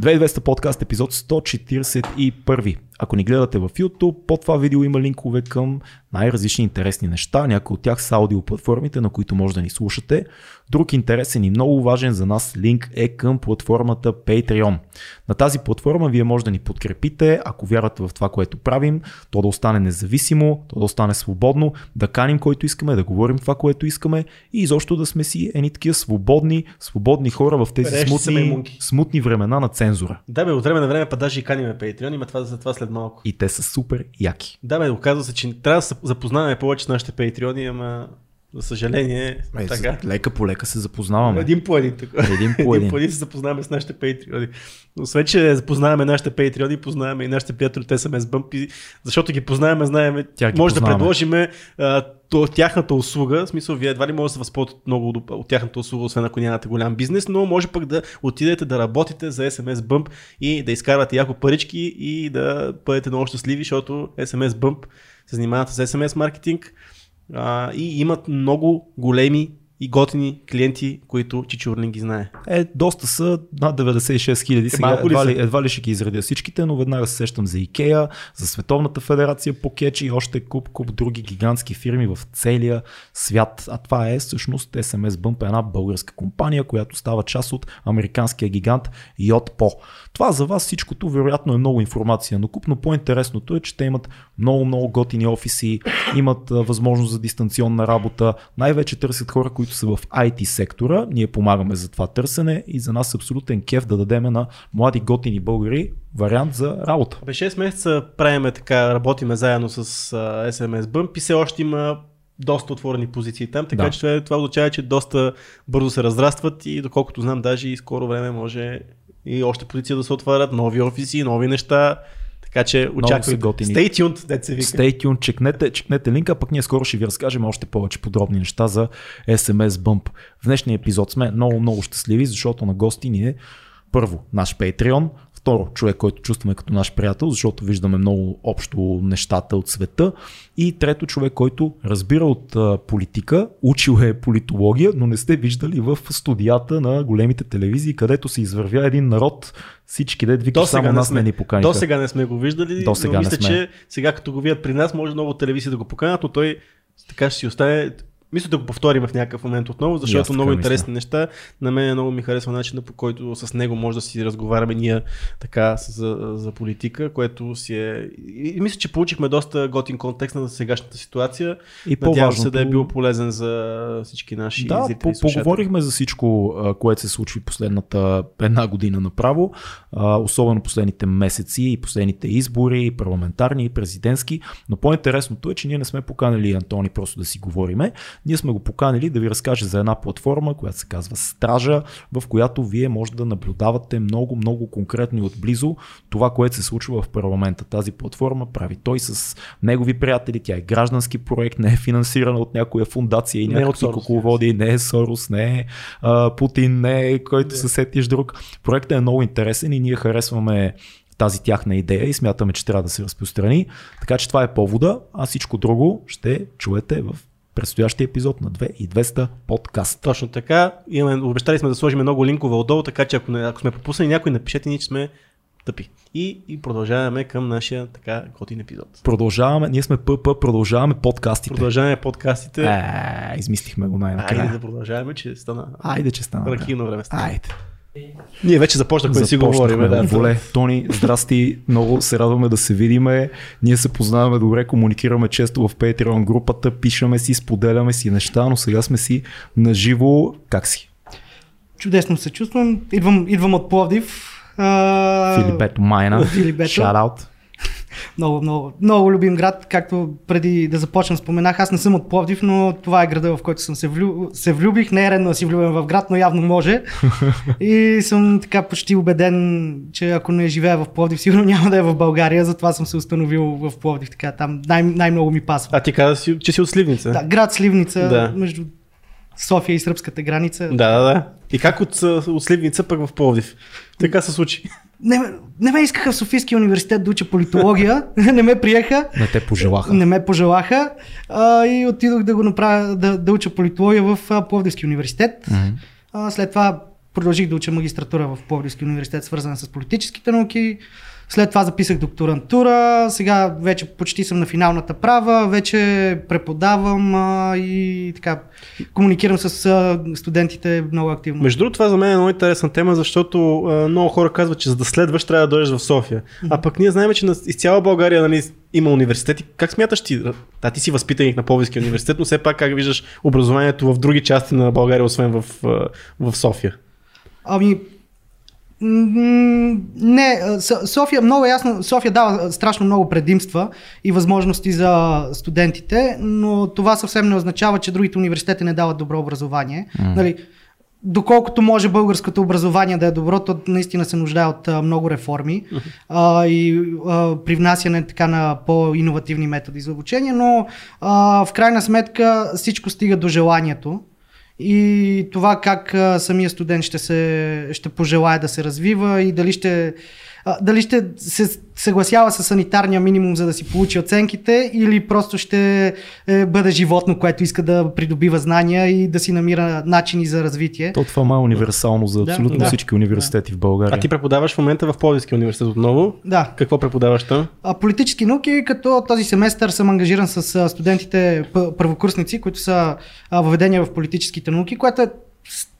2200 подкаст епизод 141. Ако ни гледате в YouTube, под това видео има линкове към най-различни интересни неща. Някои от тях са аудиоплатформите, на които може да ни слушате. Друг интересен и много важен за нас линк е към платформата Patreon. На тази платформа вие може да ни подкрепите, ако вярвате в това, което правим, то да остане независимо, то да остане свободно, да каним който искаме, да говорим това, което искаме и изобщо да сме си едни такива свободни, свободни хора в тези смутни, смутни времена на цензура. Да, бе, от време на време па даже и каниме Patreon, има това за това след малко. И те са супер яки. Да, бе, оказва се, че трябва да се запознаваме повече с нашите Patreon, ама за съжаление, е, така. Лека по лека се запознаваме. Един по един. Тук. Един по един. по един се запознаваме с нашите патреони. Освен, че запознаваме нашите патреони, познаваме и нашите приятели от SMS Bump, защото ги познаваме, знаем, може да предложим то, тяхната услуга, в смисъл, вие едва ли може да се възползвате много от, от тяхната услуга, освен ако нямате голям бизнес, но може пък да отидете да работите за SMS Bump и да изкарвате яко парички и да бъдете много щастливи, защото SMS Bump се занимават с SMS маркетинг а, и имат много големи и готини клиенти, които Чичурни ги знае. Е, доста са, над 96 хиляди. Сега едва ли, едва ли ще ги изредя всичките, но веднага се сещам за Икея, за Световната федерация по кетч и още куп, куп други гигантски фирми в целия свят. А това е всъщност SMS Bump, една българска компания, която става част от американския гигант Yotpo. Това за вас всичкото вероятно е много информация но куп, но по-интересното е, че те имат много, много готини офиси, имат възможност за дистанционна работа, най-вече търсят хора, които са в IT сектора. Ние помагаме за това търсене и за нас е абсолютен кеф да дадеме на млади готини българи вариант за работа. Бе 6 месеца правиме така, работиме заедно с uh, SMS Bump и все още има доста отворени позиции там, така да. че това означава, че доста бързо се разрастват и доколкото знам, даже и скоро време може и още позиция да се отварят, нови офиси, нови неща. Така че очаквайте. Stay tuned, деца вика. Stay tuned, чекнете, чекнете линка, пък ние скоро ще ви разкажем още повече подробни неща за SMS Bump. В днешния епизод сме много, много щастливи, защото на гости ни е първо наш Patreon, второ човек, който чувстваме като наш приятел, защото виждаме много общо нещата от света. И трето човек, който разбира от политика, учил е политология, но не сте виждали в студията на големите телевизии, където се извървя един народ, всички дед вика, само нас не ни поканиха. До сега не сме го виждали, До сега но мисля, не сме. че сега като го видят при нас, може много телевизии да го поканят, но той така ще си остане мисля да го повторим в някакъв момент отново, защото много интересни мисля. неща. На мен много ми харесва начина по който с него може да си разговаряме ние така за, за политика, което си е... И мисля, че получихме доста готин контекст на сегашната ситуация. И Надявам се да е бил полезен за всички наши да, зрители. Да, поговорихме за всичко, което се случва последната една година направо, особено последните месеци и последните избори, парламентарни и президентски. Но по-интересното е, че ние не сме поканали Антони просто да си говориме. Ние сме го поканили да ви разкаже за една платформа, която се казва Стража, в която вие може да наблюдавате много, много конкретно и отблизо това, което се случва в парламента. Тази платформа прави той с негови приятели, тя е граждански проект, не е финансирана от някоя фундация и някакви кукловоди, не е Сорос, не е а, Путин, не е който се сетиш друг. Проектът е много интересен и ние харесваме тази тяхна идея и смятаме, че трябва да се разпространи. Така че това е повода, а всичко друго ще чуете в предстоящия епизод на 2 и 200 подкаст. Точно така. Имаме, обещали сме да сложим много линкове отдолу, така че ако, ако сме пропуснали някой, напишете ни, че сме тъпи. И, и продължаваме към нашия така готин епизод. Продължаваме, ние сме ПП, продължаваме подкастите. Продължаваме подкастите. Е, измислихме го най-накрая. Айде да продължаваме, че стана. Айде, че стана. Ракийно време стана. Айде. Ние вече започнахме да си говорим. Да, Воле, Тони, здрасти, много се радваме да се видиме. Ние се познаваме добре, комуникираме често в Patreon групата, пишаме си, споделяме си неща, но сега сме си наживо. Как си? Чудесно се чувствам. Идвам, идвам от Пловдив. А... Филипето Майна. Филипето. Shout много, много, много любим град, както преди да започна споменах. Аз не съм от Пловдив, но това е града, в който съм се, влю... се влюбих. Не е редно да си влюбен в град, но явно може. И съм така почти убеден, че ако не живея в Пловдив, сигурно няма да е в България, затова съм се установил в Пловдив. Така, там най- най-много ми пасва. А ти каза, че си от Сливница? Да, град Сливница, да. между София и сръбската граница. Да, да, да. И как от, от Сливница пък в Пловдив? Така се случи не, не ме искаха в Софийския университет да уча политология, не ме приеха. Не те пожелаха. Не ме пожелаха а, и отидох да го направя, да, да уча политология в Пловдивския университет. Mm-hmm. А, след това продължих да уча магистратура в Пловдивски университет, свързана с политическите науки. След това записах докторантура, сега вече почти съм на финалната права, вече преподавам а, и така комуникирам с а, студентите много активно. Между другото, това за мен е много интересна тема, защото а, много хора казват, че за да следваш трябва да дойдеш в София. Mm-hmm. А пък ние знаем, че из цяла България нали, има университети. Как смяташ ти? Да, ти си възпитаник на Повийския университет, но все пак как виждаш образованието в други части на България, освен в, в София? Ами, не, София много ясно, София дава страшно много предимства и възможности за студентите, но това съвсем не означава, че другите университети не дават добро образование. Mm. Нали, доколкото може българското образование да е добро, то наистина се нуждае от а, много реформи uh-huh. а, и а, привнасяне така на по-инновативни методи за обучение, но а, в крайна сметка всичко стига до желанието и това как самия студент ще, се, ще пожелая да се развива и дали ще, а, дали ще се съгласява с санитарния минимум, за да си получи оценките, или просто ще е, бъде животно, което иска да придобива знания и да си намира начини за развитие. То това е универсално за абсолютно да, всички университети да. в България. А ти преподаваш в момента в Пловдивския университет отново? Да. Какво преподаваш там? А, политически науки, като този семестър съм ангажиран с студентите първокурсници, които са въведения в политическите науки, което е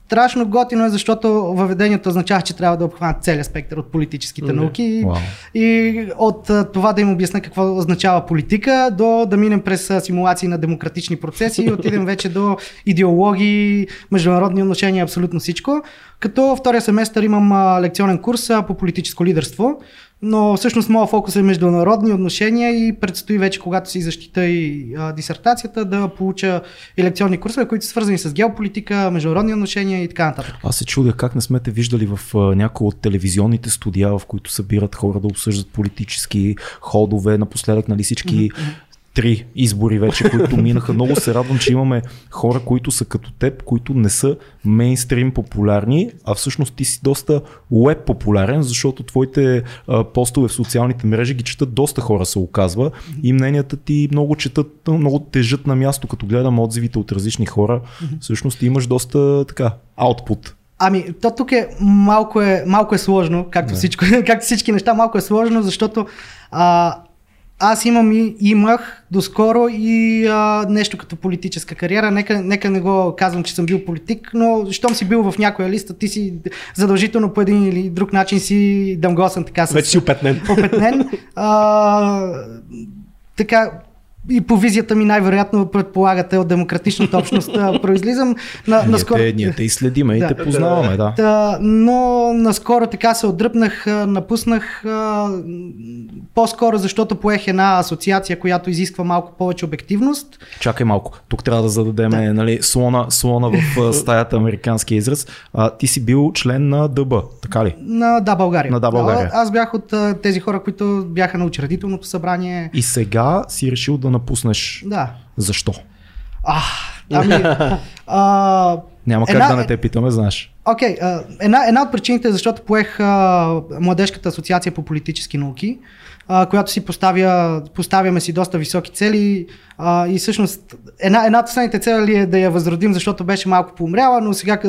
Страшно готино е, защото въведението означава, че трябва да обхванат целият спектър от политическите mm-hmm. науки wow. и от това да им обясня какво означава политика, до да минем през симулации на демократични процеси и отидем вече до идеологии, международни отношения, абсолютно всичко. Като втория семестър имам лекционен курс по политическо лидерство, но всъщност моят фокус е международни отношения и предстои вече, когато си защита и а, дисертацията, да получа и лекционни курсове, които са свързани с геополитика, международни отношения и така нататък. Аз се чудя как не сме те виждали в някои от телевизионните студия, в които събират хора да обсъждат политически ходове, напоследък нали всички mm-hmm три избори вече, които минаха. Много се радвам, че имаме хора, които са като теб, които не са мейнстрим популярни, а всъщност ти си доста уеб популярен, защото твоите а, постове в социалните мрежи ги четат доста хора, се оказва. И мненията ти много четат, много тежат на място, като гледам отзивите от различни хора. Всъщност ти имаш доста така, аутпут. Ами, то тук е малко е, малко е сложно, както, всичко, както всички неща, малко е сложно, защото а, аз имам и имах доскоро и а, нещо като политическа кариера. Нека, нека не го казвам, че съм бил политик, но щом си бил в някоя листа, ти си задължително по един или друг начин си дъмгосен така. С, Вече си опетнен. опетнен. А, така, и по визията ми най-вероятно предполагате от демократичната общност произлизам. На, ние, наскоро... те, ние те и следиме да. и те познаваме, да. да. Но наскоро така се отдръпнах, напуснах по-скоро защото поех една асоциация, която изисква малко повече обективност. Чакай малко, тук трябва да зададем да. нали, слона, слона в стаята американски израз. А, ти си бил член на ДБ, така ли? На Да България. На Да България. аз бях от тези хора, които бяха на учредителното събрание. И сега си решил да напуснеш. Да. Защо? А, ами, а, Няма как една, да не те питаме, знаеш. Окей, okay, една, една от причините е защото поех а, Младежката асоциация по политически науки а, която си поставя, поставяме си доста високи цели а, и всъщност една, една от последните цели е да я възродим, защото беше малко поумряла, но сега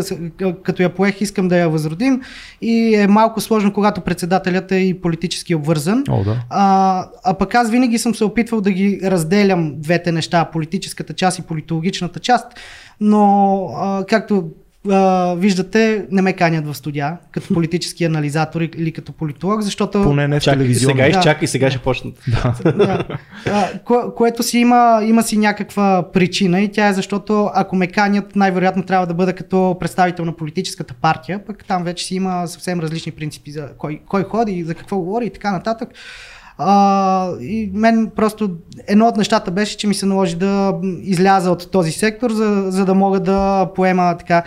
като я поех искам да я възродим и е малко сложно, когато председателят е и политически обвързан. О, да. а, а пък аз винаги съм се опитвал да ги разделям двете неща, политическата част и политологичната част, но а, както а, виждате, не ме канят в студия, като политически анализатор или като политолог, защото... Поне не в телевизионно. Сега да. изчакай, сега да. ще почнат. Да. да. А, ко- което си има, има си някаква причина и тя е защото ако ме канят, най-вероятно трябва да бъда като представител на политическата партия, пък там вече си има съвсем различни принципи за кой, кой ходи, за какво говори и така нататък. А, и мен просто едно от нещата беше, че ми се наложи да изляза от този сектор, за, за да мога да поема така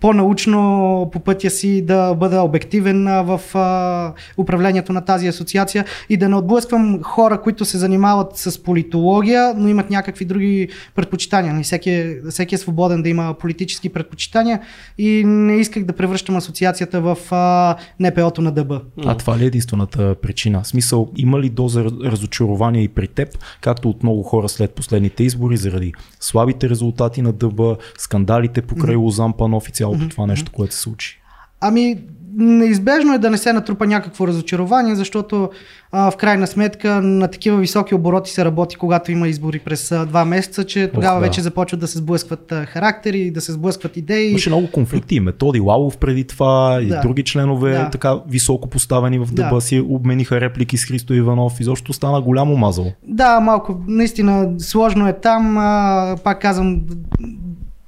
по-научно по пътя си, да бъда обективен в а, управлението на тази асоциация и да не отблъсквам хора, които се занимават с политология, но имат някакви други предпочитания. Нали, всеки, е, всеки е свободен да има политически предпочитания и не исках да превръщам асоциацията в а, НПО-то на ДБ. А това ли е единствената причина? Смисъл, има ли доза разочарование и при теб, както от много хора след последните избори, заради слабите резултати на ДБ, скандалите покрай mm-hmm. Лозан Панов и цялото mm-hmm. това нещо, което се случи? Ами, неизбежно е да не се натрупа някакво разочарование, защото а, в крайна сметка на такива високи обороти се работи, когато има избори през а, два месеца, че тогава Ох, да. вече започват да се сблъскват а, характери, да се сблъскват идеи. Имаше много конфликти. Методи Лалов преди това да. и други членове, да. така високо поставени в дъба да. си, обмениха реплики с Христо Иванов. Изобщо стана голямо мазало. Да, малко. Наистина сложно е там. А, пак казвам,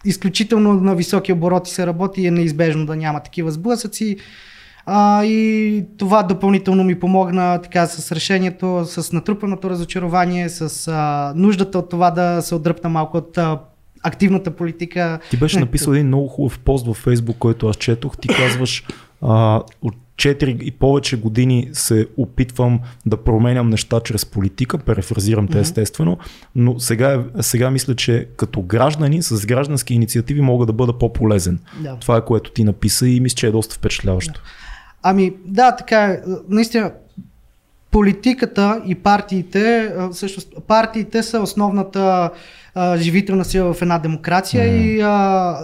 изключително на високи обороти се работи и е неизбежно да няма такива сблъсъци. А, и това допълнително ми помогна така с решението, с натрупаното разочарование, с а, нуждата от това да се отдръпна малко от а, активната политика. Ти беше написал един много хубав пост във Фейсбук, който аз четох. Ти казваш, а, от 4 и повече години се опитвам да променям неща чрез политика, перефразирам те естествено, но сега, сега мисля, че като граждани с граждански инициативи мога да бъда по-полезен. Да. Това е което ти написа и мисля, че е доста впечатляващо. Да. Ами да, така е. Наистина, политиката и партиите, всъщност партиите са основната а, живителна сила в една демокрация mm. и а,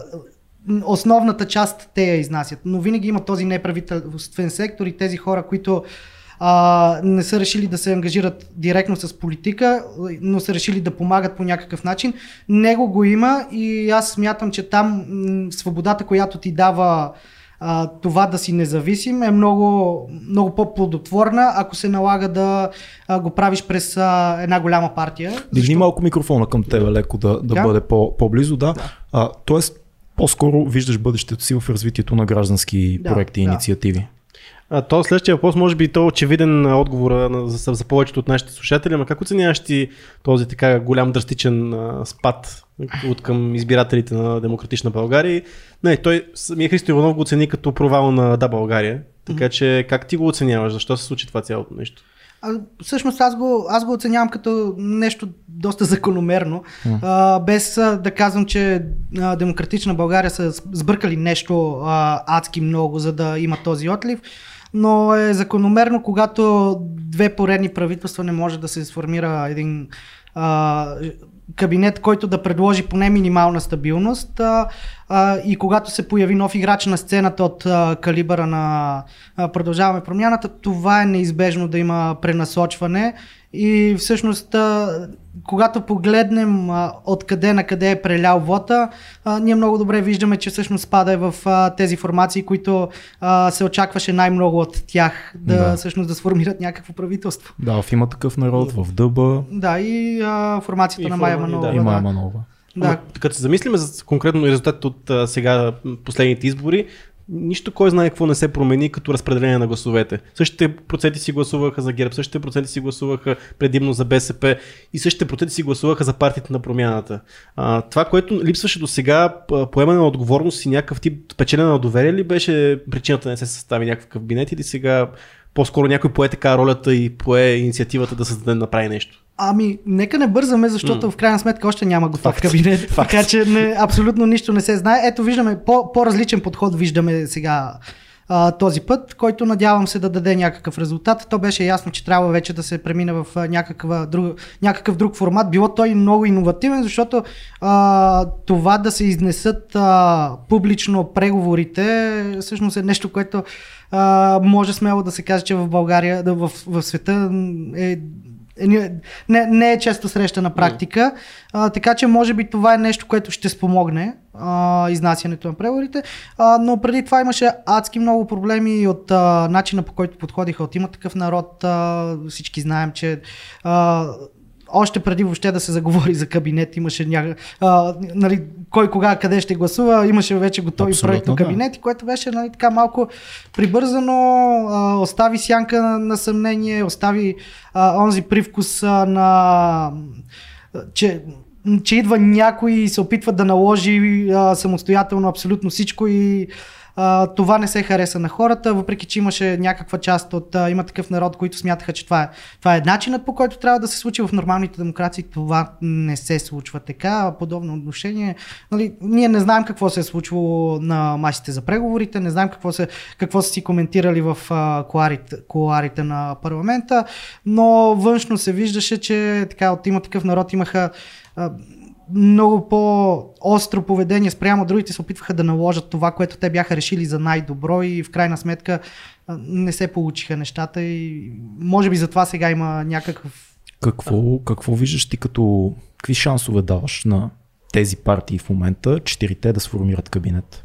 основната част те я изнасят. Но винаги има този неправителствен сектор и тези хора, които а, не са решили да се ангажират директно с политика, но са решили да помагат по някакъв начин. Него го има и аз смятам, че там м- свободата, която ти дава а, това да си независим е много, много по-плодотворна, ако се налага да а, го правиш през а, една голяма партия. Дигни малко микрофона към тебе, леко да, да, да? бъде по, по-близо. Да. да. А, тоест, по-скоро виждаш бъдещето си в развитието на граждански да, проекти и да. инициативи. А, то следващия въпрос може би то очевиден отговор за, за повечето от нашите слушатели, но как оценяваш ти този така голям драстичен а, спад от към избирателите на Демократична България? Не, той самия Христо Иванов го оцени като провал на Да България. Така че как ти го оценяваш? Защо се случи това цялото нещо? А, всъщност аз го, аз го оценявам като нещо доста закономерно, mm. а, без а, да казвам, че а, Демократична България са сбъркали нещо а, адски много, за да има този отлив но е закономерно, когато две поредни правителства не може да се сформира един а, кабинет, който да предложи поне минимална стабилност а, а, и когато се появи нов играч на сцената от а, калибъра на а, Продължаваме промяната, това е неизбежно да има пренасочване. И всъщност, а, когато погледнем а, откъде на къде е прелял вота, а, ние много добре виждаме, че всъщност спада е в а, тези формации, които а, се очакваше най-много от тях да, да. всъщност да сформират някакво правителство. Да, в има такъв народ, в Дъба. Да, и а, формацията и на Майя Манова. Да, и Майя Манова. Да. като се замислиме за конкретно резултатите от а, сега последните избори, нищо кой знае какво не се промени като разпределение на гласовете. Същите проценти си гласуваха за ГЕРБ, същите проценти си гласуваха предимно за БСП и същите проценти си гласуваха за партията на промяната. А, това, което липсваше до сега, поемане на отговорност и някакъв тип печелене на доверие ли беше причината да не се състави някакъв кабинет или сега по-скоро някой пое така ролята и пое инициативата да се да направи нещо? Ами, нека не бързаме, защото mm. в крайна сметка още няма готов Факт. кабинет. Факт. Така че не, абсолютно нищо не се знае. Ето, виждаме, по, по-различен подход виждаме сега а, този път, който надявам се да даде някакъв резултат. То беше ясно, че трябва вече да се премине в някаква друг, някакъв друг формат. Било той много иновативен, защото а, това да се изнесат а, публично преговорите всъщност е нещо, което а, може смело да се каже, че в България, да, в, в света е не, не е често срещана практика, а, така че може би това е нещо, което ще спомогне а, изнасянето на преговорите, а, но преди това имаше адски много проблеми от а, начина по който подходиха от има такъв народ, а, всички знаем, че а, още преди въобще да се заговори за кабинет, имаше ня... а, нали, кой кога къде ще гласува, имаше вече готови проекти кабинети, да. което беше нали, така малко прибързано, а, остави сянка на, на съмнение, остави а, онзи привкус а, на че че идва някой и се опитва да наложи а, самостоятелно абсолютно всичко и това не се хареса на хората, въпреки че имаше някаква част от а, има такъв народ, които смятаха, че това е, това е начинът по който трябва да се случи в нормалните демокрации. Това не се случва така. Подобно отношение. Нали, ние не знаем какво се е случвало на масите за преговорите, не знаем какво, се, какво са си коментирали в а, коларите, коларите на парламента, но външно се виждаше, че така от има такъв народ имаха много по-остро поведение спрямо другите се опитваха да наложат това, което те бяха решили за най-добро и в крайна сметка не се получиха нещата и може би затова сега има някакъв... Какво, какво виждаш ти като... Какви шансове даваш на тези партии в момента, четирите да сформират кабинет?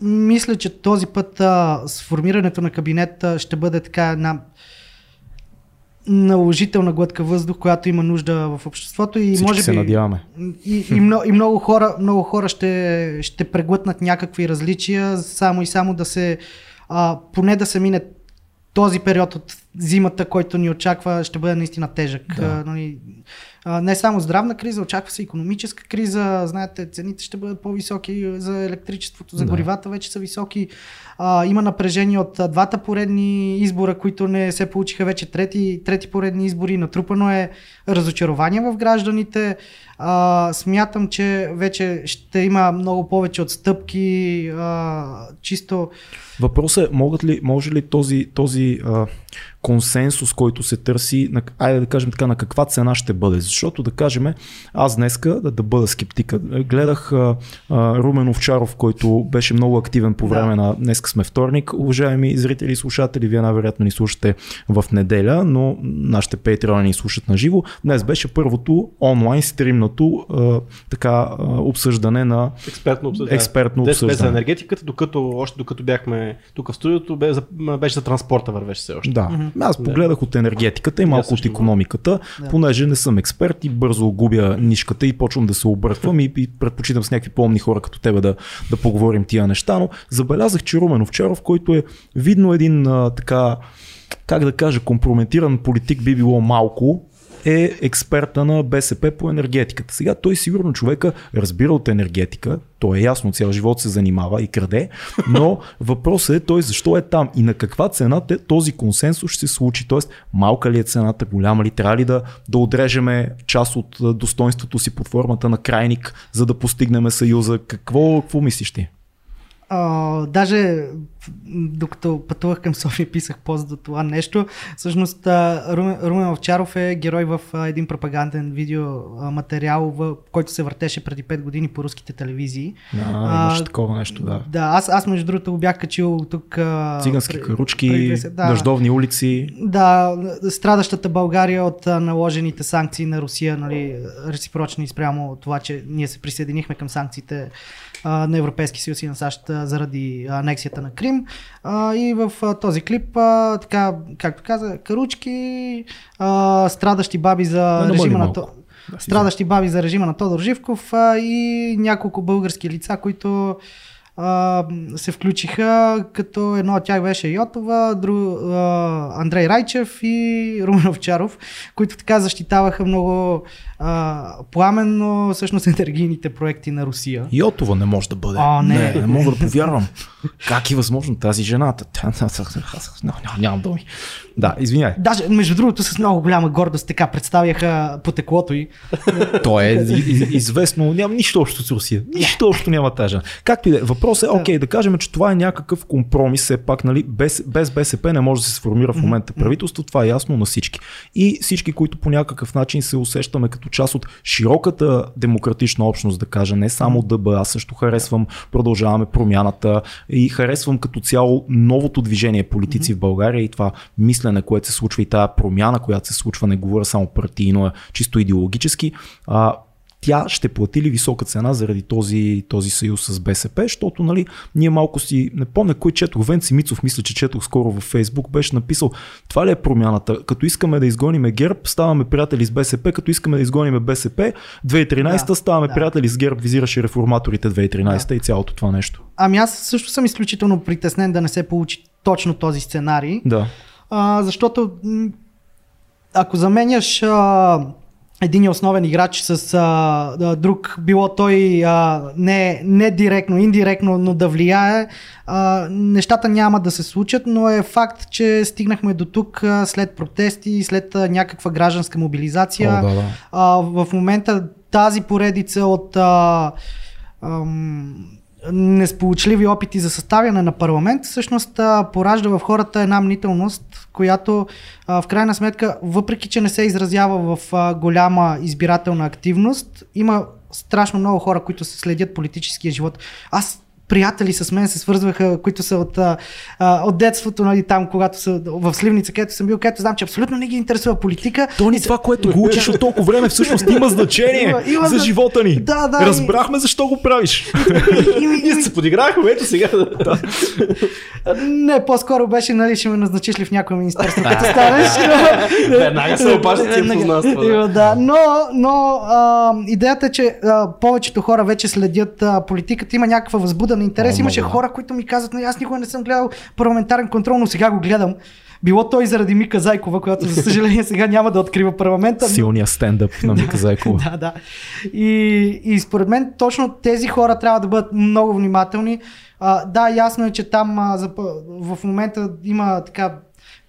Мисля, че този път а, сформирането на кабинет а, ще бъде така една наложителна глътка въздух, която има нужда в обществото и Всички може би се надяваме. И, и, много, и много хора, много хора ще, ще преглътнат някакви различия, само и само да се а, поне да се мине този период от зимата, който ни очаква, ще бъде наистина тежък. Да. Нали, не само здравна криза, очаква се економическа криза. Знаете, цените ще бъдат по-високи за електричеството, за да. горивата вече са високи. А, има напрежение от двата поредни избора, които не се получиха вече трети, трети поредни избори. Натрупано е разочарование в гражданите. А, смятам, че вече ще има много повече отстъпки. А, чисто. Въпросът е, могат ли, може ли този, този а, консенсус, който се търси, на, айде да кажем така, на каква цена ще бъде. Защото да кажем, аз днеска да, да бъда скептика. Гледах а, а, Румен Овчаров, който беше много активен по време да. на днеска сме вторник. Уважаеми зрители и слушатели, вие най-вероятно ни слушате в неделя, но нашите патреони ни слушат на живо. Днес беше първото онлайн стримнато а, така а, обсъждане на експертно обсъждане. Експертно обсъждане. За енергетиката, докато още докато бяхме тук в студиото, беше за транспорта вървеше се още. Да. Mm-hmm. Аз погледах от енергетиката и малко от економиката, да. понеже не съм експерт и бързо губя нишката и почвам да се обърквам и, и предпочитам с някакви по-умни хора като тебе да, да поговорим тия неща, но забелязах, че Румен Овчаров, който е видно един а, така как да кажа, компрометиран политик би било малко, е експерта на БСП по енергетиката. Сега той сигурно човека разбира от енергетика, то е ясно, цял живот се занимава и краде, но въпросът е той защо е там и на каква цена този консенсус ще се случи, т.е. малка ли е цената, голяма ли, трябва ли да, да отрежеме част от достоинството си под формата на крайник, за да постигнем съюза. Какво, какво мислиш ти? А, даже докато пътувах към София, писах пост за това нещо. Всъщност Румен, Румен Овчаров е герой в един пропаганден видео материал, в който се въртеше преди 5 години по руските телевизии. Да, имаше такова нещо, да. Да, аз, аз между другото го бях качил тук. Цигански каручки, да, дъждовни улици. Да, страдащата България от наложените санкции на Русия, нали, реципрочни спрямо това, че ние се присъединихме към санкциите на Европейски съюз и на САЩ заради анексията на Крим. И в този клип, така, както каза, каручки, страдащи баби за режима на то... Страдащи баби за режима на Тодор Живков и няколко български лица, които а, се включиха, като едно от тях беше Йотова, друг, а, Андрей Райчев и Румен Овчаров, които така защитаваха много а, пламенно всъщност енергийните проекти на Русия. Йотова не може да бъде. А, не. не, не мога да повярвам. как е възможно тази жената? Нямам думи. Да, извиняй. Даже, между другото, с много голяма гордост така представяха потеклото и. То е известно, няма нищо общо с Русия. Нищо общо няма тази. Както и да е. Въпросът е, окей, да кажем, че това е някакъв компромис, все пак, нали, без, без БСП не може да се сформира в момента правителство, това е ясно на всички. И всички, които по някакъв начин се усещаме като част от широката демократична общност, да кажа, не само ДБ, аз също харесвам, продължаваме промяната и харесвам като цяло новото движение политици в България и това мислене, което се случва и тази промяна, която се случва, не говоря само партийно, а чисто идеологически. А, тя ще плати ли висока цена заради този, този съюз с БСП, защото нали, ние малко си, не помня кой четох, Венци Мицов, мисля, че четох скоро във Фейсбук, беше написал, това ли е промяната? Като искаме да изгоним ГЕРБ, ставаме приятели с БСП, като искаме да изгоним БСП, 2013 да, ставаме да. приятели с ГЕРБ, визираше реформаторите 2013 да. и цялото това нещо. Ами аз също съм изключително притеснен да не се получи точно този сценарий. Да. А, защото ако заменяш а, един основен играч с а, друг, било той а, не, не директно, индиректно, но да влияе, а, нещата няма да се случат, но е факт, че стигнахме до тук а, след протести, след а, някаква гражданска мобилизация. О, да, да. А, в момента тази поредица от а, ам, несполучливи опити за съставяне на парламент, всъщност поражда в хората една мнителност, която в крайна сметка, въпреки че не се изразява в голяма избирателна активност, има страшно много хора, които се следят политическия живот. Аз приятели с мен се свързваха, които са от, а, от детството, нали, там, когато са в Сливница, където съм бил, където знам, че абсолютно не ги интересува политика. То ни това, което го учиш от толкова време, всъщност има значение има, има за живота ни. Да, да. Разбрахме защо го правиш. Ние се подиграхме, ето сега. да. Не, по-скоро беше, нали, ще ме назначиш ли в някое министерство, като станеш. Веднага се опашат тия познанства. Да, но, но а, идеята е, че а, повечето хора вече следят а, политиката, има някаква възбуда на интерес. О, Имаше хора, които ми казват, но аз никога не съм гледал парламентарен контрол, но сега го гледам. Било той заради Мика Зайкова, която за съжаление сега няма да открива парламента. Силния стендъп на Мика Зайкова. да, да. И, и според мен точно тези хора трябва да бъдат много внимателни. А, да, ясно е, че там а, за, в момента има така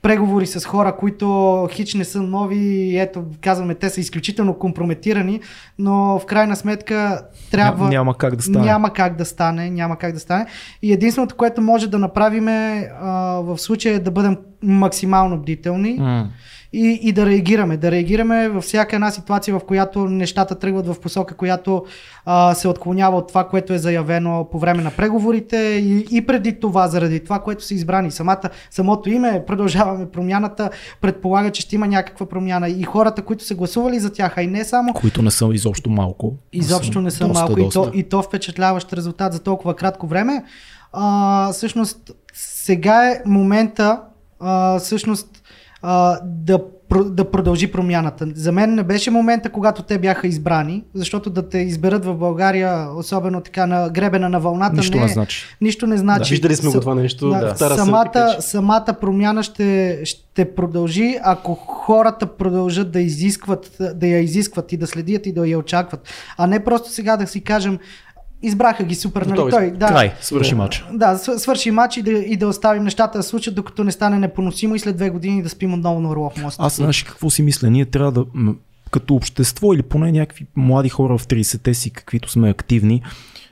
преговори с хора, които хич не са нови, ето казваме, те са изключително компрометирани, но в крайна сметка трябва... Ня, няма как да стане. Няма как да стане, няма как да стане. И единственото, което може да направим е, а, в случая е да бъдем максимално бдителни. Mm и, и да реагираме. Да реагираме във всяка една ситуация, в която нещата тръгват в посока, която а, се отклонява от това, което е заявено по време на преговорите и, и преди това, заради това, което са избрани. Самата, самото име, продължаваме промяната, предполага, че ще има някаква промяна. И хората, които са гласували за тях, а и не само. Които не са изобщо малко. Изобщо не са доста, малко. Доста. И, то, и то впечатляващ резултат за толкова кратко време. А, всъщност, сега е момента, а, всъщност, а, да, да продължи промяната. За мен не беше момента, когато те бяха избрани, защото да те изберат в България, особено така на гребена на вълната, нищо не, не значи. Нищо не значи. Да, виждали сме го това нещо. Да, да. Самата, самата промяна ще, ще продължи, ако хората продължат да изискват, да я изискват и да следят и да я очакват. А не просто сега да си кажем, избраха ги супер, нали? Той, да, Край, свърши матч. Да, свърши матч и да, и да оставим нещата да случат, докато не стане непоносимо и след две години да спим отново на Орлов мост. Аз знаеш какво си мисля? Ние трябва да, като общество или поне някакви млади хора в 30-те си, каквито сме активни,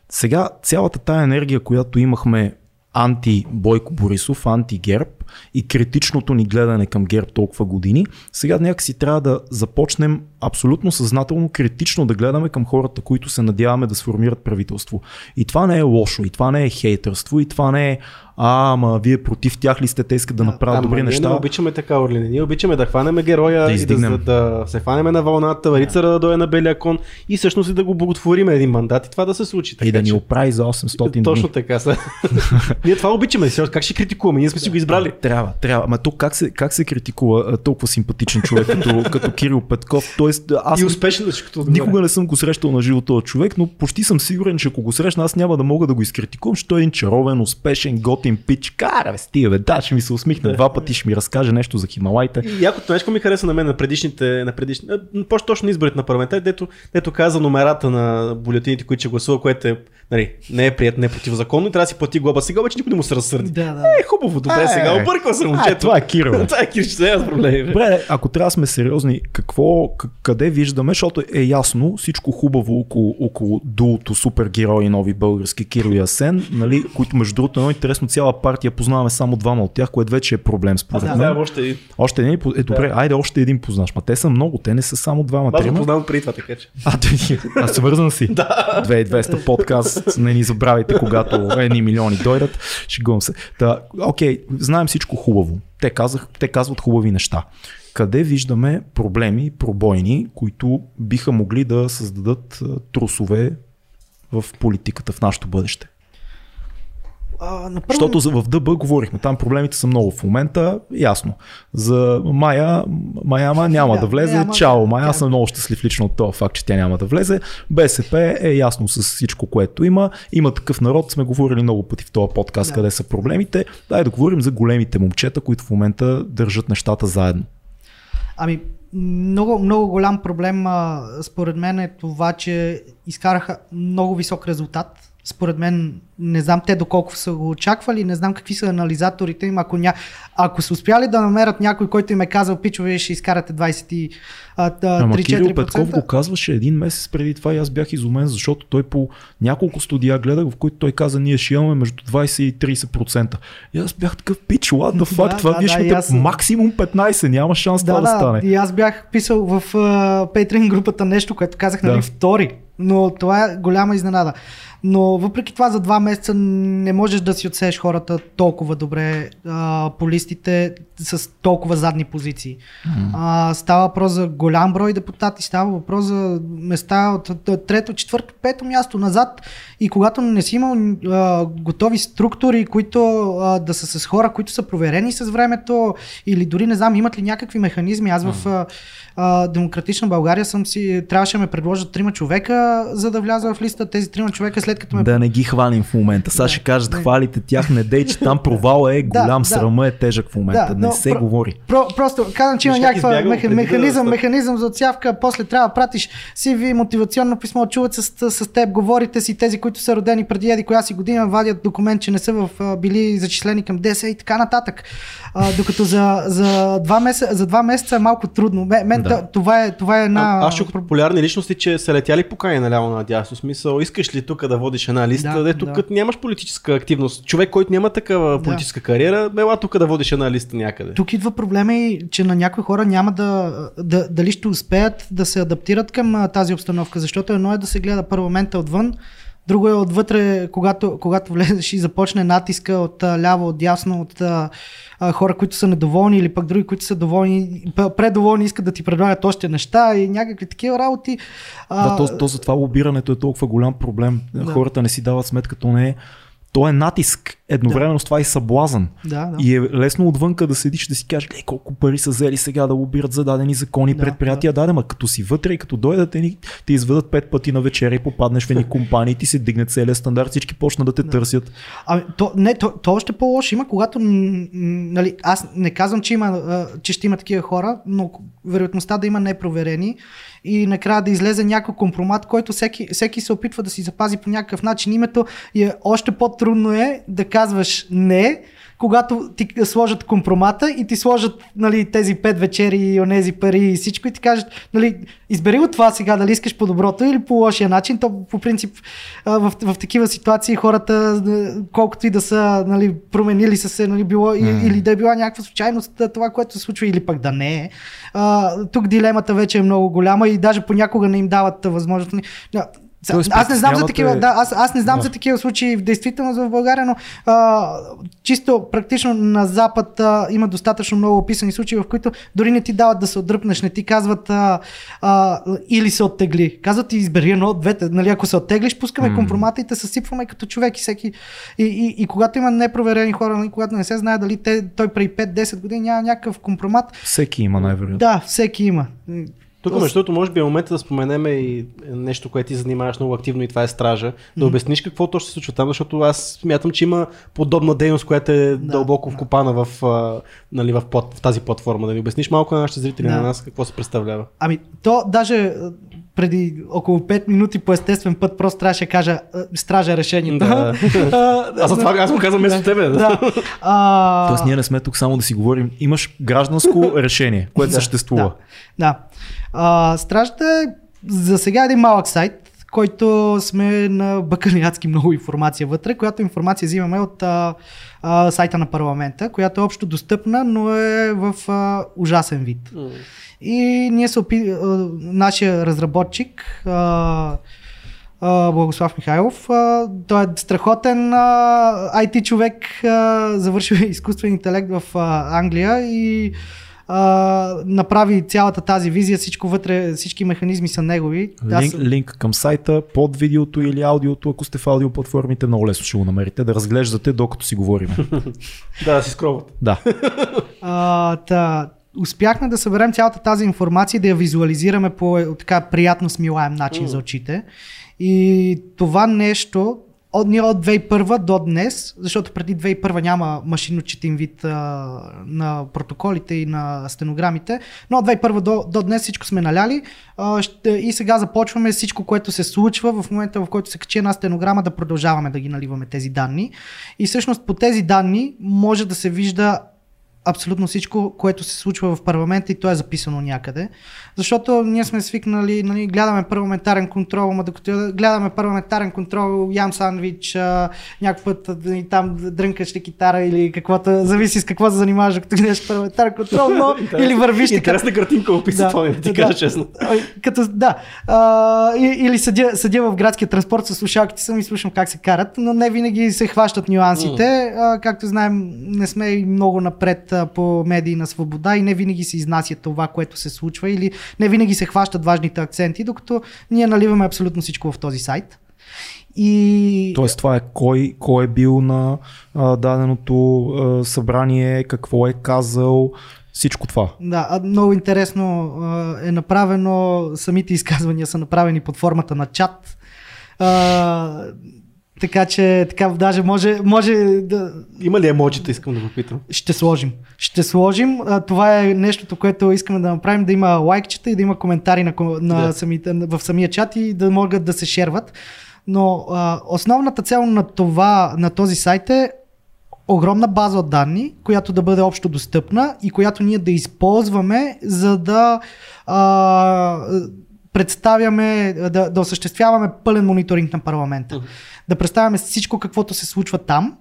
сега цялата тая енергия, която имахме анти Бойко Борисов, анти Герб и критичното ни гледане към Герб толкова години, сега някакси трябва да започнем абсолютно съзнателно критично да гледаме към хората, които се надяваме да сформират правителство. И това не е лошо, и това не е хейтърство, и това не е а, ама вие против тях ли сте, те искат да направят а, добри ние неща. Ние не обичаме така, Орлин. Ние обичаме да хванеме героя да и да, да, да, се хванеме на вълната, рицара да дойде на белия кон и всъщност и да го благотвориме един мандат и това да се случи. Така, и да ни оправи за 800 дни. Точно така са. ние това обичаме. Как ще критикуваме? Ние сме си го избрали. Трябва, трябва. Ама тук как се, как се критикува толкова симпатичен човек като, като Кирил Петков? Тоест, аз и успешен като Никога не съм го срещал на живо този човек, но почти съм сигурен, че ако го срещна, аз няма да мога да го изкритикувам, защото е един чаровен, успешен, готин пич. Кара, бе, стига, бе, да, ще ми се усмихне два пъти, ще ми разкаже нещо за Хималайте. И якото нещо ми хареса на мен на предишните, на предишните, по-точно изборите на парламента, дето, дето каза номерата на бюлетините, които ще гласува, което е нали, не е прият, не е противозаконно и трябва да си плати глоба. Сега обаче никой не му се разсърди. Да, да. Е, хубаво, добре, е, сега обърква се момчето. Това е Киро. това е Киро, ще е проблеми. Добре, ако трябва да сме сериозни, какво, къде виждаме, защото е ясно всичко хубаво около, около дуото супергерои нови български Киро и Асен, нали, които между другото е много интересно цяла партия познаваме само двама от тях, което вече е проблем според мен. Да, още един. Още един, е добре, да. айде още един познаш, ма те са много, те не са само двама. Аз го познавам преди това, така че. А, а свързан си. да. 2200 подкаст, не ни забравяйте, когато едни милиони дойдат, шегувам се. Та, окей, знаем всичко хубаво. Те, казах, те казват хубави неща къде виждаме проблеми, пробойни, които биха могли да създадат трусове в политиката в нашето бъдеще? А, напърво... Защото в ДБ говорихме, там проблемите са много в момента, ясно. За Майя, Майама няма да, да влезе, няма, чао Майя, аз съм много щастлив лично от това факт, че тя няма да влезе. БСП е ясно с всичко, което има. Има такъв народ, сме говорили много пъти в този подкаст, да. къде са проблемите. Дай да говорим за големите момчета, които в момента държат нещата заедно. Ами, много, много голям проблем според мен е това, че изкараха много висок резултат според мен, не знам те доколко са го очаквали, не знам какви са анализаторите им. Ако, ня... ако са успяли да намерят някой, който им е казал, пичове, ще изкарате 23 Ама Кирил Петков го казваше един месец преди това и аз бях изумен, защото той по няколко студия гледах, в които той каза, ние ще имаме между 20 и 30%. И аз бях такъв пич, ладно факт, да, това да, вие ще аз... максимум 15, няма шанс да, това да, да стане. И аз бях писал в uh, Patreon групата нещо, което казах, нали, да. втори. Но това е голяма изненада. Но въпреки това за два месеца не можеш да си отсееш хората толкова добре а, по листите с толкова задни позиции. Mm-hmm. А, става въпрос за голям брой депутати, става въпрос за места от трето, четвърто, пето място назад и когато не си имал а, готови структури, които а, да са с хора, които са проверени с времето или дори не знам имат ли някакви механизми. Аз в а, а, Демократична България съм си, трябваше да ме предложат трима човека, за да вляза в листа. Тези трима човека след като ме... Да не ги хвалим в момента. Сега да, ще кажат, не. хвалите тях, не дей, че там провал е голям, да, срама е тежък в момента. Да, не се про, говори. Про, просто казвам, че има някаква меха, механизъм, да механизъм за отсявка, после трябва да пратиш CV, мотивационно писмо, чуват с, с теб, говорите си, тези, които са родени преди еди коя си година, вадят документ, че не са в, били зачислени към 10 и така нататък. А, докато за, за, два месеца, за два месеца е малко трудно. Мен, да. това, е, това е една... А, аз чух популярни личности, че са летяли покани наляво надясно. Смисъл, искаш ли тук да водиш една листа, да, дето да. като нямаш политическа активност. Човек, който няма такава политическа да. кариера, мела тук да водиш една листа някъде. Тук идва проблема и, че на някои хора няма да, да дали ще успеят да се адаптират към тази обстановка, защото едно е да се гледа парламента отвън, Друго е отвътре, когато, когато влезеш и започне натиска от ляво, от дясно, от а, хора, които са недоволни или пък други, които са доволни, предоволни, искат да ти предлагат още неща и някакви такива работи. А... Да, то, то за това лобирането е толкова голям проблем. Да. Хората не си дават сметка, то не е то е натиск, едновременно да. с това и съблазън. Да, да. И е лесно отвънка да седиш да си кажеш, е, колко пари са взели сега да лобират за дадени закони, да, предприятия, да. ма като си вътре и като дойдат и ти изведат пет пъти на вечеря и попаднеш в едни компании, ти се дигне целият стандарт, всички почнат да те да. търсят. Ами, то, не, то, то още по-лошо има, когато, нали, аз не казвам, че, има, че ще има такива хора, но вероятността да има непроверени и накрая да излезе някой компромат, който всеки, всеки се опитва да си запази по някакъв начин името и е, още по-трудно е да казваш не, когато ти сложат компромата и ти сложат нали, тези пет вечери и онези пари и всичко и ти кажат, нали, избери от това сега дали искаш по доброто или по лошия начин, то по принцип в, в, такива ситуации хората, колкото и да са нали, променили са се, нали, било, mm. или да е била някаква случайност това, което се случва или пък да не е. А, тук дилемата вече е много голяма и даже понякога не им дават възможност. Тоест, аз не знам за такива, да, аз, аз не знам да. за такива случаи в действителност в България, но а, чисто практично на Запад а, има достатъчно много описани случаи, в които дори не ти дават да се отдръпнеш, не ти казват а, а, или се оттегли. Казват ти избери едно от двете. Нали, ако се оттеглиш, пускаме mm. компромата и те съсипваме като човек и всеки. И, и, и когато има непроверени хора, нали, когато не се знае дали те, той преди 5-10 години няма някакъв компромат. Всеки има най-вероятно. Да, всеки има. Тук, между другото, може би е момента да споменем и нещо, което ти занимаваш много активно и това е стража. Да mm-hmm. обясниш какво точно се случва там, защото аз смятам, че има подобна дейност, която е да, дълбоко вкопана в, нали, в, в, в тази платформа. Да ни обясниш малко на нашите зрители, да. на нас какво се представлява. Ами, то даже преди около 5 минути по естествен път просто трябваше да кажа стража решението. Да. аз, това, аз му казвам вместо тебе. Да. А... Тоест ние не сме тук само да си говорим. Имаш гражданско решение, което съществува. Да. да. А, стражата е за сега един малък сайт, който сме на бакалиатски много информация вътре, която информация взимаме от а, а, сайта на парламента, която е общо достъпна, но е в а, ужасен вид. Mm. И ние се опи... нашия разработчик а, а, Благослав Михайлов. А, той е страхотен а, IT човек, а, завършил изкуствен интелект в а, Англия и а, направи цялата тази визия, всичко вътре, всички механизми са негови. Линк, да, линк към сайта, под видеото или аудиото, ако сте в аудиоплатформите, много лесно ще го намерите, да разглеждате докато си говорим. да, да си скроват. Да. а, та, успяхме да съберем цялата тази информация и да я визуализираме по така приятно смилаем начин mm. за очите. И това нещо от, ние от 2001 до днес, защото преди 2001 няма машинно четим вид а, на протоколите и на стенограмите, но от 2001 до, до днес всичко сме наляли а, ще, и сега започваме всичко, което се случва в момента, в който се качи една стенограма, да продължаваме да ги наливаме тези данни. И всъщност по тези данни може да се вижда абсолютно всичко, което се случва в парламента и то е записано някъде. Защото ние сме свикнали, нали, гледаме парламентарен контрол, ама докато гледаме парламентарен контрол, ям сандвич, някой път и там дрънкаш ли китара или каквото, зависи с какво се занимаваш, докато гледаш парламентарен контрол, но или вървиш така. Интересна картинка описа да, това, ти кажа честно. Като, да, а, или седя, седя в градския транспорт с слушалките съм и слушам как се карат, но не винаги се хващат нюансите. Mm. А, както знаем, не сме и много напред по медийна свобода и не винаги се изнася това, което се случва или не винаги се хващат важните акценти, докато ние наливаме абсолютно всичко в този сайт. И... Тоест това е кой, кой е бил на а, даденото а, събрание, какво е казал, всичко това. Да, много интересно е направено, самите изказвания са направени под формата на чат. А, така че, така, даже може, може да... Има ли емоджита, искам да попитам? Ще сложим. Ще сложим. А, това е нещото, което искаме да направим, да има лайкчета и да има коментари на, на да. самите, в самия чат и да могат да се шерват. Но а, основната цел на, това, на този сайт е огромна база от данни, която да бъде общо достъпна и която ние да използваме, за да а, представяме, да, да осъществяваме пълен мониторинг на парламента. Uh-huh да представяме всичко каквото се случва там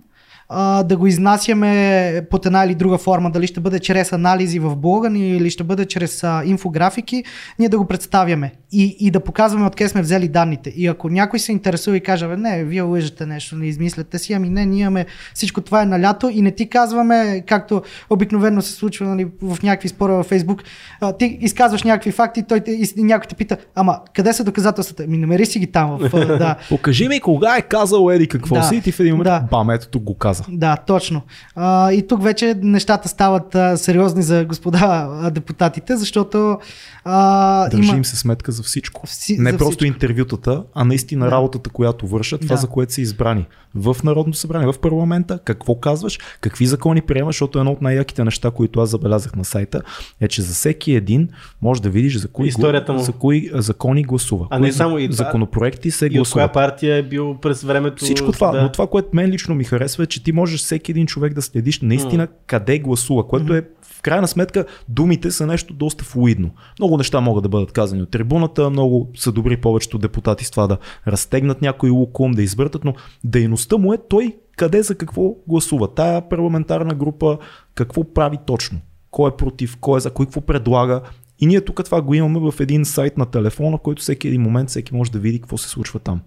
а, да го изнасяме под една или друга форма, дали ще бъде чрез анализи в блога ни или ще бъде чрез а, инфографики, ние да го представяме и, и да показваме откъде сме взели данните. И ако някой се интересува и каже, не, вие лъжете нещо, не измисляте си, ами не, ние имаме всичко това е на лято и не ти казваме, както обикновено се случва нали, в някакви спора във Фейсбук, а, ти изказваш някакви факти, той те, и някой те пита, ама къде са доказателствата? Ми намери си ги там. В, да. Покажи ми кога е казал Еди какво да. си и ти в един момент, да. бам, ето тук го каза. Да, точно. А, и тук вече нещата стават а, сериозни за господа а, депутатите, защото а, Държим има... се сметка за всичко. Вси... Не за просто всичко. интервютата, а наистина да. работата, която вършат, това да. за което са избрани. В Народното събрание, в парламента, какво казваш, какви закони приемаш, защото едно от най-яките неща, които аз забелязах на сайта, е, че за всеки един може да видиш за кои, Историята му. За кои закони гласува. А не само и законопроекти се гласуват. И от коя партия е бил през времето. Всичко това, да. но това, което мен лично ми харесва е, че ти можеш всеки един човек да следиш наистина къде гласува, което е в крайна сметка думите са нещо доста флуидно. Много неща могат да бъдат казани от трибуната, много са добри повечето депутати с това да разтегнат някой лукум, да избъртат, но дейността му е той къде за какво гласува. Тая парламентарна група какво прави точно. Кой е против, кой е за, кой какво предлага. И ние тук това го имаме в един сайт на телефона, който всеки един момент всеки може да види какво се случва там.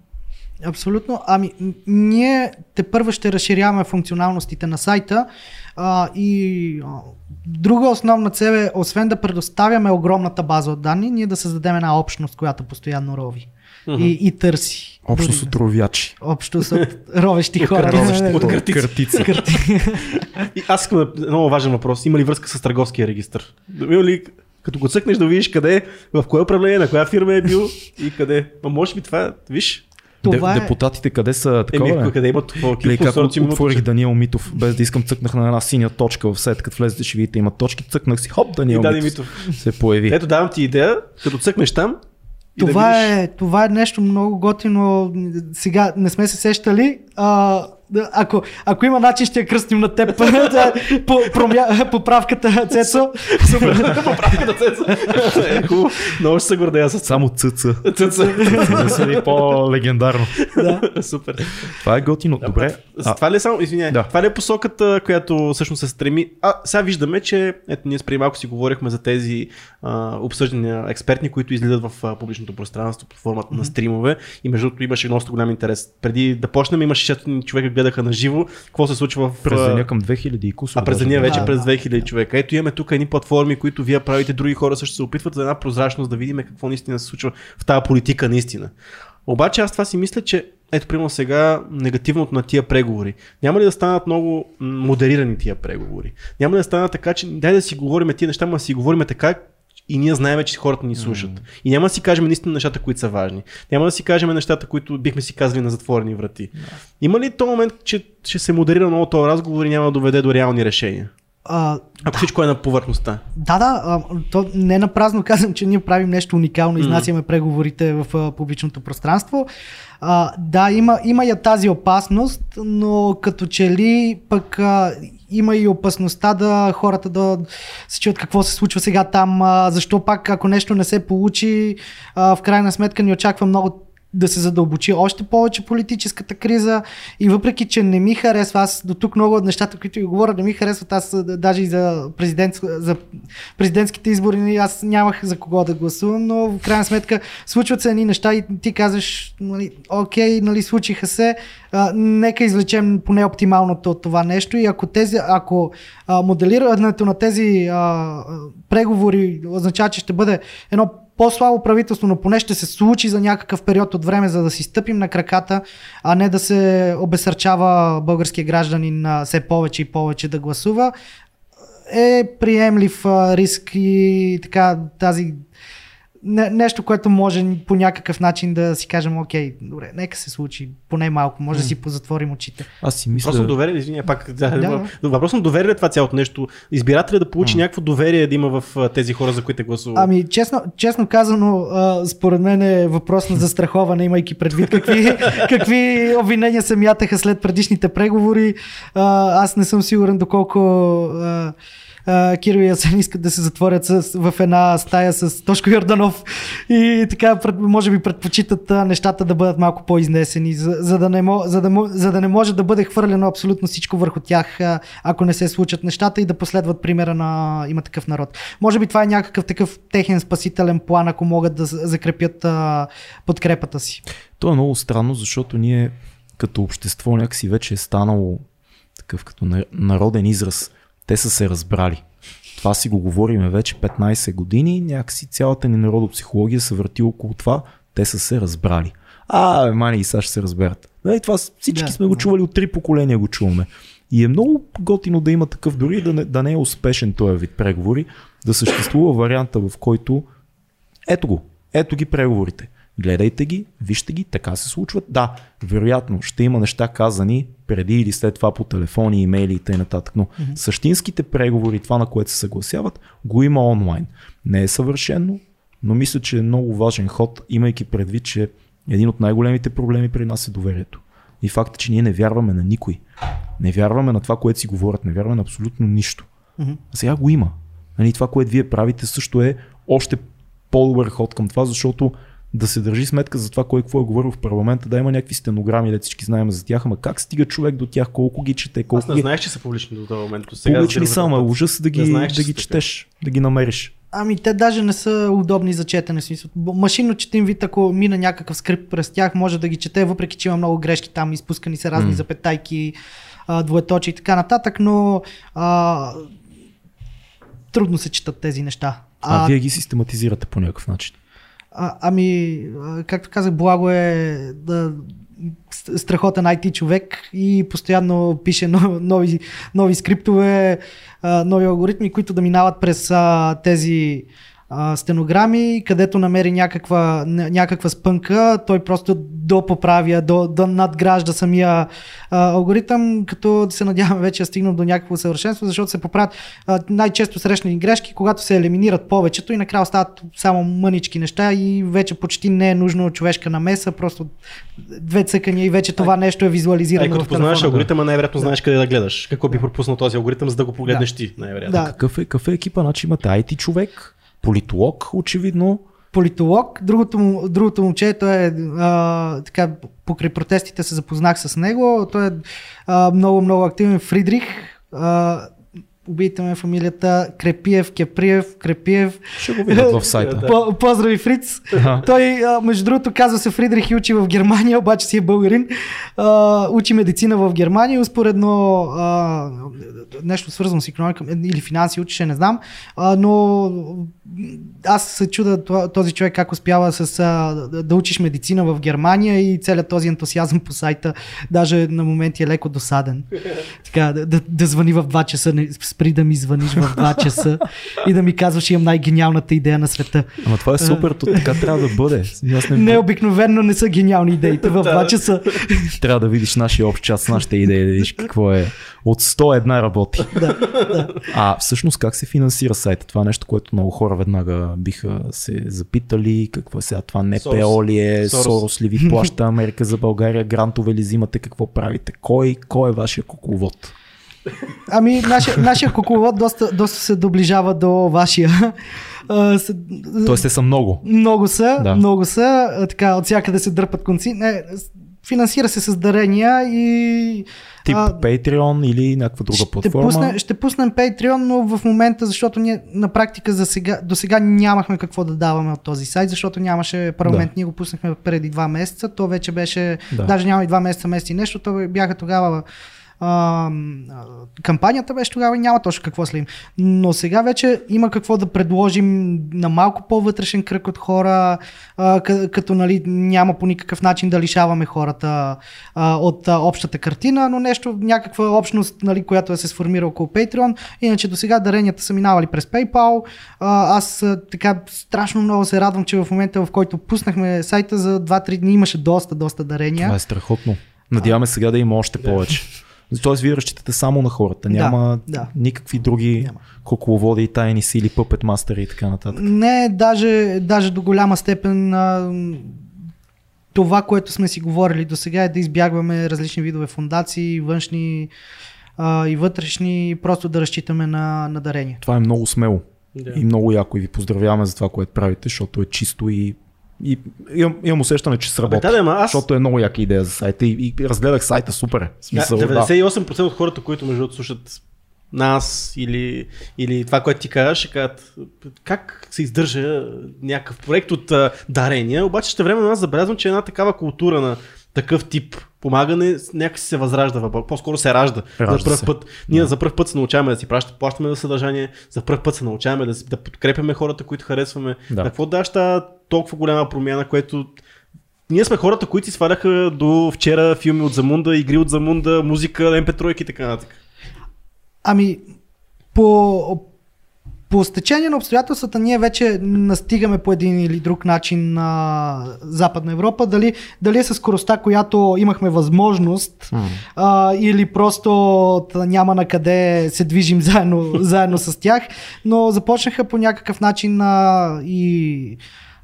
Абсолютно. Ами, ние те първо ще разширяваме функционалностите на сайта а, и а, друга основна цел е, освен да предоставяме огромната база от данни, ние да създадем една общност, която постоянно рови. Uh-huh. И, и търси. Общо с отровячи. Общо с ровещи хора. От картица. И аз искам да, много важен въпрос. Има ли връзка с търговския регистр? Има ли като го цъкнеш да видиш къде, в кое управление, на коя фирма е бил и къде. А може би това, виж, това Де, Депутатите къде са такова? Еми, къде имат отворих Даниел Митов, без да искам цъкнах на една синя точка в сайт, като влезете ще видите има точки, цъкнах си, хоп, Даниел Митов, Митов се появи. Ето давам ти идея, като цъкнеш там, това, да е, това е нещо много готино. Сега не сме се сещали. А, ако, ако има начин, ще я кръстим на теб. по, промя... Поправката Цецо. Супер. Поправката Цецо. Е, Много ще се гордея с Само цъца. Цъца. Да е по-легендарно. Да. Супер. Това е готино. Добре. А, това ли е само, извиняй, да. това ли е посоката, която всъщност се стреми? А, сега виждаме, че ето ние с преди малко си говорихме за тези а, обсъждания експертни, които излизат в а, публичното пространство под формата mm-hmm. на стримове и между другото имаше много голям интерес. Преди да почнем имаше 600 човека гледаха на живо какво се случва в... През деня към 2000 и кусо. А през деня вече да, през 2000 да. човека. Ето имаме тук едни платформи, които вие правите, други хора също се опитват за една прозрачност да видим какво наистина се случва в тази политика наистина. Обаче аз това си мисля, че ето, примерно сега, негативното на тия преговори. Няма ли да станат много модерирани тия преговори? Няма ли да станат така, че дай да си говорим тия неща, но да си говорим така, и ние знаем, че хората ни слушат. Mm. И няма да си кажем наистина нещата, които са важни. Няма да си кажем нещата, които бихме си казали на затворени врати. Yeah. Има ли този момент, че ще се модерира много този разговор и няма да доведе до реални решения? А, Ако да. всичко е на повърхността. Да, да. А, то не на празно казвам, че ние правим нещо уникално, изнасяме mm. преговорите в а, публичното пространство. А, да, има, има я тази опасност, но като че ли пък а, има и опасността да хората да се чуят какво се случва сега там, а, защо пак ако нещо не се получи, а, в крайна сметка ни очаква много да се задълбочи още повече политическата криза. И въпреки, че не ми харесва, аз до тук много от нещата, които ви говоря, не ми харесват, аз даже и за, президент, за президентските избори аз нямах за кого да гласувам, но в крайна сметка случват се едни неща и ти казваш, нали, окей, нали, случиха се, а, нека извлечем поне оптималното от това нещо. И ако, тези, ако а, моделирането на тези а, преговори означава, че ще бъде едно по-слабо правителство, но поне ще се случи за някакъв период от време, за да си стъпим на краката, а не да се обесърчава българския гражданин все повече и повече да гласува, е приемлив риск и така тази не, нещо, което може по някакъв начин да си кажем, окей, добре, нека се случи, поне малко, може да си позатворим очите. Аз си мисля... Просто доверие, извиня, пак, да, да. въпрос на доверие е това цялото нещо. Избирателя да получи а. някакво доверие да има в тези хора, за които е гласува. Ами, честно, честно казано, според мен е въпрос на застраховане, имайки предвид какви, какви обвинения се мятаха след предишните преговори. Аз не съм сигурен доколко Киро и Асен искат да се затворят с, в една стая с Тошко Йорданов и така може би предпочитат нещата да бъдат малко по-изнесени, за, за, да не, за, да, за да не може да бъде хвърлено абсолютно всичко върху тях, ако не се случат нещата и да последват примера на има такъв народ. Може би това е някакъв такъв техен спасителен план, ако могат да закрепят а, подкрепата си. То е много странно, защото ние като общество някакси вече е станало такъв като народен израз те са се разбрали. Това си го говориме вече 15 години, някакси цялата ни народопсихология се върти около това, те са се разбрали. А, мани и сега ще се разберат. Нали, това всички да, сме го чували от три поколения го чуваме. И е много готино да има такъв, дори да не, да не е успешен този вид преговори, да съществува варианта, в който ето го, ето ги преговорите. Гледайте ги, вижте ги, така се случват. Да, вероятно ще има неща казани преди или след това по телефони, имейли и т.н. Но mm-hmm. същинските преговори, това на което се съгласяват, го има онлайн. Не е съвършено, но мисля, че е много важен ход, имайки предвид, че един от най-големите проблеми при нас е доверието. И факта, че ние не вярваме на никой. Не вярваме на това, което си говорят, не вярваме на абсолютно нищо. Mm-hmm. А сега го има. Нали, това, което вие правите, също е още по-добър ход към това, защото да се държи сметка за това кой какво е говорил в парламента, да има някакви стенограми, да всички знаем за тях, ама как стига човек до тях, колко ги чете, колко Аз не ги... знаеш, че са публични до този момент. Сега публични са, ама ужас да ги, знаеш, да ги четеш, да ги намериш. Ами те даже не са удобни за четене. Смисъл. Машинно четим вид, ако мина някакъв скрипт през тях, може да ги чете, въпреки че има много грешки там, изпускани са разни mm. запетайки, двоеточи и така нататък, но а, трудно се четат тези неща. А, а вие ги систематизирате по някакъв начин. А, ами, както казах, благо е да страхотен IT човек и постоянно пише нови, нови скриптове, нови алгоритми, които да минават през тези а, стенограми, където намери някаква, някаква спънка, той просто допоправя, до, до надгражда самия а, алгоритъм, като се надяваме вече да стигнем до някакво съвършенство, защото се поправят а, най-често срещани грешки, когато се елиминират повечето и накрая стават само мънички неща и вече почти не е нужно човешка намеса, просто две цъкания и вече това нещо е визуализирано. Ай, като познаваш алгоритъма, най-вероятно знаеш къде да гледаш. Какво би пропуснал този алгоритъм, за да го погледнеш да. ти, най-вероятно. Да. Какъв, е, какъв е екипа? Значи имате IT човек, политолог, очевидно. Политолог. Другото, другото момче, той е а, така, покрай протестите се запознах с него. Той е а, много, много активен. Фридрих. А, убийте ме фамилията Крепиев, Кеприев, Крепиев. Ще го видят в сайта. Поздрави, Фриц. Той, между другото, казва се Фридрих и учи в Германия, обаче си е българин. Учи медицина в Германия, успоредно нещо свързано с економика или финанси учеше, не знам. Но аз се чуда този човек как успява с, да учиш медицина в Германия и целият този ентусиазъм по сайта даже на моменти е леко досаден. Така, да, да, да звъни в 2 часа спри да ми звъниш в 2 часа и да ми казваш, имам най-гениалната идея на света. Ама това е супер, то така трябва да бъде. Аз не... не, обикновено не са гениални идеите в 2 часа. трябва да видиш нашия общ час, нашите идеи, да видиш какво е. От 100 една работи. да, да. А всъщност как се финансира сайта? Това е нещо, което много хора веднага биха се запитали. Какво е сега? Това НПО ли е? Сорос ли ви плаща Америка за България? Грантове ли взимате? Какво правите? Кой, кой е вашия кукловод? Ами, нашия, нашия кукловод доста, доста се доближава до вашия. Тоест, те са много. Много са, да. много са. Така, от всякъде се дърпат конци. Не, финансира се с дарения и... Тип а, Patreon или някаква друга ще платформа? Пусне, ще пуснем Patreon, но в момента, защото ние на практика за сега, до сега нямахме какво да даваме от този сайт, защото нямаше парламент. Да. Ние го пуснахме преди два месеца. То вече беше, да. даже няма и два месеца, месец и нещо. То бяха тогава а, кампанията беше тогава и няма точно какво следим. Но сега вече има какво да предложим на малко по-вътрешен кръг от хора, а, като нали, няма по никакъв начин да лишаваме хората а, от а, общата картина, но нещо, някаква общност, нали, която да се сформира около Patreon. Иначе до сега даренията са минавали през PayPal. А, аз а, така страшно много се радвам, че в момента, в който пуснахме сайта за 2-3 дни имаше доста, доста дарения. Това е страхотно. Надяваме сега да има още повече. Тоест, вие разчитате само на хората. Няма да, да. никакви други Няма. кукловоди, тайни сили, пъпет мастери и така нататък. Не, даже, даже до голяма степен а, това, което сме си говорили до сега е да избягваме различни видове фундации, външни а, и вътрешни, просто да разчитаме на, на дарения. Това е много смело. Да. И много яко и ви поздравяваме за това, което правите, защото е чисто и и имам, имам усещане, че сработи. Да, да, аз... Защото е много яка идея за сайта и, и разгледах сайта супер. Е. Смисъл, 98% да. от хората, които между другото слушат нас или, или това, което ти кажеш, ще кажат как се издържа някакъв проект от а, дарения, обаче ще време нас забелязвам, че една такава култура на такъв тип помагане някакси се възражда, по-скоро се ражда. ражда за първ път. Ние да. за първ път се научаваме да си пращаме, плащаме за съдържание, за първ път се научаваме да, да подкрепяме хората, които харесваме. Да. Какво даш тази толкова голяма промяна, което ние сме хората, които си сваляха до вчера филми от Замунда, игри от Замунда, музика, MP3 и така нататък. Ами, по, по стечение на обстоятелствата ние вече настигаме по един или друг начин на Западна Европа. Дали, дали е с скоростта, която имахме възможност mm. а, или просто няма на къде се движим заедно, заедно с тях, но започнаха по някакъв начин а, и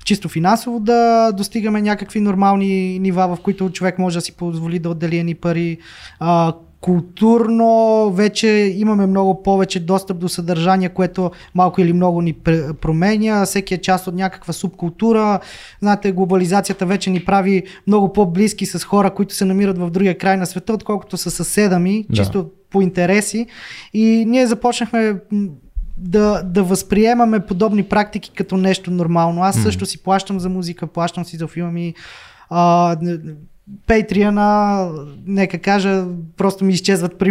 чисто финансово да достигаме някакви нормални нива, в които човек може да си позволи да отдели ни пари. А, културно вече имаме много повече достъп до съдържание, което малко или много ни променя. Всеки е част от някаква субкултура. Знаете, глобализацията вече ни прави много по-близки с хора, които се намират в другия край на света, отколкото са съседа ми, да. чисто по интереси. И ние започнахме да, да възприемаме подобни практики като нещо нормално. Аз също си плащам за музика, плащам си за филми. А, Патреона, нека кажа, просто ми изчезват,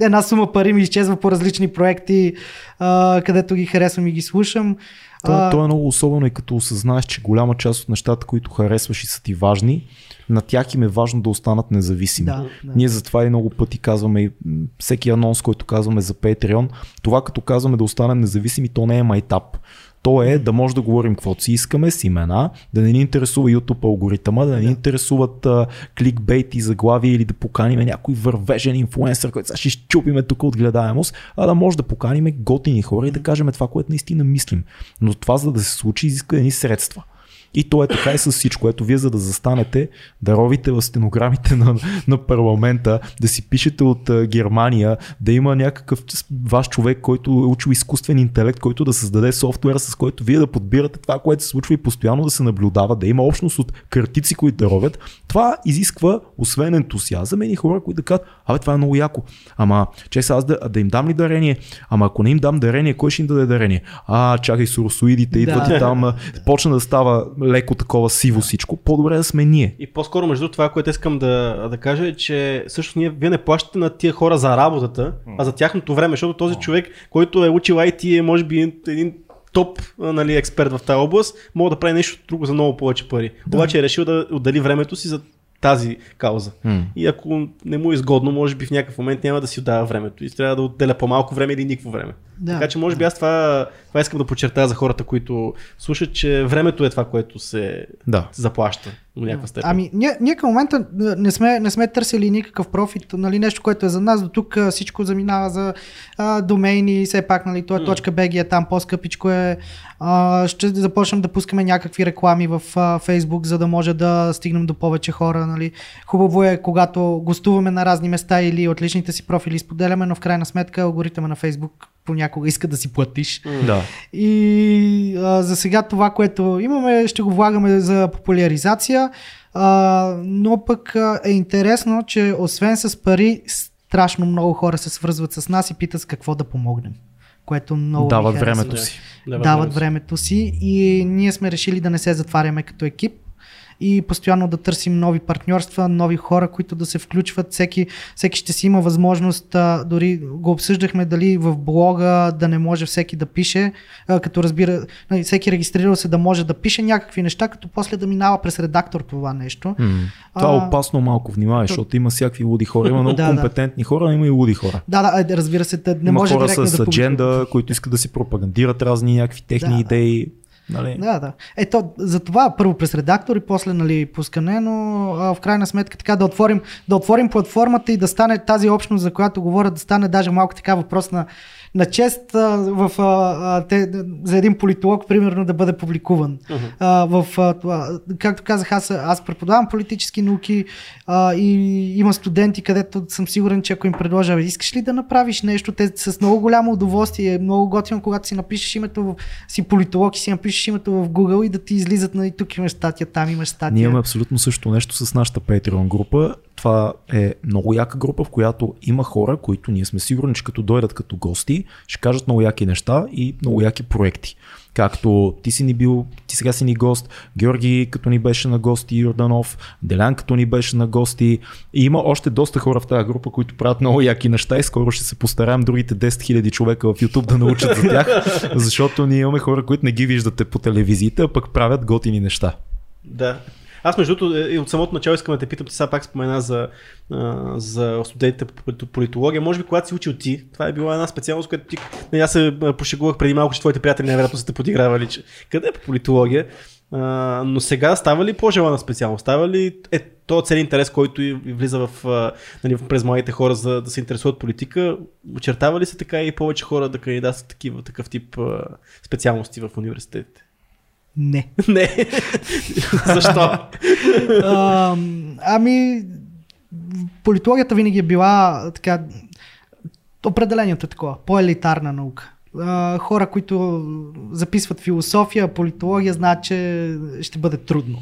една сума пари ми изчезва по различни проекти, а, където ги харесвам и ги слушам. То, то е много особено и като осъзнаеш, че голяма част от нещата, които харесваш и са ти важни, на тях им е важно да останат независими. Да, да. Ние затова и много пъти казваме, всеки анонс, който казваме за Patreon, това като казваме да останем независими, то не е майтап. То е да може да говорим каквото си искаме с имена, да не ни интересува YouTube алгоритъма, да не ни интересуват а, кликбейт и заглави или да поканим някой вървежен инфлуенсър, който сега ще щупиме тук от гледаемост, а да може да поканим готини хора и да кажем това, което наистина мислим. Но това за да се случи изисква едни средства. И то е така и с всичко. Ето вие за да застанете, да ровите в стенограмите на, на парламента, да си пишете от Германия, да има някакъв ваш човек, който е учил изкуствен интелект, който да създаде софтуера, с който вие да подбирате това, което се случва и постоянно да се наблюдава, да има общност от картици, които да ровят. Това изисква, освен ентусиазъм, и хора, които да кажат, абе това е много яко. Ама, че сега аз да, да им дам ли дарение? Ама ако не им дам дарение, кой ще им даде дарение? А, чакай, суросоидите идват да. и там, почна да става леко такова сиво всичко, по-добре да сме ние. И по-скоро между това, което искам да, да кажа е, че също ние, вие не плащате на тия хора за работата, а за тяхното време, защото този човек, който е учил IT е може би един топ нали, експерт в тази област, мога да прави нещо друго за много повече пари. Да. Обаче е решил да отдели времето си за тази кауза. М. И ако не му е изгодно, може би в някакъв момент няма да си отдава времето и трябва да отделя по-малко време или никакво време. Да. Така че може би аз това, това искам да подчертая за хората, които слушат, че времето е това, което се Да. заплаща до някаква степен. Ами, ние, ние към момента не сме, не сме търсили никакъв профит, нали, нещо, което е за нас. До тук всичко заминава за а, домейни, все пак, нали, той е точка .bg е там, по-скъпичко е. А, ще започнем да пускаме някакви реклами в а, Facebook, за да може да стигнем до повече хора. Нали. Хубаво е, когато гостуваме на разни места или от личните си профили споделяме, но в крайна сметка алгоритъма на Facebook понякога иска да си платиш. Да. И а, за сега това, което имаме, ще го влагаме за популяризация, а, но пък а, е интересно, че освен с пари, страшно много хора се свързват с нас и питат с какво да помогнем. Което много ми Дават харесва. времето Да. си. Дават времето си и ние сме решили да не се затваряме като екип и постоянно да търсим нови партньорства, нови хора, които да се включват. Всеки, всеки ще си има възможност, дори го обсъждахме дали в блога да не може всеки да пише, като разбира, нали, всеки регистрирал се да може да пише някакви неща, като после да минава през редактор това нещо. М. Това е опасно малко, внимавай, то- защото има всякакви луди хора. Има много Да, да. компетентни хора, но има и луди хора. Да, да, е, разбира се, да, не има може хора с да адженда, които искат да си пропагандират разни някакви техни Да, да. идеи. Нали? Да, да. Ето, за това първо през редактор и после нали, пускане, но а, в крайна сметка така да отворим, да отворим платформата и да стане тази общност, за която говоря, да стане даже малко така въпрос на, на чест а, в, а, те, за един политолог, примерно, да бъде публикуван. А, в, а, както казах, аз, аз преподавам политически науки а, и има студенти, където съм сигурен, че ако им предложа, «Бе, искаш ли да направиш нещо, те с много голямо удоволствие, е много готино, когато си напишеш името, в, си политолог и си напишеш името в Google и да ти излизат, нали, тук имаш статия, там имаш статия. Ние имаме абсолютно също нещо с нашата Patreon група. Това е много яка група, в която има хора, които ние сме сигурни, че като дойдат като гости, ще кажат много яки неща и много яки проекти. Както ти си ни бил, ти сега си ни гост, Георги като ни беше на гости, Йорданов, Делян като ни беше на гости. И има още доста хора в тази група, които правят много яки неща и скоро ще се постараем другите 10 000 човека в YouTube да научат за тях, защото ние имаме хора, които не ги виждате по телевизиите, а пък правят готини неща. Да. Аз между другото е, и от самото начало искам да те питам, сега пак спомена за, за студентите по полит- политология. Може би когато си учил ти, това е била една специалност, която ти... Не, аз се пошегувах преди малко, че твоите приятели най-вероятно са те подигравали, че къде е по политология. Но сега става ли по-желана специалност? Става ли е, то цели интерес, който и влиза в, нали, през младите хора за да се интересуват политика? Очертава ли се така и повече хора да кандидатстват такива, такъв тип специалности в университетите? Не. Не. Защо? а, ами, политологията винаги е била така, определението е такова, по-елитарна наука. А, хора, които записват философия, политология, знаят, че ще бъде трудно.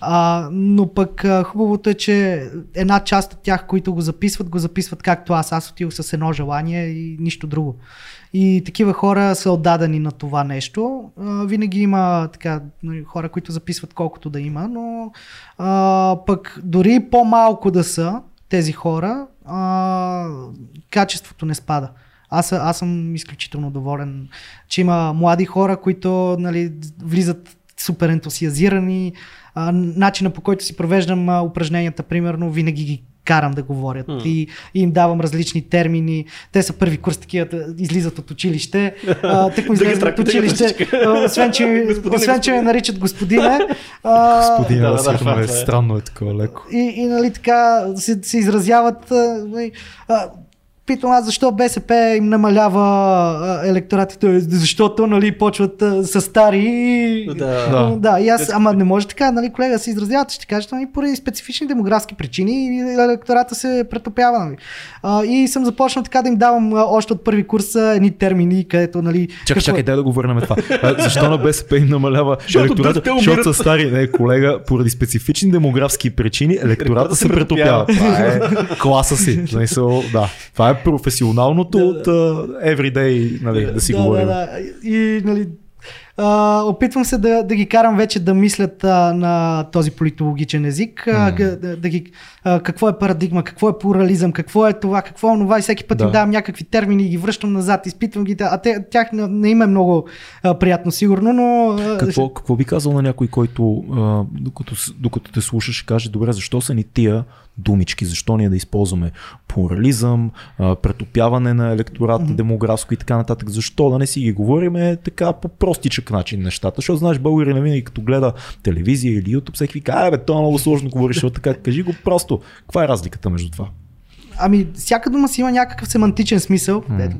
А, но пък а, хубавото е, че една част от тях, които го записват, го записват както аз. Аз отидох с едно желание и нищо друго. И такива хора са отдадени на това нещо. А, винаги има така, нали, хора, които записват колкото да има, но а, пък дори по-малко да са тези хора, а, качеството не спада. Аз, аз съм изключително доволен, че има млади хора, които нали, влизат супер ентусиазирани. А, начина по който си провеждам а, упражненията, примерно, винаги ги карам да говорят М. и, и им давам различни термини. Те са първи курс, такива да излизат от училище. Тък му ги излезат от училище, освен че, Господине, освен, че ме господине. наричат господине. а, Господина, да, да, е, е. странно е такова леко. и, и нали така се, се изразяват. А, нали, а, питам аз защо БСП им намалява електоратите, защото нали, почват а, с стари. и- Да. Да. да, и аз, ама не може така, нали, колега, се изразяват, ще кажете, нали, поради специфични демографски причини електората се претопява. Нали. А, и съм започнал така да им давам а, още от първи курс едни термини, където, нали... Чакай, чакай, дай да го върнем това. А, защо на БСП им намалява електората? Защото са стари. Не, колега, поради специфични демографски причини електората се претопява. Това е класа си. Смисъл, да. Това е професионалното от uh, everyday, нали, да си да, говорим. Да, да. И, нали, А, опитвам се да, да ги карам вече да мислят а, на този политологичен език, а, mm. да, да ги, а, какво е парадигма, какво е плурализъм, какво е това, какво е това и всеки път да. им давам някакви термини и ги връщам назад, изпитвам ги, а те, тях не, не им е много а, приятно, сигурно, но... А... Какво, какво би казал на някой, който а, докато, докато те слушаш, каже, добре, защо са ни тия думички, защо ние да използваме плурализъм, претопяване на електората, mm-hmm. демографско и така нататък. Защо да не си ги говориме така по простичък начин нещата? Защото знаеш, българина винаги като гледа телевизия или YouTube, всеки вика, ай бе, то е много сложно говориш, така, кажи го просто. Каква е разликата между това? Ами, всяка дума си има някакъв семантичен смисъл. Mm.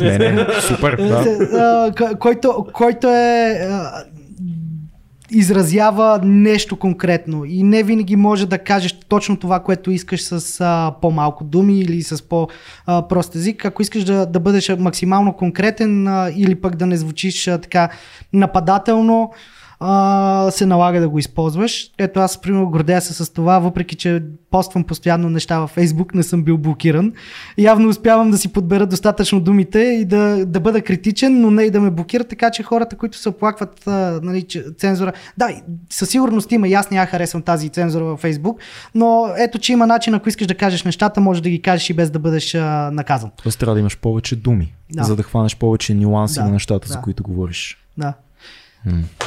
не, не, супер. Да. който, който е изразява нещо конкретно и не винаги може да кажеш точно това, което искаш с а, по-малко думи или с по-прост език. Ако искаш да, да бъдеш максимално конкретен а, или пък да не звучиш а, така нападателно, а, се налага да го използваш. Ето аз, примерно, гордея се с това, въпреки че поствам постоянно неща във Facebook, не съм бил блокиран. Явно успявам да си подбера достатъчно думите и да, да бъда критичен, но не и да ме блокират, така че хората, които се оплакват а, нали, че, цензура, да, със сигурност има, аз не я харесвам тази цензура във Facebook, но ето, че има начин, ако искаш да кажеш нещата, може да ги кажеш и без да бъдеш а, наказан. Тоест трябва да имаш повече думи, да. за да хванеш повече нюанси да. на нещата, да. за които говориш. Да.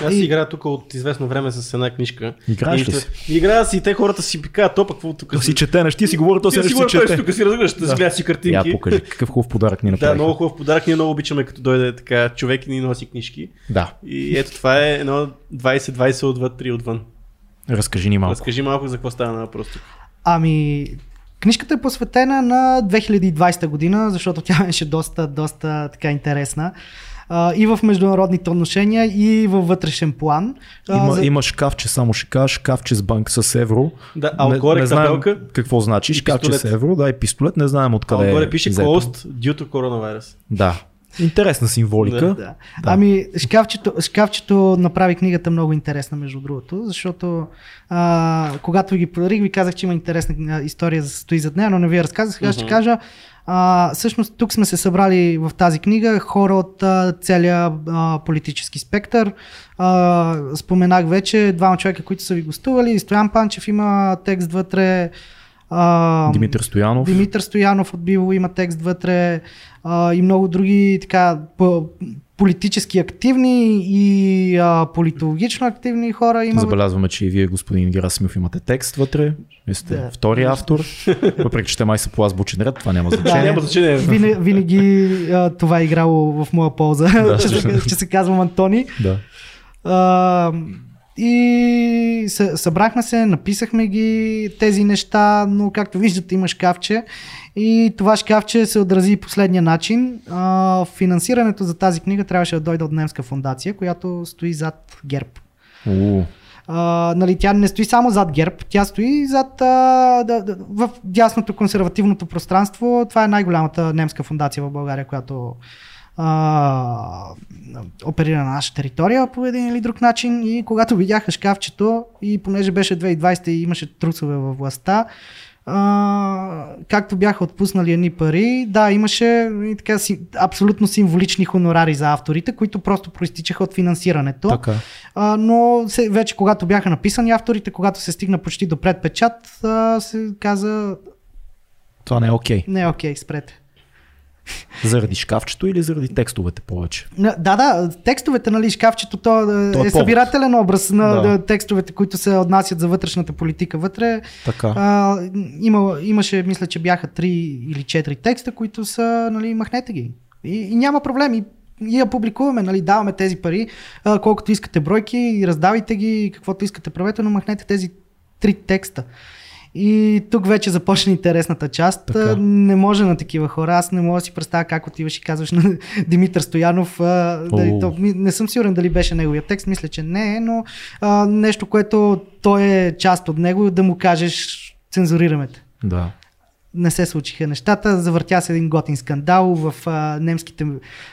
Аз си играя тук от известно време с една книжка. Играеш ли си? Играя си и те хората си пикаят, то какво тук. Си чете неща, ти си говори, то си си чете. Тук си разбираш, да. гледа си картинки. Я покажи, какъв хубав подарък ни направи. Да, много хубав подарък, ние много обичаме като дойде така човек и ни носи книжки. Да. И ето това е едно 20-20 отвън, 3 отвън. Разкажи ни малко. Разкажи малко за какво става на просто. Ами, Книжката е посветена на 2020 година, защото тя беше доста, доста така интересна а, и в международните отношения, и във вътрешен план. Има, за... има шкафче, само ще кажа, шкафче с банк с евро. Да, а отгоре не, не знаем какво значи, шкафче с евро, да, и пистолет, не знаем откъде а отгоре пише closed due to coronavirus. Да, Интересна символика. Да. Да. Ами, шкафчето, шкафчето направи книгата много интересна, между другото, защото а, когато ги подарих, ви казах, че има интересна история за стои зад нея, но не ви я разказах. Сега uh-huh. ще кажа а, всъщност тук сме се събрали в тази книга хора от а, целия а, политически спектър. А, споменах вече двама човека, които са ви гостували. Стоян Панчев има текст вътре. А, Димитър Стоянов. Димитър Стоянов от Биво има текст вътре а, и много други така политически активни и а, политологично активни хора. Има... Забелязваме, че и вие, господин Герасимов, имате текст вътре. Вие сте да. втори автор. Въпреки, че те май са по азбучен ред, това няма значение. Да, няма значение. Винаги, винаги а, това е играло в моя полза, да, че, се, че се казвам Антони. Да. А, и събрахме се, написахме ги тези неща, но както виждате има шкафче и това шкафче се отрази последния начин. А, финансирането за тази книга трябваше да дойде от немска фундация, която стои зад ГЕРБ. Uh. А, нали, тя не стои само зад ГЕРБ, тя стои зад а, да, да, в дясното консервативното пространство. Това е най-голямата немска фундация в България, която а, оперира на наша територия по един или друг начин и когато видяха шкафчето и понеже беше 2020 и имаше трусове във властта, а, както бяха отпуснали едни пари, да, имаше и така си, абсолютно символични хонорари за авторите, които просто проистичаха от финансирането. Така. А, но се, вече когато бяха написани авторите, когато се стигна почти до предпечат, а, се каза... Това не е окей. Okay. Не е окей, okay, спрете. Заради шкафчето или заради текстовете повече? Да, да, текстовете, нали, шкафчето, то, е то е, е събирателен образ на да. текстовете, които се отнасят за вътрешната политика вътре. Така. А, има, имаше, мисля, че бяха три или четири текста, които са, нали, махнете ги. И, и няма проблем. И я публикуваме, нали, даваме тези пари, а, колкото искате бройки, и раздавайте ги, каквото искате правете, но махнете тези три текста. И тук вече започна интересната част. Така. Не може на такива хора. Аз не мога да си представя как отиваш и казваш на Димитър Стоянов. А, дали, то, не съм сигурен дали беше неговия текст. Мисля, че не е, но а, нещо, което той е част от него, да му кажеш цензурираме те. Да не се случиха нещата. Завъртя се един готин скандал в, а, немските,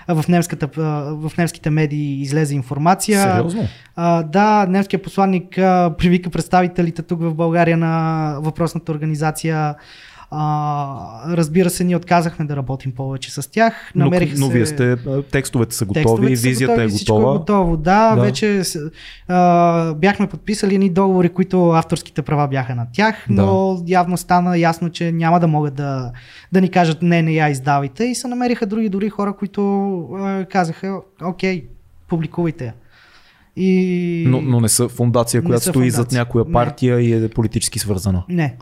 а, в, немската, а, в немските медии излезе информация. Сериозно? А, да, немският посланник а, привика представителите тук в България на въпросната организация А, разбира се, ние отказахме да работим повече с тях. Намерих но, но вие сте, текстовете са готови, текстовете визията са готови, е готова. Е готово, да, да. вече а, бяхме подписали едни договори, които авторските права бяха на тях, но да. явно стана ясно, че няма да могат да, да ни кажат не, не я издавайте и се намериха други дори хора, които а, казаха, окей, публикувайте я. И... Но, но не са фундация, не която са стои фундация. зад някоя партия не. и е политически свързана. Не.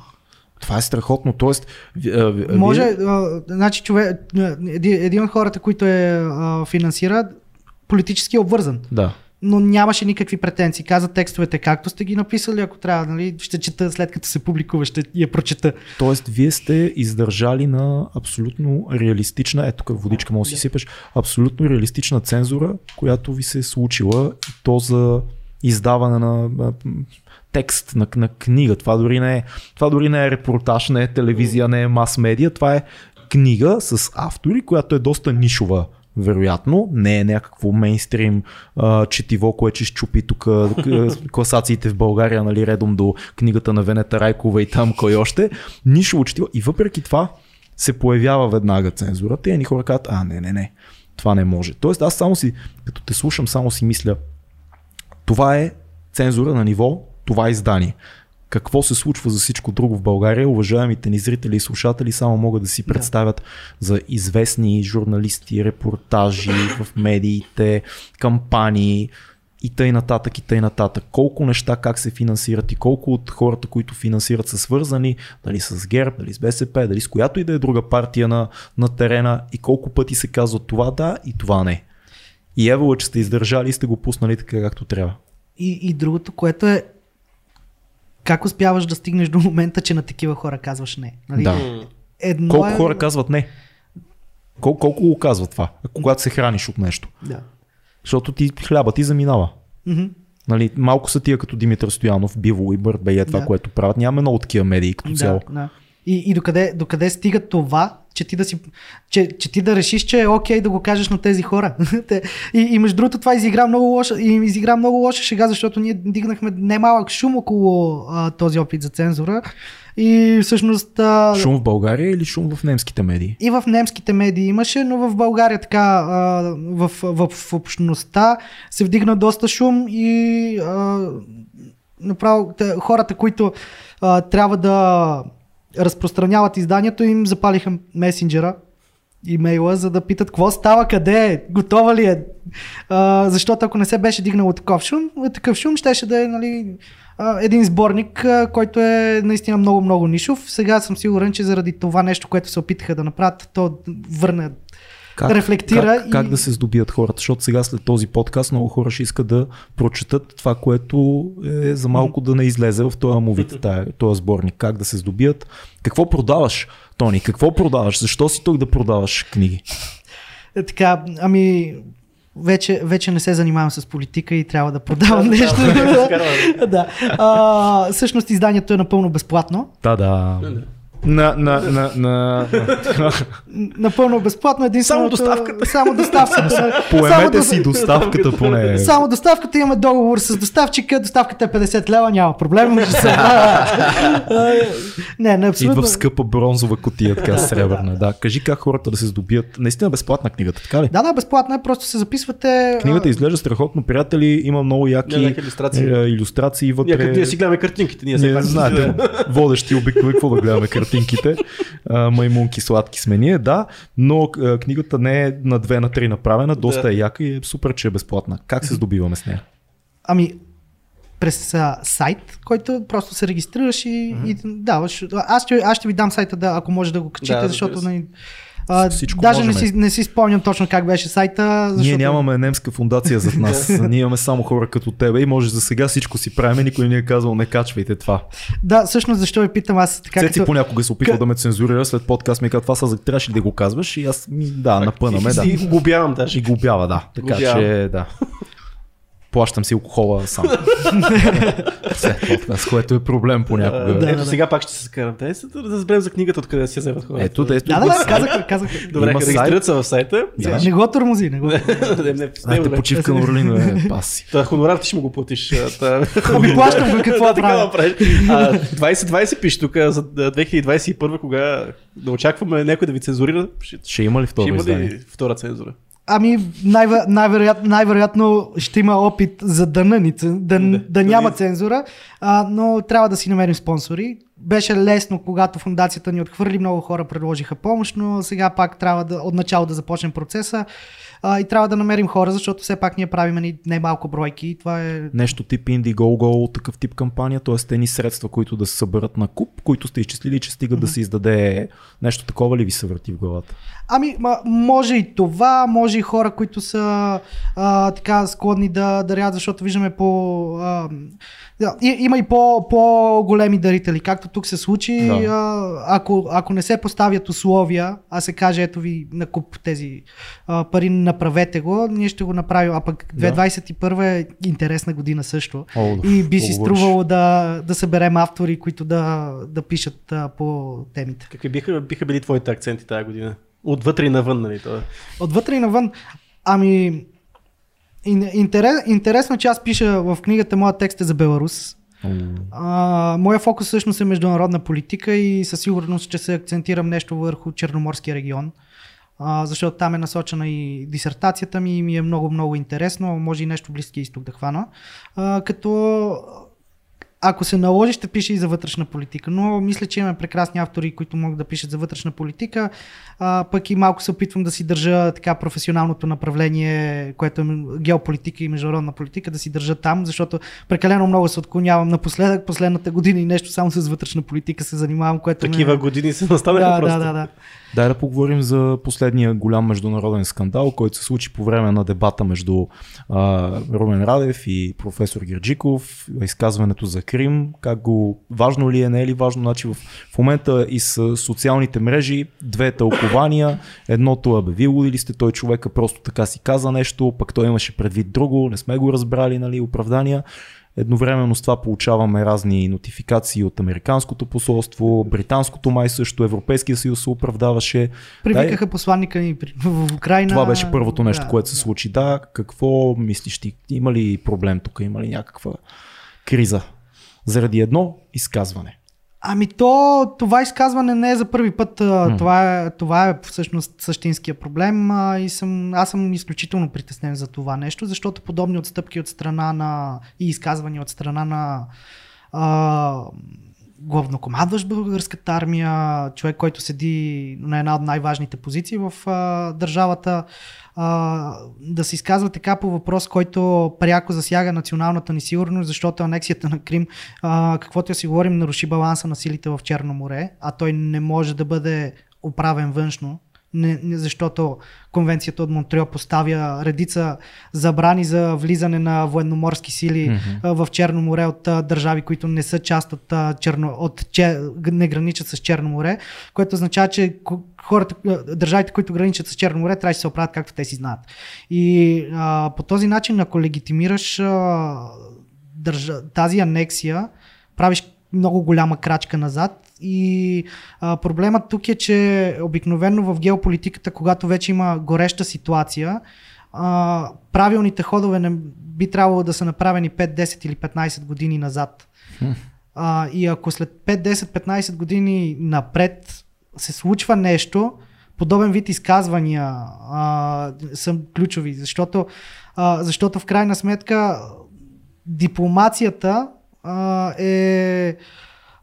Това е страхотно. Тоест, вие... Може, а, значи, човек, един от хората, които е а, финансира, политически е обвързан. Да. Но нямаше никакви претенции. Каза текстовете както сте ги написали, ако трябва, нали, ще чета след като се публикува, ще я прочета. Тоест, вие сте издържали на абсолютно реалистична, ето тук водичка може да си сипеш, абсолютно реалистична цензура, която ви се е случила и то за издаване на текст на, на книга. Това дори, не е, това дори не е репортаж, не е телевизия, не е мас-медия. Това е книга с автори, която е доста нишова вероятно. Не е някакво мейнстрим а, четиво, което ще щупи тук класациите в България, нали, редом до книгата на Венета Райкова и там кой още. Нишово четиво. И въпреки това се появява веднага цензурата и едни хора казват, а не, не, не, това не може. Тоест аз само си, като те слушам, само си мисля, това е цензура на ниво това издание. Какво се случва за всичко друго в България, уважаемите ни зрители и слушатели само могат да си представят да. за известни журналисти, репортажи в медиите, кампании и тъй нататък и тъй нататък. Колко неща как се финансират и колко от хората, които финансират са свързани, дали с ГЕРБ, дали с БСП, дали с която и да е друга партия на, на терена и колко пъти се казва това да и това не. И ево, че сте издържали и сте го пуснали така както трябва. И, и другото, което е как успяваш да стигнеш до момента, че на такива хора казваш не? Нали? Да. Едно колко е... хора казват не? Кол- колко го казва това, когато се храниш от нещо? Да. Защото ти хляба ти заминава. Mm-hmm. Нали, малко са тия като Димитър Стоянов, Биво и Бъртбей, е това, да. което правят. Нямаме много такива медии като цяло. Да, да. И, и докъде, докъде стига това, че ти да си, че, че ти да решиш, че е окей да го кажеш на тези хора. и, и между другото това изигра много лоша, и изигра много лоша шега, защото ние дигнахме немалък шум около а, този опит за цензура. И всъщност. А... Шум в България или шум в немските медии? И в немските медии имаше, но в България така а, в, в, в общността се вдигна доста шум и а, направо хората, които а, трябва да разпространяват изданието, им запалиха месенджера, имейла, за да питат какво става, къде е, готова ли е. А, защото ако не се беше дигнало такъв шум, такъв шум щеше да е нали, един сборник, който е наистина много-много нишов. Сега съм сигурен, че заради това нещо, което се опитаха да направят, то върне как, рефлектира. Как, и... как да се здобият хората? Защото сега след този подкаст много хора ще искат да прочетат това, което е за малко да не излезе в този мувит, този сборник. Как да се здобият? Какво продаваш, Тони? Какво продаваш? Защо си тук да продаваш книги? Е, така, ами вече, вече не се занимавам с политика и трябва да продавам нещо. да. А, всъщност изданието е напълно безплатно. Да, да на, на, на, на... Напълно безплатно. Само доставката. Само доставката. Поемете си доставката поне. Само доставката имаме договор с доставчика, доставката е 50 лева, няма проблем. не, не, абсолютно. Идва в скъпа бронзова котия, така сребърна. Да, кажи как хората да се здобият. Наистина безплатна книгата, така ли? Да, да, безплатна е, просто се записвате. Книгата изглежда страхотно, приятели, има много яки иллюстрации. иллюстрации вътре. Ние, си гледаме картинките, ние, ние знаете, водещи обикновено какво да гледаме картинки картинките. маймунки сладки сме ние, да, но книгата не е на 2 на 3 направена, доста е яка и е супер, че е безплатна. Как се здобиваме с нея? Ами, през а, сайт, който просто се регистрираш и, mm-hmm. и даваш. Аз ще, аз ще ви дам сайта, да, ако може да го качите, да, защото да, а, Всичко даже не си, не си спомням точно как беше сайта. Защото... Ние нямаме немска фундация зад нас. Ние имаме само хора като тебе и може за сега всичко си правим. Никой не е казал не качвайте това. Да, всъщност защо ви питам аз така. Цеци като... понякога се опитва К... да ме цензурира след подкаст ми казва това са трябваше ли да го казваш и аз ми да, напънаме. Да. И го обявам даже. И го обява, да. Така че да. плащам си алкохола сам. с което е проблем понякога. Да, Ето да, сега пак ще се скарам. Те са да разберем за книгата, откъде се вземат хората. Ето, да, ето, да, да, да, казах, казах. Добре, регистрират се в сайта. Да. Не го тормози, не го. Знаете, почивка на Орлино е паси. Та хонорар ти ще му го платиш. Ами плащам го какво правя. 2020 пише тук за 2021, кога да очакваме някой да ви цензурира. Ще има ли втора Ще има ли втора цензура? Ами, най- най-вероятно, най-вероятно ще има опит за да, нани, да, да, да няма цензура, а, но трябва да си намерим спонсори. Беше лесно, когато фундацията ни отхвърли, много хора предложиха помощ, но сега пак трябва да, отначало да започнем процеса а, и трябва да намерим хора, защото все пак ние правим не малко бройки и това е... Нещо тип Indiegogo, такъв тип кампания, т.е. ни средства, които да се съберат на куп, които сте изчислили, че стига mm-hmm. да се издаде нещо такова ли ви се върти в главата? Ами, може и това, може и хора, които са а, така склонни да дарят, защото виждаме по... А, да, има и по, по-големи дарители, както тук се случи. Да. А, ако, ако не се поставят условия, а се каже, ето ви на куп тези а, пари, направете го, ние ще го направим. А пък 2021 да. е интересна година също. О, и би си струвало да, да съберем автори, които да, да пишат а, по темите. Какви биха, биха били твоите акценти тази година? Отвътре и навън, нали? Това? Отвътре и навън. Ами, интерес, интересно, че аз пиша в книгата, моят текст е за Беларус. Mm. А, моя фокус всъщност е международна политика и със сигурност ще се акцентирам нещо върху Черноморския регион. А, защото там е насочена и дисертацията ми и ми е много, много интересно. Може и нещо близки изток да хвана. А, като ако се наложи, ще пише и за вътрешна политика. Но мисля, че имаме прекрасни автори, които могат да пишат за вътрешна политика. А, пък и малко се опитвам да си държа така професионалното направление, което е геополитика и международна политика, да си държа там, защото прекалено много се отклонявам напоследък, последната година и нещо само с вътрешна политика се занимавам, което. Такива ме... години се настанаха да, просто. Да, да, да. Дай да поговорим за последния голям международен скандал, който се случи по време на дебата между а, Румен Радев и професор Герджиков, изказването за Крим, как го, важно ли е, не е ли важно, значи в, в момента и с социалните мрежи две тълкования, едното е бе, вие ли сте, той човека просто така си каза нещо, пък той имаше предвид друго, не сме го разбрали, нали, оправдания. Едновременно с това получаваме разни нотификации от Американското посолство, Британското май също, Европейския съюз се оправдаваше. Привикаха Дай... посланника ни в Украина. Това беше първото нещо, да, което се да. случи. Да, какво мислиш ти? Има ли проблем тук? Има ли някаква криза? Заради едно изказване. Ами то, това изказване не е за първи път. Mm. Това, е, това е всъщност същинския проблем а, и съм, аз съм изключително притеснен за това нещо, защото подобни отстъпки от страна на и изказвания от страна на а, главнокомандващ българската армия, човек, който седи на една от най-важните позиции в а, държавата, а, да се изказва така по въпрос, който пряко засяга националната ни сигурност, защото анексията на Крим, а, каквото я си говорим, наруши баланса на силите в Черно море, а той не може да бъде оправен външно, не, не, защото конвенцията от Монтрео поставя редица забрани за влизане на военноморски сили mm-hmm. в Черно море от а, държави, които не са част от, а, черно, от че, не граничат с Черно море, което означава, че хората, държавите, които граничат с Черно море, трябва да се оправят както те си знаят. И а, по този начин, ако легитимираш а, държа, тази анексия, правиш много голяма крачка назад и а, проблемът тук е, че обикновено в геополитиката, когато вече има гореща ситуация, а, правилните ходове не би трябвало да са направени 5, 10 или 15 години назад. А, и ако след 5, 10, 15 години напред се случва нещо, подобен вид изказвания а, са ключови, защото, а, защото в крайна сметка дипломацията а, е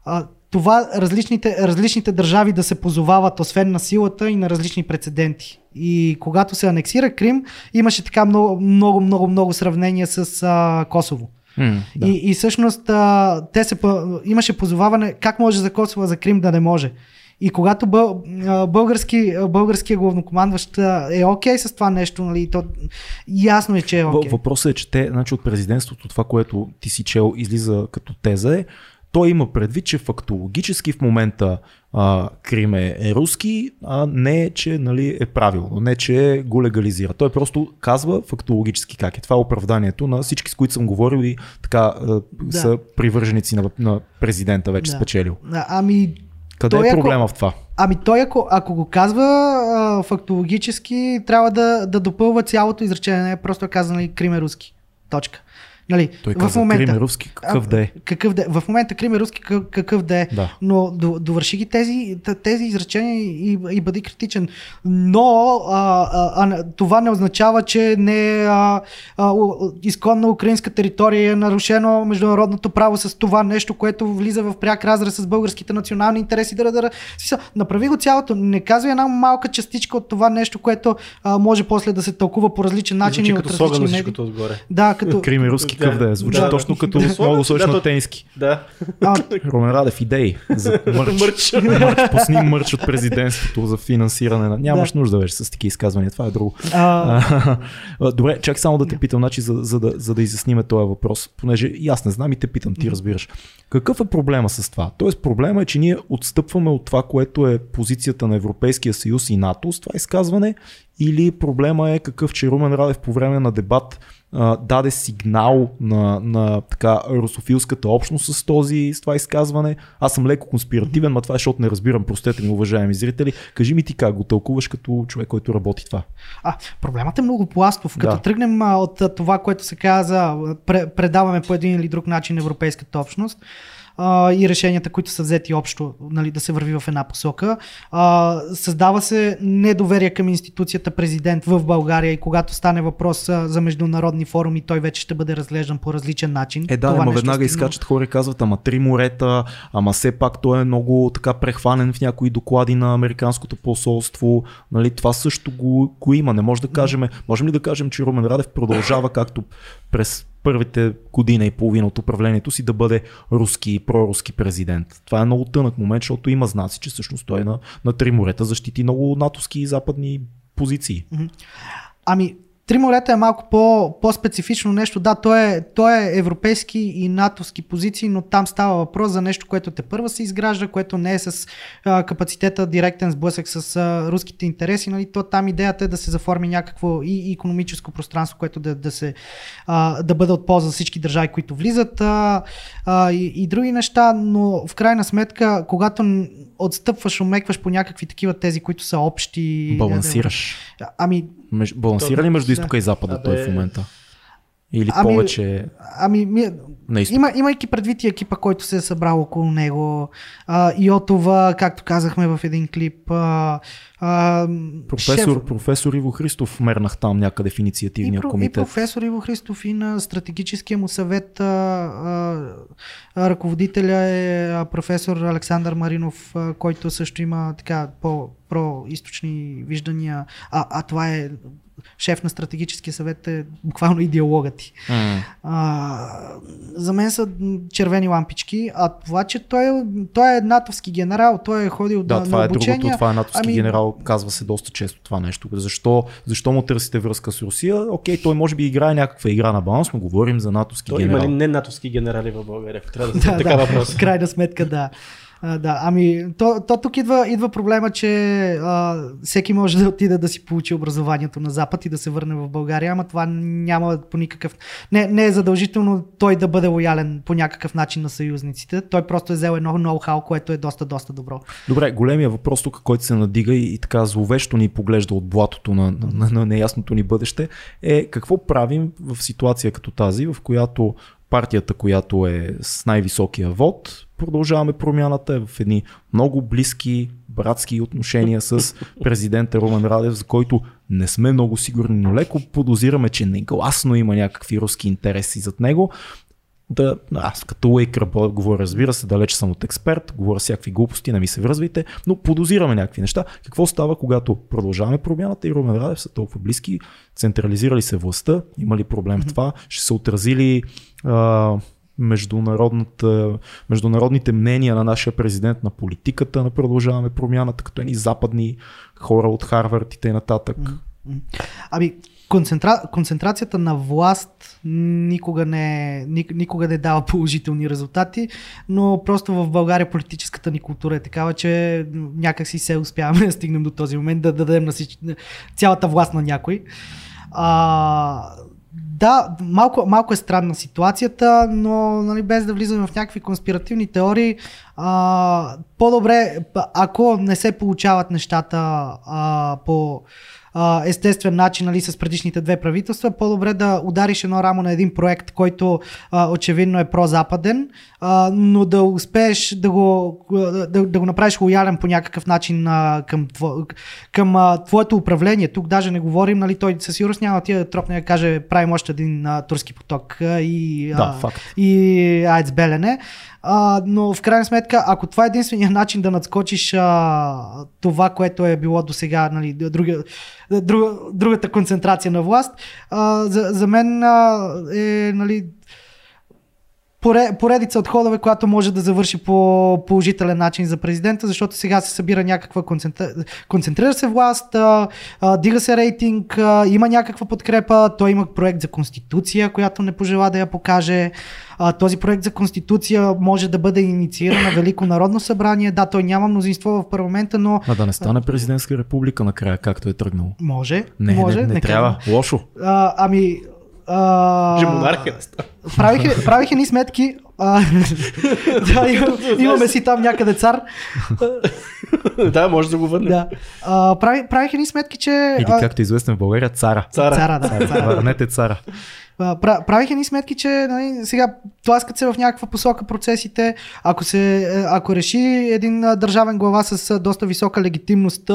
а, това различните, различните държави да се позовават освен на силата и на различни прецеденти. И когато се анексира Крим, имаше така много, много, много, много сравнения с а, Косово. Mm, да. и, и всъщност а, те се, имаше позоваване как може за Косово, за Крим да не може. И когато бъл, български, българския главнокомандващ е окей okay с това нещо, нали, то ясно е, че е окей. Okay. Въпросът е, че те, значи от президентството, това, което ти си чел, излиза като теза е, той има предвид, че фактологически в момента а, Крим е, е руски, а не, че нали, е правилно, не, че го легализира. Той просто казва фактологически как е. Това е оправданието на всички, с които съм говорил и така да. са привърженици на, на президента вече да. спечелил. Ами, къде той, е проблема ако, в това? Ами той ако, ако го казва а, фактологически, трябва да, да допълва цялото изречение, не е просто казано Крим е руски. Точка. Нали, Той в момента, Крим е руски, какъв да е. Какъв да, в момента Крим е руски, какъв, да е. Да. Но довърши ги тези, тези изречения и, и бъди критичен. Но а, а, а, това не означава, че не а, а, изконна украинска територия е нарушено международното право с това нещо, което влиза в пряк разрез с българските национални интереси. Да, да, да. Направи го цялото. Не казва една малка частичка от това нещо, което а, може после да се тълкува по различен начин. И, от като различни медии. Отгоре. Да, като... Крим е руски какъв да е. Звучи да, точно като много сочно да, тениски. Да. Румен Радев, идеи за мърч. мърч. мърч. Пусни мърч от президентството за финансиране. На... Нямаш да. нужда вече с такива изказвания. Това е друго. А... Добре, чак само да те питам, значи, за, за, да, за да изясниме този въпрос, понеже и аз не знам и те питам, ти разбираш. Какъв е проблема с това? Тоест проблема е, че ние отстъпваме от това, което е позицията на Европейския съюз и НАТО с това изказване или проблема е какъв, че Румен Радев по време на дебат а, даде сигнал на, на така русофилската общност с, този, с това изказване. Аз съм леко конспиративен, но това е, защото не разбирам, простете ми, уважаеми зрители. Кажи ми ти как го тълкуваш като човек, който работи това. А, проблемът е много пластов. Като да. тръгнем от това, което се каза, предаваме по един или друг начин Европейската общност а, и решенията, които са взети общо, нали, да се върви в една посока. А, създава се недоверие към институцията президент в България и когато стане въпрос за международни форуми, той вече ще бъде разглеждан по различен начин. Е, да, ама веднага изкачат хора и казват, ама три морета, ама все пак той е много така прехванен в някои доклади на Американското посолство. Нали, това също го, го има. Не може да кажем, можем ли да кажем, че Румен Радев продължава както през първите година и половина от управлението си да бъде руски, проруски президент. Това е много тънък момент, защото има знаци, че всъщност той е на, на три морета защити много натовски и западни позиции. Ами, Три морета е малко по, по-специфично нещо. Да, то е, то е европейски и натовски позиции, но там става въпрос за нещо, което те първа се изгражда, което не е с а, капацитета директен сблъсък с а, руските интереси. Нали? То там идеята е да се заформи някакво и економическо пространство, което да, да, се, а, да бъде от полза за всички държави, които влизат а, а, и, и други неща, но в крайна сметка, когато отстъпваш, умекваш по някакви такива тези, които са общи. Балансираш. Ами. Меж, балансира ли между изтока и запада да, той в момента? Или ами, повече. Ами, ми, има, имайки предвид и екипа, който се е събрал около него, а, Йотова, както казахме в един клип. А, а, професор, шеф... професор Иво Христов мернах там някъде в инициативния и, комитет. И професор Иво Христов и на стратегическия му съвет а, а, ръководителя е професор Александър Маринов, а, който също има така по-происточни виждания. А, а това е шеф на стратегическия съвет е буквално идеологът ти. Mm. А, за мен са червени лампички, а това, че той, е, той е натовски генерал, той е ходил да, на, това на обучение. е другото, това е натовски ами... генерал, казва се доста често това нещо. Защо, защо му търсите връзка с Русия? Окей, той може би играе някаква игра на баланс, но говорим за натовски той генерал. Има ли не натовски генерали в България? Трябва да, да, така да, въпрос. Крайна сметка, да. Да, ами то, то тук идва, идва проблема, че а, всеки може да отиде да си получи образованието на Запад и да се върне в България, ама това няма по никакъв... Не, не е задължително той да бъде лоялен по някакъв начин на съюзниците. Той просто е взел едно ноу-хау, което е доста, доста добро. Добре, големия въпрос тук, който се надига и, и така зловещо ни поглежда от блатото на, на, на, на неясното ни бъдеще, е какво правим в ситуация като тази, в която партията, която е с най-високия вод, продължаваме промяната в едни много близки братски отношения с президента Румен Радев, за който не сме много сигурни, но леко подозираме, че негласно има някакви руски интереси зад него да, аз като лейк говоря, разбира се, далеч съм от експерт, говоря всякакви глупости, не ми се връзвайте, но подозираме някакви неща. Какво става, когато продължаваме промяната и Румен Радев са толкова близки, централизирали се властта, има ли проблем в това, ще се отразили а, международните мнения на нашия президент на политиката на продължаваме промяната, като едни западни хора от Харвард и т.н. Ами, концентра... концентрацията на власт никога не, никога не дава положителни резултати, но просто в България политическата ни култура е такава, че някак си се успяваме да стигнем до този момент, да дадем на всич... цялата власт на някой. А, да, малко, малко е странна ситуацията, но нали, без да влизаме в някакви конспиративни теории, а, по-добре, ако не се получават нещата а, по а, естествен начин нали, с предишните две правителства, по-добре да удариш едно рамо на един проект, който а, очевидно е прозападен, а, но да успееш да го, да, да го направиш лоялен по някакъв начин а, към, тво, към а, твоето управление. Тук даже не говорим, нали, той със сигурност няма тия да тропне да каже правим още един а, турски поток а, и, да, а, факт. и Айц Белене. А, но в крайна сметка, ако това е единствения начин да надскочиш а, това, което е било до сега, нали, друга, друга, другата концентрация на власт, а, за, за мен а, е нали, поредица от ходове, която може да завърши по положителен начин за президента, защото сега се събира някаква концентра... концентрира се власт, а, а, дига се рейтинг, а, има някаква подкрепа, той има проект за конституция, която не пожела да я покаже. А, този проект за конституция може да бъде иницииран на Велико народно събрание. Да, той няма мнозинство в парламента, но... А да не стане президентска република накрая, както е тръгнало. Може. Не, може, не, не, не трябва. Лошо. А, ами, а... монархия правих, правих ни сметки. А, да, имаме си там някъде цар. да, може да го върнем. Да. А, прави, правих ни сметки, че... Или както е известен в България, цара. Цара, цара да. Цара. Върнете цара. Правиха ни сметки, че нали, сега тласкат се в някаква посока процесите. Ако, се, ако реши един държавен глава с доста висока легитимност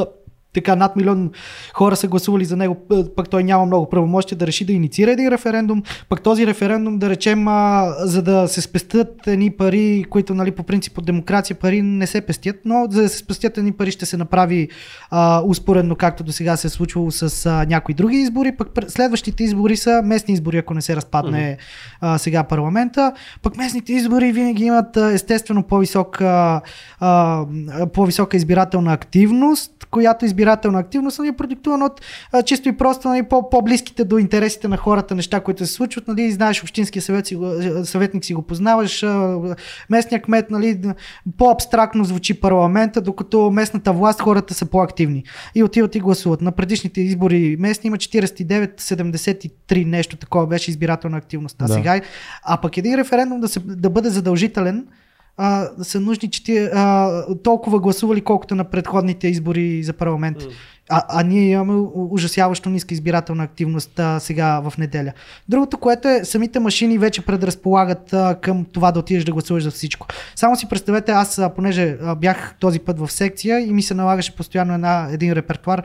така над милион хора са гласували за него, пък той няма много правомощия да реши да инициира един референдум, пък този референдум да речем, а, за да се спестят едни пари, които нали, по принцип от демокрация пари не се пестят, но за да се спестят едни пари ще се направи а, успоредно, както до сега се е случвало с а, някои други избори, пък следващите избори са местни избори, ако не се разпадне а, сега парламента, пък местните избори винаги имат естествено по-висока, а, по-висока избирателна активност, която избирателна активност нали, е продиктувана от а, чисто и просто нали, по- по-близките до интересите на хората неща, които се случват. Нали, знаеш, общинския съвет си го, съветник си го познаваш, а, местния кмет, нали, по-абстрактно звучи парламента, докато местната власт хората са по-активни и отиват и гласуват. На предишните избори местни има 49-73 нещо такова беше избирателна активност. А да. сега, а пък един референдум да, се, да бъде задължителен, а, са нужни че а, толкова гласували, колкото на предходните избори за парламент. Mm. А, а ние имаме ужасяващо ниска избирателна активност а, сега в неделя. Другото, което е, самите машини вече предразполагат а, към това да отидеш да гласуваш за всичко. Само си представете, аз, а, понеже а, бях този път в секция и ми се налагаше постоянно една, един репертуар,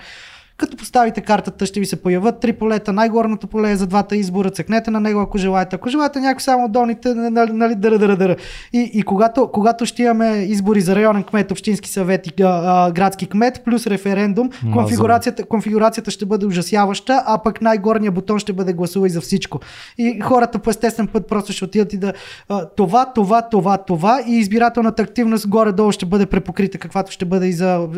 като поставите картата, ще ви се появят три полета. Най-горното поле е за двата избора. Цъкнете на него, ако желаете. Ако желаете някой само долните, нали, нали, дъра, дъра, дъра. И, и когато, когато ще имаме избори за районен кмет, общински съвет и а, градски кмет, плюс референдум, конфигурацията, конфигурацията ще бъде ужасяваща, а пък най-горният бутон ще бъде гласувай за всичко. И хората по естествен път просто ще отидат и да а, това, това, това, това и избирателната активност горе-долу ще бъде препокрита, каквато ще бъде и за,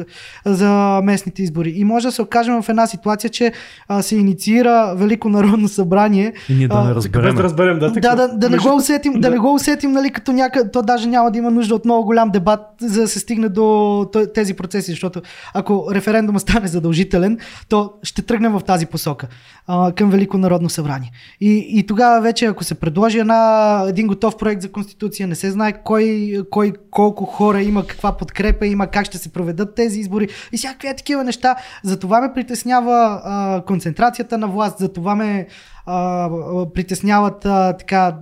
за местните избори. И може да се окаже окажем в една ситуация, че а, се инициира Велико народно събрание. И ние да не разберем. Да, разберем, да, да, да, да, не го усетим, да. да не го усетим, нали, като някъде, то даже няма да има нужда от много голям дебат, за да се стигне до тези процеси, защото ако референдума стане задължителен, то ще тръгнем в тази посока а, към Велико народно събрание. И, и тогава вече, ако се предложи една, един готов проект за конституция, не се знае кой, кой колко хора има, каква подкрепа има, как ще се проведат тези избори и всякакви такива неща. За това ме притеснява а, концентрацията на власт, за това ме а, притесняват а, така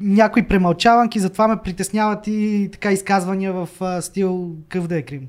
някои премълчаванки, затова ме притесняват и така изказвания в а, стил къв да е Крим.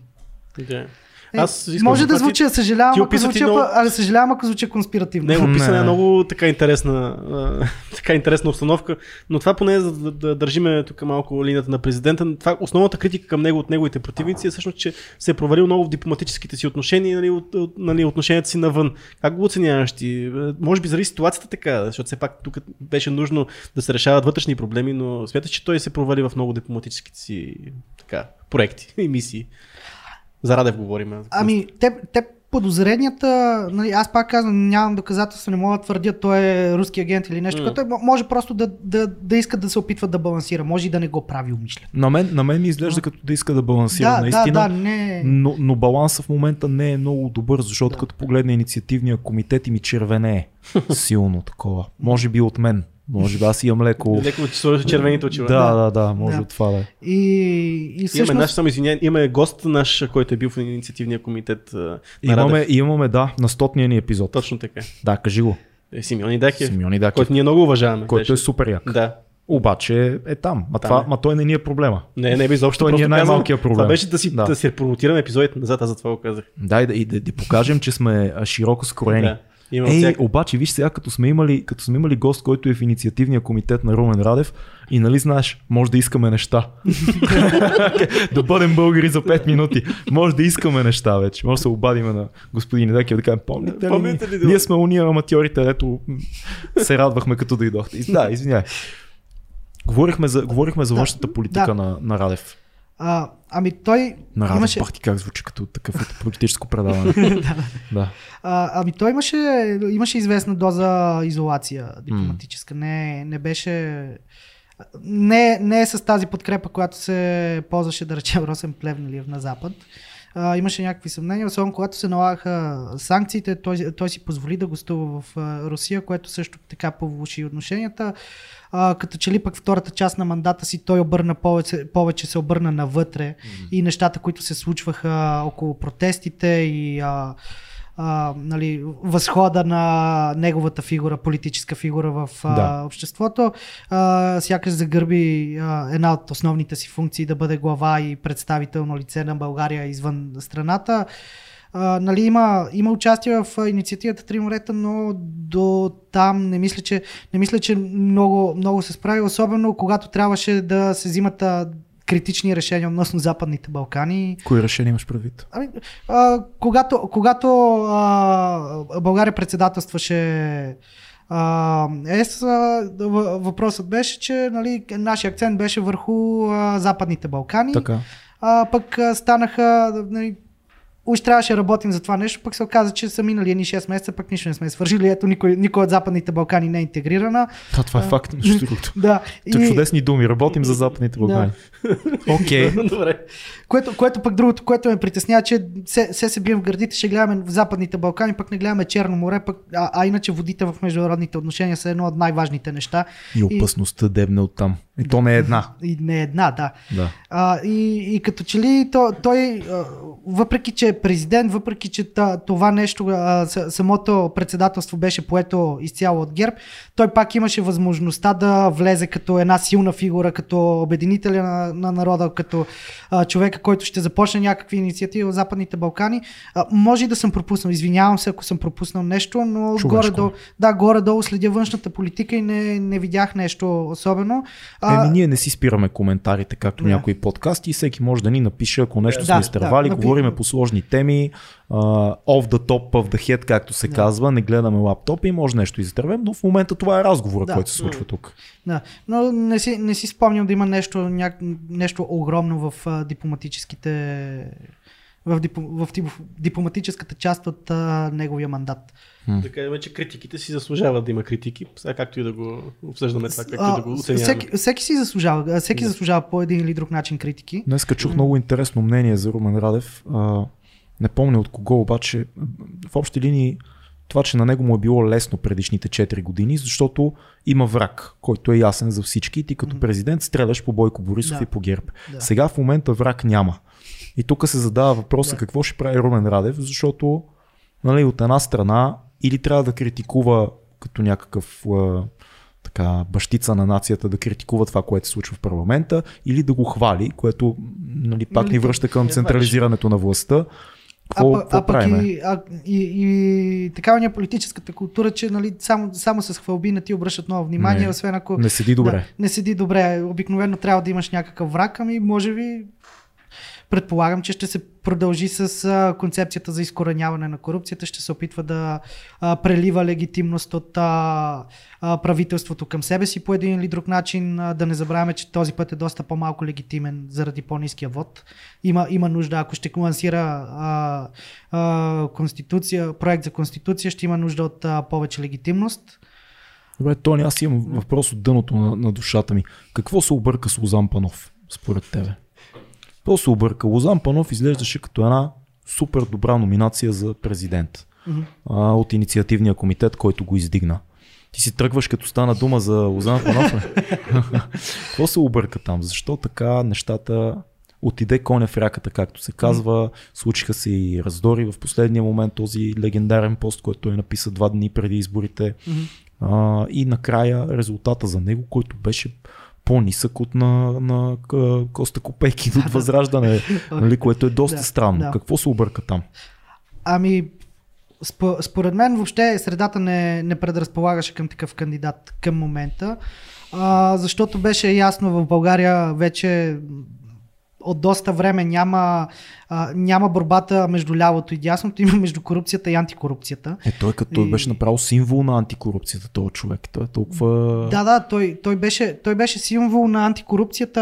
Okay. Е, Аз може да звуча, съжалявам, ако звуча, много... а, съжалявам, ако звуча конспиративно. Не, описана е много така интересна, а, така интересна обстановка, но това поне за да, да държиме тук малко линията на президента. Това, основната критика към него от неговите противници е всъщност, че се е провалил много в дипломатическите си отношения, нали, от, от, нали, отношенията си навън. Как го оценяваш ти? Може би заради ситуацията така, защото все пак тук беше нужно да се решават вътрешни проблеми, но смяташ, че той се провали в много дипломатическите си така, проекти и мисии. За Радев говорим. Ами, те, те подозренията, нали, аз пак казвам, нямам доказателства, не мога да твърдя, той е руски агент или нещо, mm. като може просто да, да, да иска да се опитва да балансира, може и да не го прави умишлено. На мен, на мен ми изглежда като да иска да балансира, да, наистина, да, да, не... но, но баланса в момента не е много добър, защото да. като погледне инициативния комитет и ми червене е силно такова. Може би от мен. Може би аз имам леко... Леко сложи червените очила. Да, да, да, може да. от това да е. И, и всъщност... Имаме наш, само извиня, имаме гост наш, който е бил в инициативния комитет. Имаме, имаме, да, на стотния ни епизод. Точно така. Да, кажи го. Е, Симеон Идакев. Симеон Идакев. Който ние много уважаваме. Който беше. е супер як. Да. Обаче е там. Ма, там това, е. ма той не ни е проблема. Не, не, изобщо. Той ни е най-малкият проблем. Това беше да си, да. да си промотираме епизодите назад, аз за това го казах. Да, и да, и да, да покажем, че сме широко скроени. Да. Има Ей, всяка... обаче, виж сега, като сме, имали, като сме имали гост, който е в инициативния комитет на Румен Радев, и нали знаеш, може да искаме неща. да бъдем българи за 5 минути. Може да искаме неща вече. Може да се обадиме на господин Недекев да кажем, помните ли? Помните ли ние сме уния аматьорите, ето се радвахме като дойдохте. Да, извинявай. Говорихме за, говорихме за да, външната политика да. на, на Радев. А, ами той на Радев, имаше... Пах ти как звучи като такъв политическо предаване. да. да. А, ами той имаше, имаше известна доза изолация дипломатическа. Mm. Не, не беше... Не, не е с тази подкрепа, която се ползваше, да речем, Росен Плевнелиев на Запад. А, имаше някакви съмнения, особено когато се налагаха санкциите, той, той си позволи да гостува в Русия, което също така повуши отношенията а, като че ли пък втората част на мандата си той обърна повече, повече се обърна навътре mm-hmm. и нещата, които се случваха около протестите и а, а, нали, възхода на неговата фигура, политическа фигура в а, да. обществото, а, сякаш загърби а, една от основните си функции да бъде глава и представително лице на България извън страната. А, нали, има, има участие в инициативата Три морета, но до там не мисля, че, не мисля, че много, много се справи, особено когато трябваше да се взимат критични решения относно Западните Балкани. Кои решения имаш предвид? Ами, а, когато когато а, България председателстваше ЕС, въпросът беше, че нали, нашия акцент беше върху а, Западните Балкани. Така. А, пък а, станаха нали, уж трябваше да работим за това нещо, пък се оказа, че са минали едни 6 месеца, пък нищо не сме свършили. Ето никой, никой от Западните Балкани не е интегрирана. Да, това е факт, между другото. да. И... Чудесни думи, работим за Западните Балкани. Окей. Okay. Добре. Което, което пък другото, което ме притеснява, че се, се се бием в гърдите, ще гледаме в Западните Балкани, пък не гледаме Черно море, пък, а, а иначе водите в международните отношения са едно от най-важните неща. И опасността и... дебне оттам. И то не е една. И не е една, да. да. А, и, и като че ли то, той, въпреки че е президент, въпреки че това нещо, самото председателство беше поето изцяло от ГЕРБ, той пак имаше възможността да влезе като една силна фигура, като обединителя на, на народа, като а, човека, който ще започне някакви инициативи в Западните Балкани. А, може и да съм пропуснал, извинявам се, ако съм пропуснал нещо, но горе-долу, да, горе-долу следя външната политика и не, не видях нещо особено. А, Еми, ние не си спираме коментарите, както yeah. някои подкасти, и всеки може да ни напише, ако нещо yeah. сме изтървали, да, говориме по сложни теми, uh, off the top of the head, както се yeah. казва, не гледаме лаптопи и може нещо изтървем, но в момента това е разговора, да. който се случва тук. Да, но не си, не си спомням да има нещо, ня... нещо огромно в uh, дипломатическите в, дип, в дипломатическата част от а, неговия мандат. Да кажем, че критиките си заслужават да има критики, сега както и да го обсъждаме това, както а, и да го оценяваме. Всеки, всеки си заслужава, всеки yeah. заслужава по един или друг начин критики. Днес чух много интересно мнение за Румен Радев. А, не помня от кого, обаче в общи линии това, че на него му е било лесно предишните 4 години, защото има враг, който е ясен за всички и ти като президент стреляш по Бойко Борисов да. и по ГЕРБ. Да. Сега в момента враг няма. И тук се задава въпроса да. какво ще прави Румен Радев, защото нали, от една страна или трябва да критикува като някакъв така, бащица на нацията да критикува това, което се случва в парламента, или да го хвали, което нали, пак нали, ни връща към централизирането на властта. Какво, а, какво а, и, а, и, и такава ни е политическата култура, че нали, само, само с хвалби не ти обръщат много внимание, не, освен ако... Не седи добре. Да, не седи добре. Обикновено трябва да имаш някакъв враг, ами може би Предполагам, че ще се продължи с а, концепцията за изкореняване на корупцията, ще се опитва да а, прелива легитимност от а, а, правителството към себе си по един или друг начин. А, да не забравяме, че този път е доста по-малко легитимен заради по-низкия вод. Има, има нужда, ако ще лансира а, а, конституция, проект за конституция, ще има нужда от а, повече легитимност. Добре, Тони, аз имам въпрос от дъното на, на душата ми. Какво се обърка с Лозан Панов, според тебе? Какво се обърка? Лозан Панов изглеждаше като една супер добра номинация за президент mm-hmm. а, от инициативния комитет, който го издигна. Ти си тръгваш като стана дума за Лозан Панов. Какво се обърка там? Защо така нещата отиде коня в ряката, както се казва. Случиха се и раздори в последния момент този легендарен пост, който той написа два дни преди изборите. Mm-hmm. А, и накрая резултата за него, който беше по-нисък от на, на Коста Копейки от Възраждане, нали, което е доста да, странно. Да. Какво се обърка там? Ами, според мен въобще средата не, не предразполагаше към такъв кандидат към момента, а, защото беше ясно в България вече от доста време няма, а, няма борбата между лявото и дясното, има между корупцията и антикорупцията. Е, той като той и... беше направил символ на антикорупцията, този човек. Той е толкова... Да, да, той, той, беше, той беше символ на антикорупцията.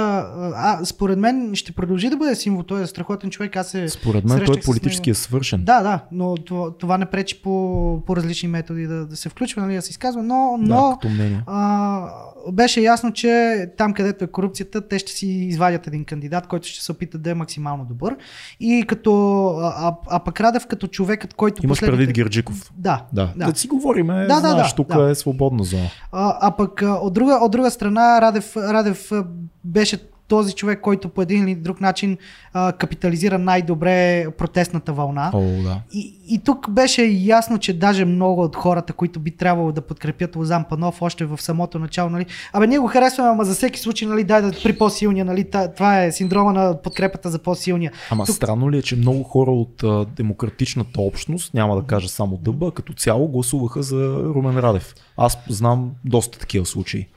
А, според мен ще продължи да бъде символ. Той е страхотен човек. Аз се според мен той е политически е свършен. Да, да, но това, това не пречи по, по различни методи да, да се включва, нали, да се изказва, но, но да, а, беше ясно, че там където е корупцията, те ще си извадят един кандидат, който ще се опита да е максимално добър. И като, а, а пък Радев като човекът, който... Имаш последните... предвид Герджиков. Да. Да, да. да си говориме, да, знаеш, да, тук да. е свободна зона. А, а пък от друга, от друга страна Радев, Радев беше този човек, който по един или друг начин а, капитализира най-добре протестната вълна. О, да. и, и тук беше ясно, че даже много от хората, които би трябвало да подкрепят Лозан Панов още в самото начало, нали, абе ние го харесваме, ама за всеки случай, нали, дай да при по-силния, нали, това е синдрома на подкрепата за по-силния. Ама тук... странно ли е, че много хора от а, демократичната общност, няма да кажа само дъба, като цяло гласуваха за Румен Радев. Аз знам доста такива случаи.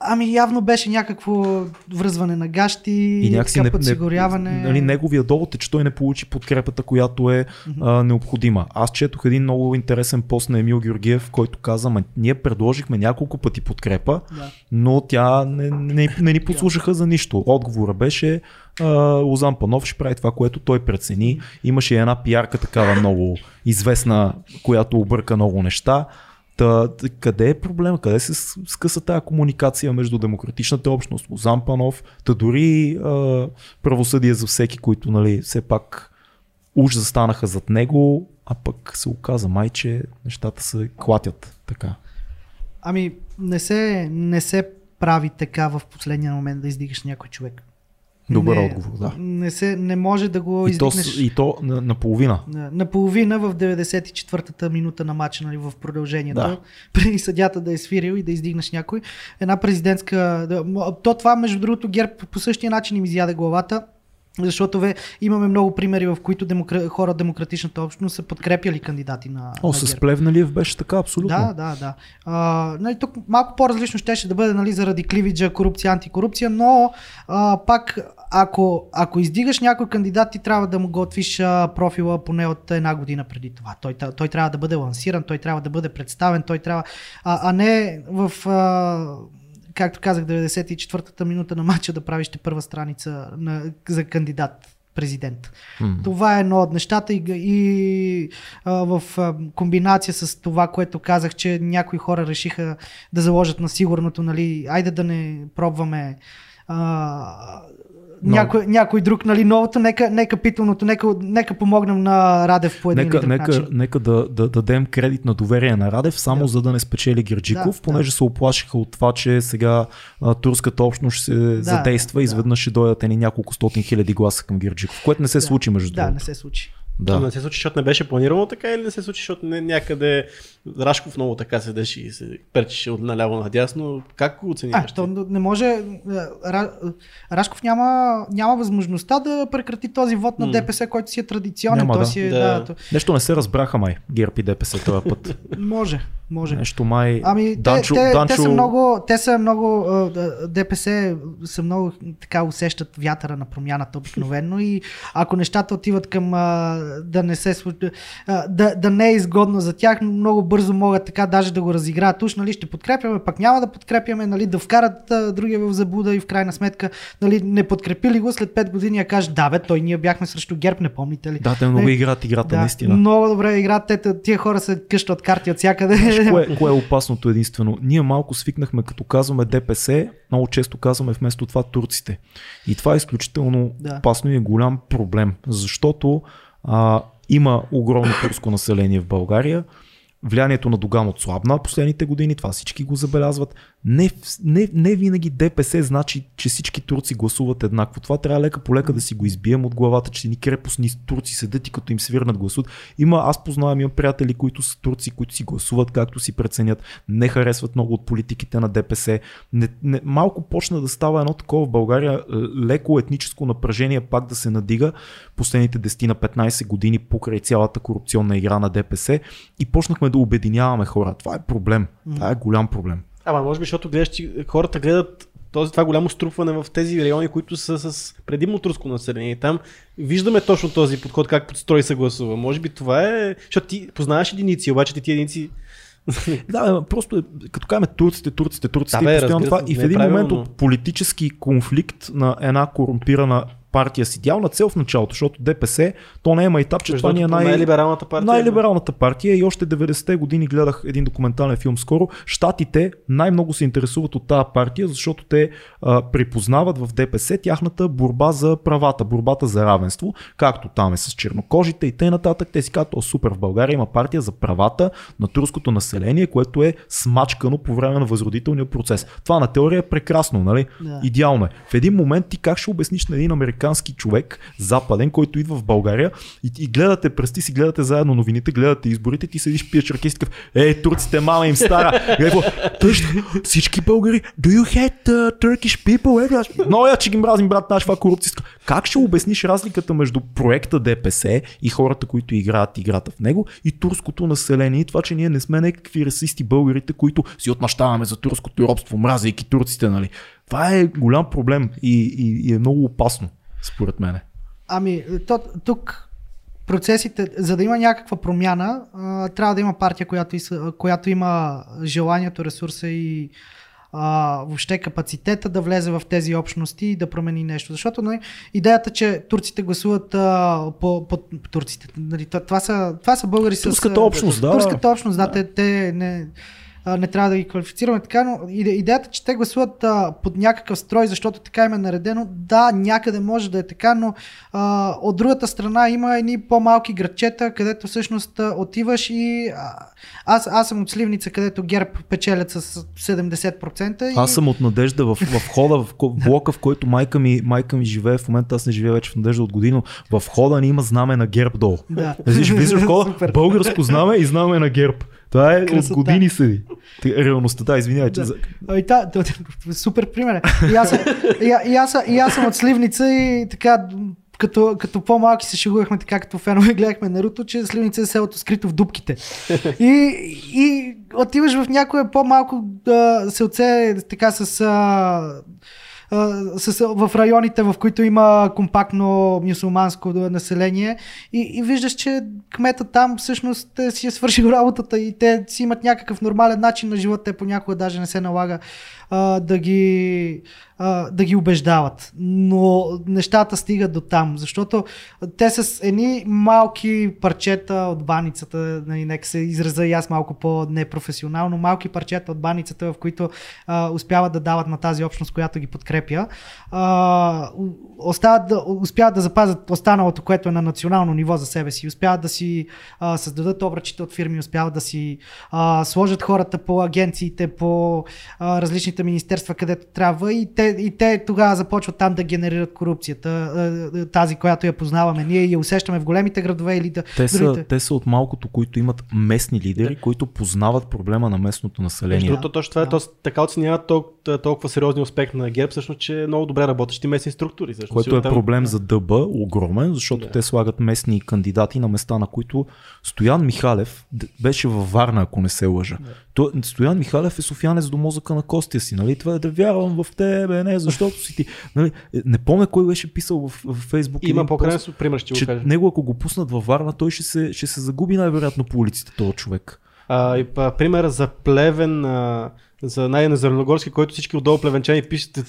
Ами явно беше някакво връзване на гащи, и някакси не, подсигуряване. Не, нали, неговия довод е, че той не получи подкрепата, която е mm-hmm. а, необходима. Аз четох един много интересен пост на Емил Георгиев, който каза, ма ние предложихме няколко пъти подкрепа, да. но тя не, не, не, не ни послушаха за нищо. Отговора беше, а, Лозан Панов ще прави това, което той прецени. Имаше една пиарка такава много известна, която обърка много неща. Та, къде е проблема? Къде се скъса тази комуникация между демократичната общност, Лозан Панов, та дори а, правосъдие за всеки, които нали, все пак уж застанаха зад него, а пък се оказа май, че нещата се клатят така. Ами не се, не се прави така в последния момент да издигаш някой човек. Добър не, отговор, да. Не, се, не може да го и издигнеш. То, и то на, наполовина. На, наполовина в 94-та минута на матча, нали, в продължението. Да. Преди съдята да е свирил и да издигнеш някой. Една президентска... То това, между другото, ГЕРБ по същия начин им изяде главата. Защото ве, имаме много примери, в които демокра... хора от демократичната общност са подкрепяли кандидати на. О, на с Плевналиев беше така, абсолютно. Да, да, да. А, нали, тук малко по-различно щеше да бъде нали, заради кливиджа, корупция, антикорупция, но а, пак ако, ако издигаш някой кандидат, ти трябва да му готвиш а, профила поне от една година преди това. Той, той трябва да бъде лансиран, той трябва да бъде представен, той трябва. А, а не в. А, както казах, 94-та минута на матча да правиш първа страница на, за кандидат президент. Mm-hmm. Това е едно от нещата и, и а, в а, комбинация с това, което казах, че някои хора решиха да заложат на сигурното, нали, айде да не пробваме а. Някой, някой друг, нали, новото, нека, нека питалното, нека, нека помогнем на Радев по един нека, или друг нека, начин. Нека да, да, дадем кредит на доверие на Радев, само да. за да не спечели Герджиков, да, понеже да. се оплашиха от това, че сега а, турската общност ще се да, задейства и изведнъж ще дойдат ни няколко стотин хиляди гласа към Герджиков, което не се да. случи между другото. Да, не се случи. Да. Не се случи, защото не беше планирано така или не се случи, защото не, някъде Рашков много така седеше и се перчеше от наляво надясно. Как го оценяваш? А, то не може. е, Ра, Рашков няма, няма възможността да прекрати този вод на. ДПС, който си е традиционен. Няма, да. си е, Да. да. то, Нещо не се разбраха май, ГЕРБ и ДПС този път. може, може. Нещо май... Ами, Данчо, те, те, Данчо... те са много, те са много, ДПС са много така усещат вятъра на промяната обикновено и ако нещата отиват към да не се да, да не е изгодно за тях, много бързо могат така даже да го разиграят. Уж, нали, ще подкрепяме, пак няма да подкрепяме, нали, да вкарат а, другия в заблуда и в крайна сметка, нали, не подкрепили го, след 5 години я кажат, да бе, той ние бяхме срещу ГЕРБ, не помните ли? Да, те много Не, играят играта, наистина. Много добре играят, те, тия хора се къщат карти от всякъде. Знаеш, кое, кое е опасното единствено? Ние малко свикнахме, като казваме ДПС, много често казваме вместо това турците. И това е изключително Да. опасно и е голям проблем, защото а, има огромно турско население в България. Влиянието на Доган отслабна последните години, това всички го забелязват. Не, не, не винаги ДПС значи, че всички турци гласуват еднакво. Това трябва лека по лека да си го избием от главата, че ни крепостни турци седят и като им свирнат гласуват. Има, аз познавам, имам приятели, които са турци, които си гласуват както си преценят, не харесват много от политиките на ДПС. Не, не, малко почна да става едно такова в България, е, леко етническо напрежение пак да се надига последните 10 на 15 години покрай цялата корупционна игра на ДПС и почнахме да обединяваме хора. Това е проблем. Това е голям проблем. Ама може би, защото гледаш, хората гледат този, това голямо струпване в тези райони, които са с предимно турско население. Там виждаме точно този подход, как подстрой се гласува. Може би това е... Защото ти познаваш единици, обаче ти ти единици... Да, просто е, като кажем турците, турците, турците Да, бе, и постоянно това. И в не е един момент от политически конфликт на една корумпирана партия с идеална цел в началото, защото ДПС, то не е майтап, че това ни е най... най-либералната партия. Най-либералната партия и още 90-те години гледах един документален филм скоро. Штатите най-много се интересуват от тази партия, защото те а, припознават в ДПС тяхната борба за правата, борбата за равенство, както там е с чернокожите и т.н. нататък. Те си казват, о супер, в България има партия за правата на турското население, което е смачкано по време на възродителния процес. Това на теория е прекрасно, нали? Да. Идеално е. В един момент ти как ще обясниш на един американски човек, западен, който идва в България и, и гледате през ти си, гледате заедно новините, гледате изборите, ти седиш, пиеш ръки и такъв, ей, турците, мама им стара. Гледай, тъж, всички българи, do you hate uh, Turkish people? Е, много я, че ги мразим, брат, наш, това е корупция. Как ще обясниш разликата между проекта ДПС и хората, които играят играта в него и турското население и това, че ние не сме някакви расисти българите, които си отмъщаваме за турското робство, мразейки турците, нали? Това е голям проблем и, и, и е много опасно, според мен. Ами, то, тук процесите, за да има някаква промяна, а, трябва да има партия, която, иска, която има желанието, ресурса и а, въобще капацитета да влезе в тези общности и да промени нещо. Защото нали, идеята, че турците гласуват а, по, по турците, нали, това, това, са, това са българи с... Турската а, общност, да. Турската общност, да, те, те не, а, не трябва да ги квалифицираме така, но иде- идеята, че те гласуват а, под някакъв строй, защото така им е наредено, да, някъде може да е така, но а, от другата страна има едни по-малки градчета, където всъщност а, отиваш и а, аз, аз съм от Сливница, където ГЕРБ печелят с 70%. И... Аз съм от Надежда в, в хода, в блока, в който майка ми, майка ми живее. В момента аз не живея вече в Надежда от година. В хода ни има знаме на ГЕРБ долу. Да. Влизаш в хода, българско знаме и знаме на ГЕРБ. Това е Красота. от години седи. Те- Реалността, да, извинявай. че Да. Ами, та, та, супер пример. И аз, и, аз, и аз съм от Сливница и така като, като по-малки се шегувахме така, като фенове гледахме Наруто, че Сливница е селото скрито в дупките. И, и отиваш в някое по-малко да се оце така с, а, в районите, в които има компактно мюсулманско население. И, и виждаш, че кмета там всъщност е, си е свършил работата и те си имат някакъв нормален начин на живота, те понякога даже не се налага а, да, ги, а, да ги убеждават. Но нещата стигат до там, защото те с едни малки парчета от баницата, нали, нека се израза и аз малко по-непрофесионално, малки парчета от баницата, в които а, успяват да дават на тази общност, която ги подкрепя а, остават да, успяват да запазят останалото, което е на национално ниво за себе си. Успяват да си а, създадат обръчите от фирми, успяват да си а, сложат хората по агенциите, по а, различните министерства, където трябва и те, и те тогава започват там да генерират корупцията, тази, която я познаваме. Ние я усещаме в големите градове или да. Те са, те са от малкото, които имат местни лидери, да. които познават проблема на местното население. Другото, точно това е, да. така оценяват толкова, толкова сериозния успех на ГЕРБ, всъщност, че е много добре работещи местни структури. Всъщност, Което е там... проблем за ДБ, огромен, защото да. те слагат местни кандидати на места, на които Стоян Михалев беше във Варна, ако не се лъжа. Да. То, Стоян Михалев е софиянец до мозъка на костия си, нали? Това е да вярвам в тебе, не, защото си ти. Нали? Не помня кой беше писал в, в Фейсбук. Има по-крайен пример, ще че го кажа. Него, ако го пуснат във Варна, той ще се, ще се загуби най-вероятно по улиците, този човек. А, и, а, пример за Плевен, а, за най Зеленогорски, който всички отдолу плевенчани пишете.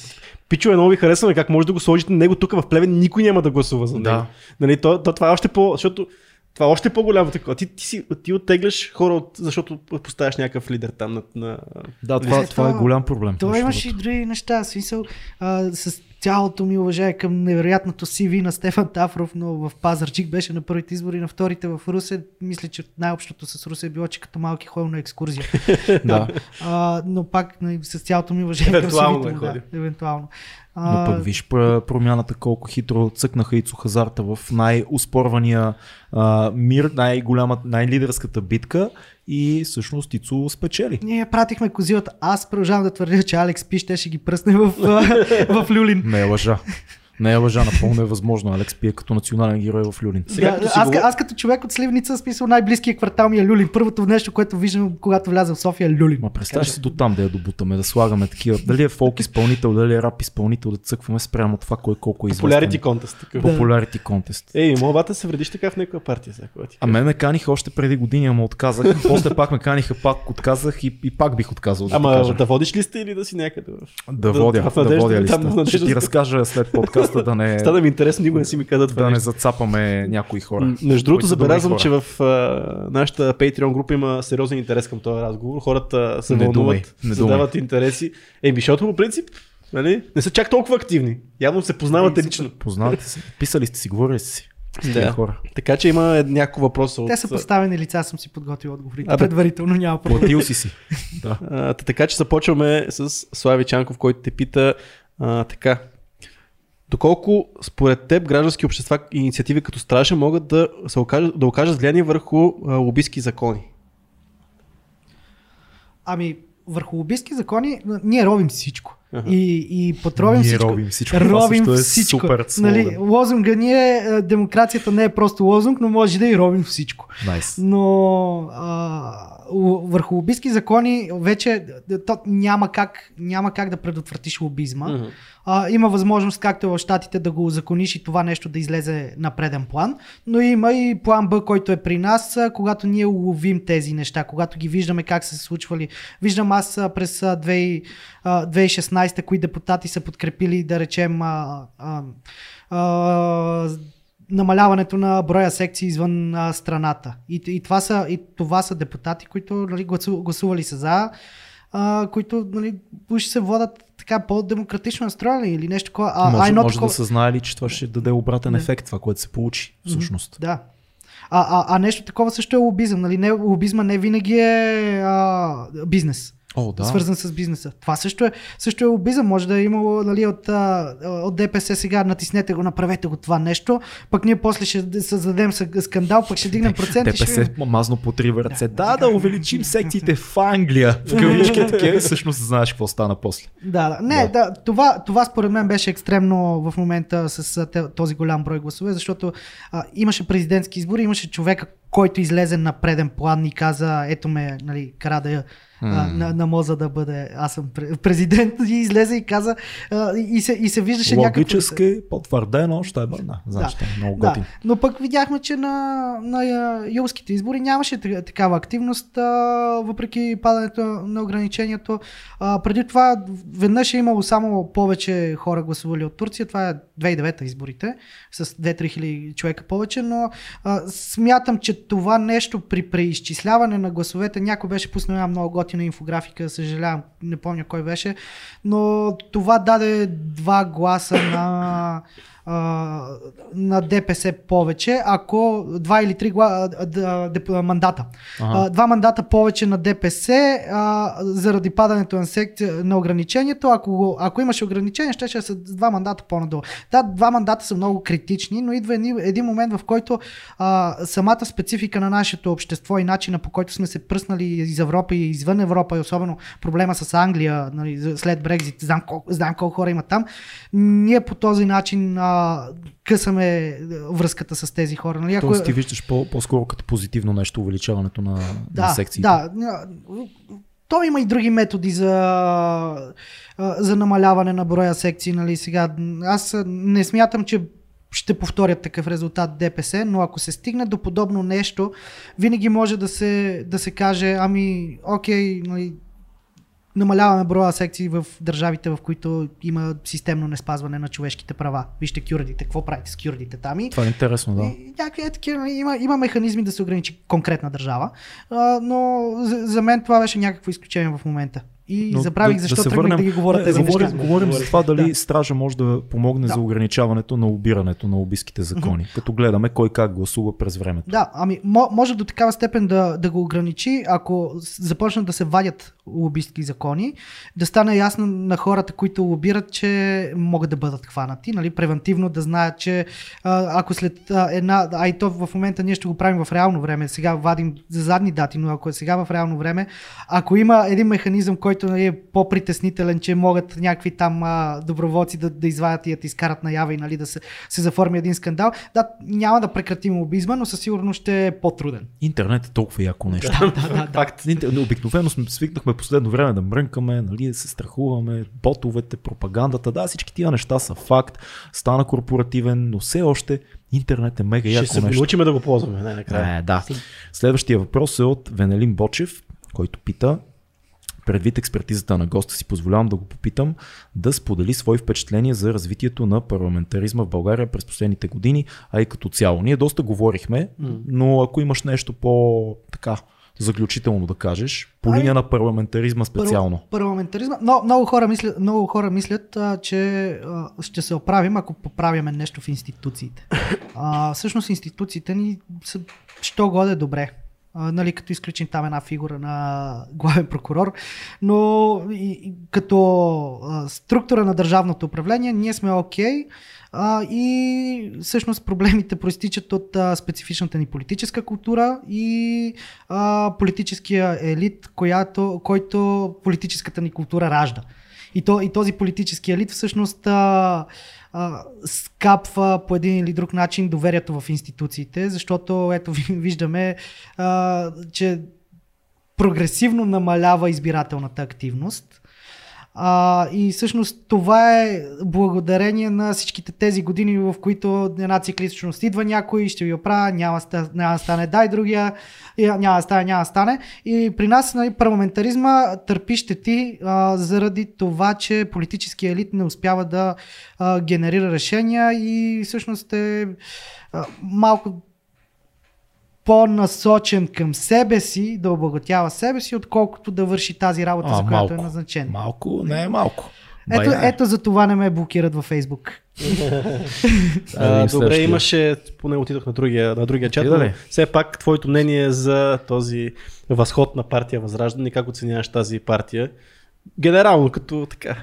Пичове, много ви харесваме, как може да го сложите него тук в Плевен, никой няма да гласува за него. Да. Нали, то, то, това е още по... Защото това е още по-голямо такова. Ти, ти, си, ти оттегляш хора, от, защото поставяш някакъв лидер там на. на... Да, това, това, това е голям проблем. Това имаш и други неща. Смисъл, а, с цялото ми уважение към невероятното CV на Стефан Тафров, но в Пазарчик беше на първите избори, на вторите в Русе. Мисля, че най-общото с Русе е било, че като малки ходил на екскурзия. да. А, но пак нали, с цялото ми уважение към CV. Е да, евентуално. Но пък виж промяната колко хитро цъкнаха Ицо Хазарта в най-успорвания а, мир, най-голяма, най-лидерската битка и всъщност Ицо спечели. Ние пратихме козилата. Аз продължавам да твърдя, че Алекс Пи ще, ще ги пръсне в, в Люлин. Не е лъжа. Не е лъжа, напълно е възможно. Алекс пие като национален герой в Люлин. Сега, да, аз, аз, като човек от Сливница смисъл най-близкият квартал ми е Люлин. Първото нещо, което виждам, когато вляза в София е Люлин. Ма представяш си до там да я добутаме, да слагаме такива. Дали е фолк изпълнител, дали е рап изпълнител, да цъкваме спрямо това, кой колко е известен. Popularity контест. Popularity контест. Ей, молбата се вредиш така в някаква партия. Сега, а мен ме каниха още преди години, ама отказах. После пак ме каниха, пак отказах и, и пак бих отказал. Да ама да, да водиш ли сте или да си някъде? Да, водя. Да, да водя листа. Ще ти разкажа след подкаста да не интересно, никога не си ми каза това. Да не зацапаме някои хора. Между другото, забелязвам, че в а, нашата Patreon група има сериозен интерес към този разговор. Хората се не вълнуват, не задават думай. интереси. Еми, защото по принцип Нали? Не са чак толкова активни. Явно се познавате лично. Познавате се. Писали сте си, говорили сте си. Да. Хора. Така че има няколко въпроса. Те са поставени лица, съм си подготвил отговорите. Предварително няма проблем. Платил си си. да. А, така че започваме с Слави Чанков, който те пита а, така. Доколко според теб граждански общества и инициативи като Стража могат да, се окажат, да окажат влияние върху лобистки закони? Ами, върху лобистки закони ние робим всичко. Uh-huh. И, и потровим всичко. Робим всичко. Робим е всичко. Супер нали, лозунга ни е демокрацията не е просто лозунг, но може да и робим всичко. Nice. Но а, върху лобистки закони вече то няма, как, няма как да предотвратиш лобизма. Uh-huh. А, има възможност, както е в Штатите, да го закониш и това нещо да излезе на преден план, но има и план Б, който е при нас, когато ние уловим тези неща, когато ги виждаме как са се случвали. Виждам аз през 2016 кои депутати са подкрепили, да речем, а, а, а, намаляването на броя секции извън а, страната. И, и, това са, и това са депутати, които нали, гласували са за, а, които нали, ще се водят така по-демократично настроени или нещо такова. А, може, може такова... да са знаели, че това ще даде обратен ефект, това, което се получи всъщност. Да. А, а, а нещо такова също е лобизъм. Нали? Не, лобизма не винаги е а, бизнес. О, да. свързан с бизнеса. Това също е, също е обизъм. Може да е имало нали, от, от ДПС сега, натиснете го, направете го това нещо, пък ние после ще създадем скандал, пък ще дигнем процент. ДПС ще... мазно по три ръце. Да, да, да, увеличим секциите в Англия. В кавички такива и всъщност знаеш какво стана после. Да, да. Не, да. да това, това според мен беше екстремно в момента с този голям брой гласове, защото а, имаше президентски избори, имаше човека, който излезе на преден план и каза, ето ме, нали, кара да mm. на, на Моза да бъде аз съм президент и излезе и каза а, и, се, и се виждаше някакво... Логически потвърдено ще е да, значи, да, е много да. Но пък видяхме, че на, на юлските избори нямаше такава активност, а, въпреки падането на ограничението. А, преди това веднъж е имало само повече хора гласували от Турция, това е 2009 изборите, с 2-3 хиляди човека повече, но а, смятам, че това нещо при преизчисляване на гласовете, някой беше пуснал една много готина инфографика, съжалявам, не помня кой беше, но това даде два гласа на на ДПС повече, ако два или три гла, мандата. Ага. Два мандата повече на ДПС а, заради падането на, секция, на ограничението. Ако, ако имаше ограничение, ще ще са два мандата по-надолу. Да, два мандата са много критични, но идва един, един момент, в който а, самата специфика на нашето общество и начина по който сме се пръснали из Европа и извън Европа, и особено проблема с Англия нали, след Брекзит, знам знам колко хора има там, ние по този начин а, късаме връзката с тези хора. Нали? Тоест ти виждаш по- по-скоро като позитивно нещо увеличаването на, да, на секциите. Да, то има и други методи за, за намаляване на броя секции. Нали? Сега, аз не смятам, че ще повторят такъв резултат ДПС, но ако се стигне до подобно нещо, винаги може да се, да се каже, ами, окей, нали, намаляваме броя секции в държавите, в които има системно неспазване на човешките права. Вижте кюрдите, какво правите с кюрдите там? Това е интересно, да. И, е, такива, има, има механизми да се ограничи конкретна държава, а, но за, за мен това беше някакво изключение в момента. И Но забравих да, защо да тръгнах върнем, да ги говоря тези говорим, неща. Говорим за това дали да. стража може да помогне да. за ограничаването на обирането на убийските закони, като гледаме кой как гласува през времето. Да, ами може до такава степен да, да го ограничи, ако започнат да се вадят лобистки закони, да стане ясно на хората, които лобират, че могат да бъдат хванати, нали, превентивно да знаят, че ако след една, а и то в момента ние ще го правим в реално време, сега вадим за задни дати, но ако е сега в реално време, ако има един механизъм, който нали, е по-притеснителен, че могат някакви там а, доброволци да, да извадят и да изкарат наява и нали, да се, се заформи един скандал, да, няма да прекратим лобизма, но със сигурност ще е по-труден. Интернет е толкова яко нещо. да, да, да, Факт. Обикновено сме свикнахме последно време да мрънкаме, нали, да се страхуваме, ботовете, пропагандата, да, всички тия неща са факт, стана корпоративен, но все още интернет е мега яко Ще се научим да го ползваме най-накрая. Е, да. Следващия въпрос е от Венелин Бочев, който пита предвид експертизата на госта си, позволявам да го попитам да сподели свои впечатления за развитието на парламентаризма в България през последните години, а и като цяло. Ние доста говорихме, но ако имаш нещо по така заключително да кажеш, по линия на парламентаризма специално. Пар, парламентаризма. Но, много, хора мислят, много хора мислят, а, че а, ще се оправим, ако поправяме нещо в институциите. А, всъщност институциите ни са що годе добре. Нали, като изключим там една фигура на главен прокурор, но и, и, като а, структура на държавното управление ние сме окей. Okay, и всъщност проблемите проистичат от а, специфичната ни политическа култура и а, политическия елит, която, който политическата ни култура ражда. И, то, и този политически елит всъщност а, а, скапва по един или друг начин доверието в институциите, защото ето виждаме, а, че прогресивно намалява избирателната активност а, и всъщност това е благодарение на всичките тези години, в които една цикличност идва някой, ще ви оправя, няма, няма стане, дай другия, няма да стане, няма да стане. И при нас нали, парламентаризма търпи щети а, заради това, че политически елит не успява да а, генерира решения и всъщност е а, малко по-насочен към себе си, да обогатява себе си, отколкото да върши тази работа, а, за която малко, е назначен. Малко, не е малко. Ето, ето за това не ме блокират във Фейсбук. а, добре, имаше, поне отидох на другия, на другия чат, но все пак твоето мнение за този възход на партия Възраждане, как оценяваш тази партия? Генерално, като така.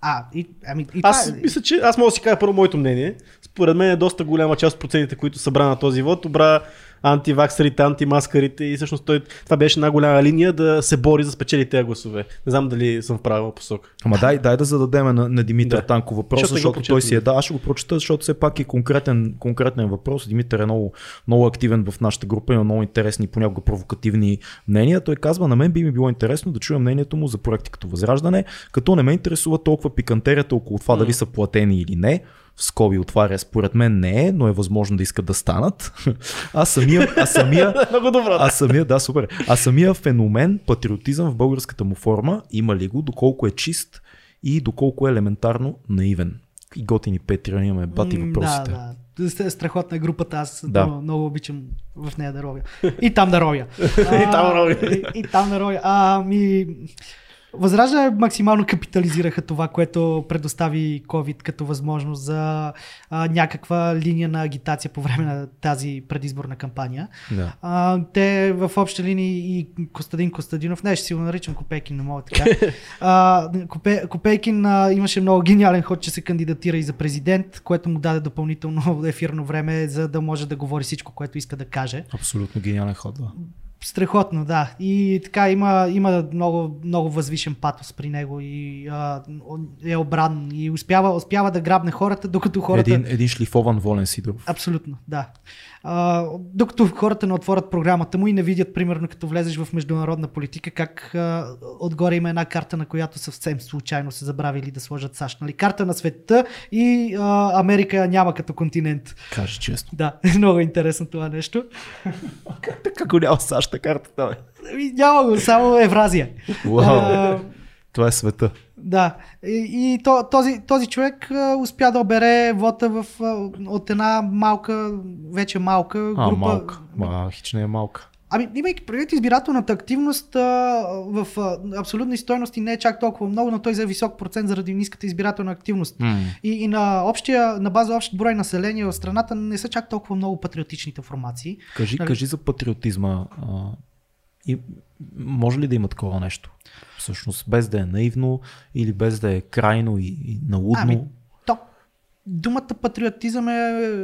А, и, ами, и аз това... мисля, че аз мога да си кажа първо моето мнение. Според мен е доста голяма част от процентите, които събра на този вод, обра антиваксерите, антимаскарите и всъщност той, това беше една голяма линия да се бори за спечели тези гласове. Не знам дали съм в правилна посока. Ама дай, дай да зададем на, на Димитър да. Танков въпрос, защото, защото той си е. Да, аз ще го прочета, защото все пак е конкретен, конкретен въпрос. Димитър е много, много активен в нашата група, има много интересни, понякога провокативни мнения. Той казва, на мен би ми било интересно да чуя мнението му за проекти като Възраждане, като не ме интересува толкова пикантерията около това mm. дали са платени или не в скоби отваря, според мен не е, но е възможно да искат да станат. А самия, а самия, Много добро. А самия, да, супер. А самия феномен, патриотизъм в българската му форма, има ли го, доколко е чист и доколко е елементарно наивен? И готини Петри, имаме бати въпросите. Да, да. страхотна групата, аз Да. много, много обичам в нея да ровя. И там да ровя. И там ровя. И, и там да ровя. А, ми... Възраждане максимално капитализираха това, което предостави COVID като възможност за а, някаква линия на агитация по време на тази предизборна кампания. Да. А, те в общи линии и Костадин Костадинов, не ще си го наричам Копейкин, не мога така. А, Копе, Копейкин а, имаше много гениален ход, че се кандидатира и за президент, което му даде допълнително ефирно време, за да може да говори всичко, което иска да каже. Абсолютно гениален ход. Да. Страхотно, да. И така има, има много, много възвишен патос при него и а, е обран и успява, успява да грабне хората, докато хората... Един, един шлифован Волен Сидоров. Абсолютно, да. А, докато хората не отворят програмата му и не видят, примерно, като влезеш в международна политика, как а, отгоре има една карта, на която съвсем случайно се забравили да сложат САЩ. Нали? Карта на света и а, Америка няма като континент. Кажи честно. Да, много интересно това нещо. Как го няма САЩ картата, бе? Ами, Няма го, само Евразия. Вау. А, Това е света. Да, и, и то, този, този човек а, успя да обере вота в, а, от една малка, вече малка А, група. малка. Ма, хич не е малка. Ами, имайки предвид избирателната активност а, в а, абсолютни стойности не е чак толкова много, но той за висок процент заради ниската избирателна активност. М. И, и на, общия, на база общ брой население в страната не са чак толкова много патриотичните формации. Кажи, Нали? кажи за патриотизма. А, и може ли да има такова нещо? Всъщност, без да е наивно или без да е крайно и, и налудно. Ами, то, думата патриотизъм е е,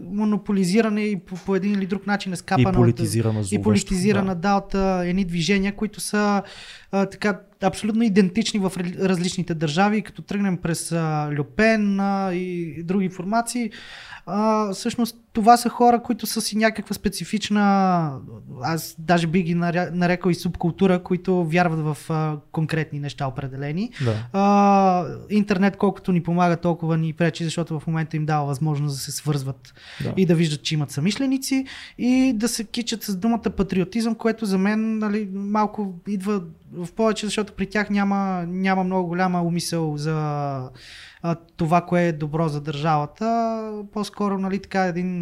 монополизиране и по, по един или друг начин е и скапана политизирана от, и зловещо, политизирана да. да. от едни движения, които са а, така абсолютно идентични в различните държави, като тръгнем през а, Люпен а, и други формации. А, всъщност това са хора, които са си някаква специфична, аз даже би ги нарекал и субкултура, които вярват в а, конкретни неща определени. Да. А, интернет колкото ни помага, толкова ни пречи, защото в момента им дава възможност да се свързват Да. и да виждат, че имат самишленици и да се кичат с думата патриотизъм, което за мен нали, малко идва в повече, защото при тях няма, няма много голяма умисъл за а, това, кое е добро за държавата. По-скоро, нали, така един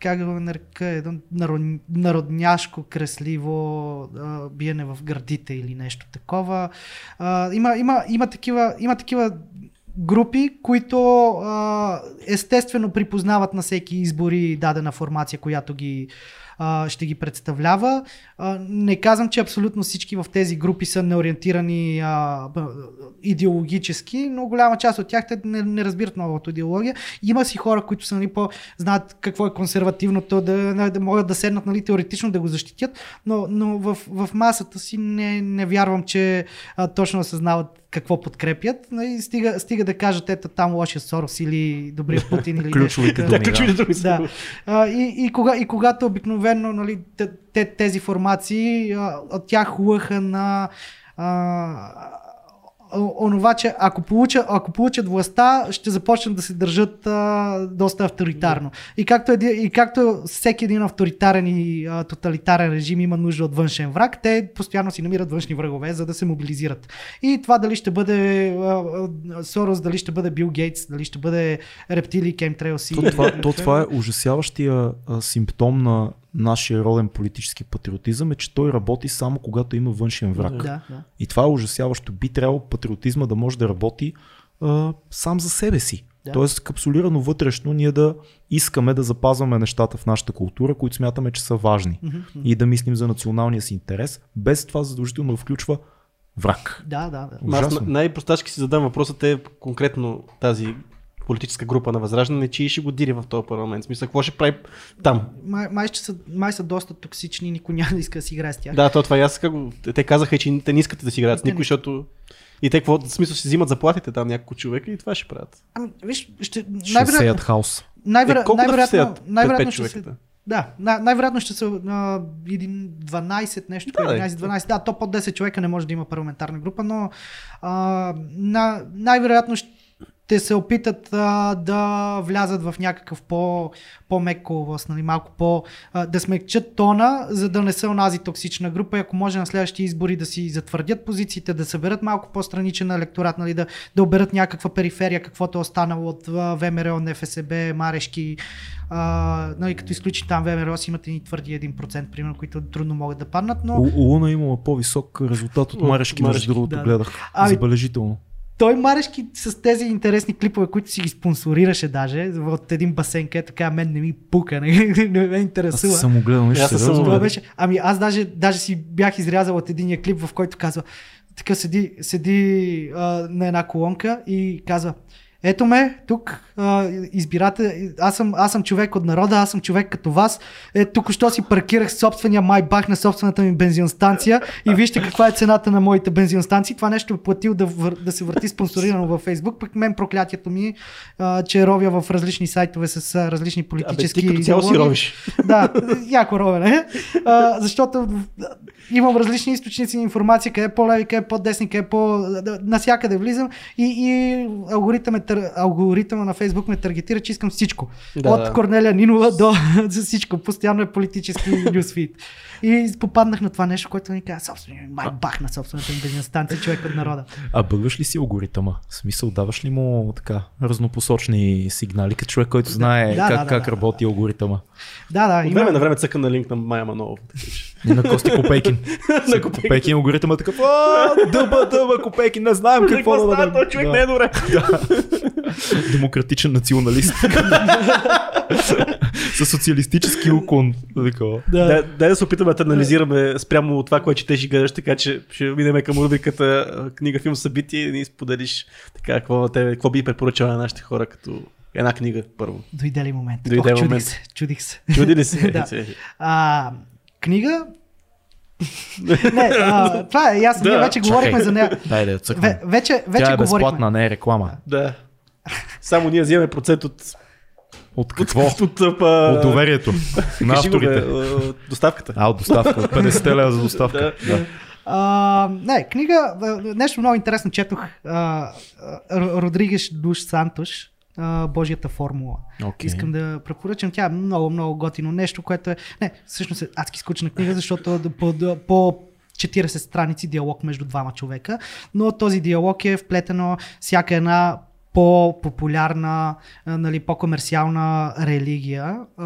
как да го нарека, едно народ- народняшко, кресливо а, биене в гърдите или нещо такова. А, има, има, има, такива, има такива групи, които а, естествено припознават на всеки избори дадена формация, която ги ще ги представлява. Не казвам, че абсолютно всички в тези групи са неориентирани идеологически, но голяма част от тях те не, не разбират новата идеология. Има си хора, които са нали, по, знаят какво е консервативното, да, да могат да седнат нали, теоретично да го защитят, но, но в, в масата си не, не вярвам, че точно осъзнават какво подкрепят. Нали, стига, стига да кажат ето там лошия Сорос или добрия Путин или Ключовите думи, Да, ключовите думи. Да. А, и, и, кога, и когато обикновено нали, те, те, тези формации а, от тях лъха на а, онова, че ако получат, ако получат властта, ще започнат да се държат а, доста авторитарно. И както, еди, и както всеки един авторитарен и а, тоталитарен режим има нужда от външен враг, те постоянно си намират външни врагове, за да се мобилизират. И това дали ще бъде а, а, Сорос, дали ще бъде Бил Гейтс, дали ще бъде рептили, кемтрейлси. То, това, то това е ужасяващия а, симптом на нашия роден политически патриотизъм, е, че той работи само когато има външен враг. Да, да. И това е ужасяващо. Би трябвало патриотизма да може да работи а, сам за себе си. Да. Тоест, капсулирано вътрешно, ние да искаме да запазваме нещата в нашата култура, които смятаме, че са важни. И да мислим за националния си интерес, без това задължително да включва враг. Да, да, да. Аз Ужасно. на- най-простачки си задам въпроса, те конкретно тази политическа група на Възраждане, че ще го дири в този парламент. Смисъл, какво ще прави там? Май, май, ще са, май са доста токсични, никой няма да иска да си играе с тях. Да, то това и аз го... Те казаха, че те не искат да си играят с никой, защото... И те какво, в смисъл, ще взимат заплатите там няколко човека и това ще правят. Ами, виж, ще, Ще най-вероятно, сеят хаос. най-веро- Е, колко да най-вероятно, пет ще се, да, най- най-вероятно ще са а, един 12 нещо, Да, бе. 11-12, да, то под 10 човека не може да има парламентарна група, но а, на, най-вероятно ще, ще се опитат а, да влязат в някакъв по, по-мек коловост, нали, малко по... А, да смекчат тона, за да не са онази токсична група и ако може на следващите избори да си затвърдят позициите, да съберат малко по-страничен електорат, нали, да, да оберат някаква периферия, каквото е останало от ВМРО, НФСБ, Марешки, а, нали, като изключи там ВМРО си имате ни твърди 1%, примерно, които трудно могат да паднат, но... Луна имала по-висок резултат от Марешки, между другото, да, гледах. Ами, Забележително той Марешки с тези интересни клипове, които си ги спонсорираше даже, от един басен, където така, мен не ми пука, не, не ме интересува. Аз съм гледал, аз съм беше. Ами аз даже, даже си бях изрязал от единия клип, в който казва, така седи, седи а, на една колонка и казва, ето ме, тук а, избирате, аз съм, аз съм човек от народа, аз съм човек като вас. Е, тук що си паркирах собствения майбах на собствената ми бензиностанция и вижте каква е цената на моите бензиностанции. Това нещо е платил да, вър, да се върти спонсорирано във Фейсбук. Пък мен проклятието ми, а, че ровя в различни сайтове с а, различни политически... Абе, ти цяло си ровиш. Да, яко ровене. А, защото имам различни източници на информация, къде е по-леви, къде е по-десни, къде е по... Насякъде влизам и, и алгоритъм е тър... алгоритъма на Фейсбук ме таргетира, че искам всичко. Да, От Корнелия Нинова до за всичко. Постоянно е политически нюсфит. И попаднах на това нещо, което ми каза, собствения май бах на собствената ми бензиностанция, човек от народа. А бъгваш ли си алгоритъма? В смисъл, даваш ли му така разнопосочни сигнали, като човек, който знае да, как, да, как да, работи да. алгоритъма? Да, да. От време на време цъка на линк на Майя Манова. И на Кости Копейкин. на Копейкин алгоритъма е такъв, дъба, дъба, Копейкин, не знаем какво да да. Той човек не е добре. Демократичен националист. С социалистически уклон. Да. Да, да, да се опитаме да анализираме спрямо това, което четеш и гледаш, така че ще видим към рубриката книга, филм, събитие и ни споделиш така, какво, тебе, какво би препоръчала на нашите хора като една книга първо. Дойде ли момент? Дойде Ох, момент. Чудих се. Чудих се. Чуди ли се? да. а, книга не, а, това е ясно. Да. Ние вече говорихме за нея. Дай да Ве, вече, вече Тя е безплатна, не е реклама. Да. Само ние взимаме процент от от какво? От, от, от, от доверието на авторите. От доставката. А, от доставка. От 50 лева за доставка. да. да. А, не, книга, нещо много интересно четох. А, Родригеш Душ Сантош, Божията формула. Okay. Искам да препоръчам. Тя е много, много готино нещо, което е... Не, всъщност е адски скучна книга, защото по, по 40 страници диалог между двама човека, но този диалог е вплетено всяка една по-популярна, нали, по-комерциална религия а,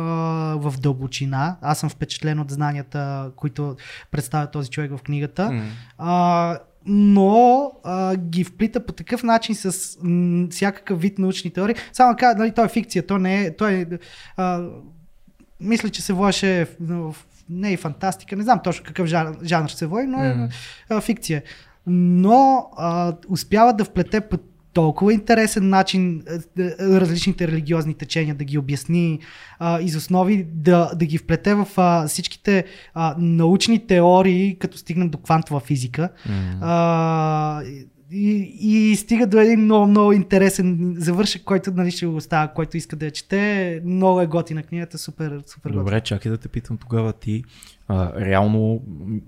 в дълбочина. Аз съм впечатлен от знанията, които представя този човек в книгата. Mm. А, но а, ги вплита по такъв начин с м, всякакъв вид научни теории. Само кажа, нали, той е фикция, то не е. Той е а, мисля, че се водеше в, не е фантастика, не знам точно какъв жанр, жанр се води, но е mm. а, фикция. Но а, успява да вплете по толкова интересен начин е, е, различните религиозни течения да ги обясни а, из основи, да, да ги вплете в а, всичките а, научни теории, като стигнем до квантова физика. Mm. А, и, и стига до един много, много интересен завършък, който нали, ще го оставя, който иска да я чете. Много е готина книгата, супер, супер Добре, готина. чакай да те питам тогава ти. А, реално,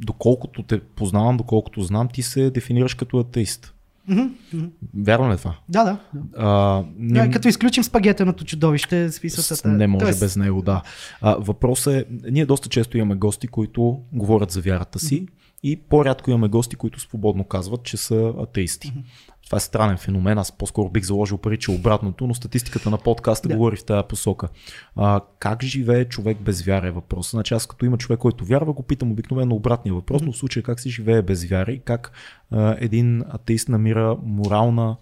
доколкото те познавам, доколкото знам, ти се дефинираш като атеист. Mm-hmm. Вярно ли е това? Да, да. А, не... Като изключим спагетеното чудовище, списъцата. Не може Тоест... без него, да. А, въпросът е, ние доста често имаме гости, които говорят за вярата си mm-hmm. И по-рядко имаме гости, които свободно казват, че са атеисти. Mm-hmm. Това е странен феномен. Аз по-скоро бих заложил пари, че обратното, но статистиката на подкаста да. говори в тази посока. А, как живее човек без вяра е въпрос. Значи аз като има човек, който вярва, го питам обикновено обратния въпрос, но в случая как се живее без вяра и как а, един атеист намира морална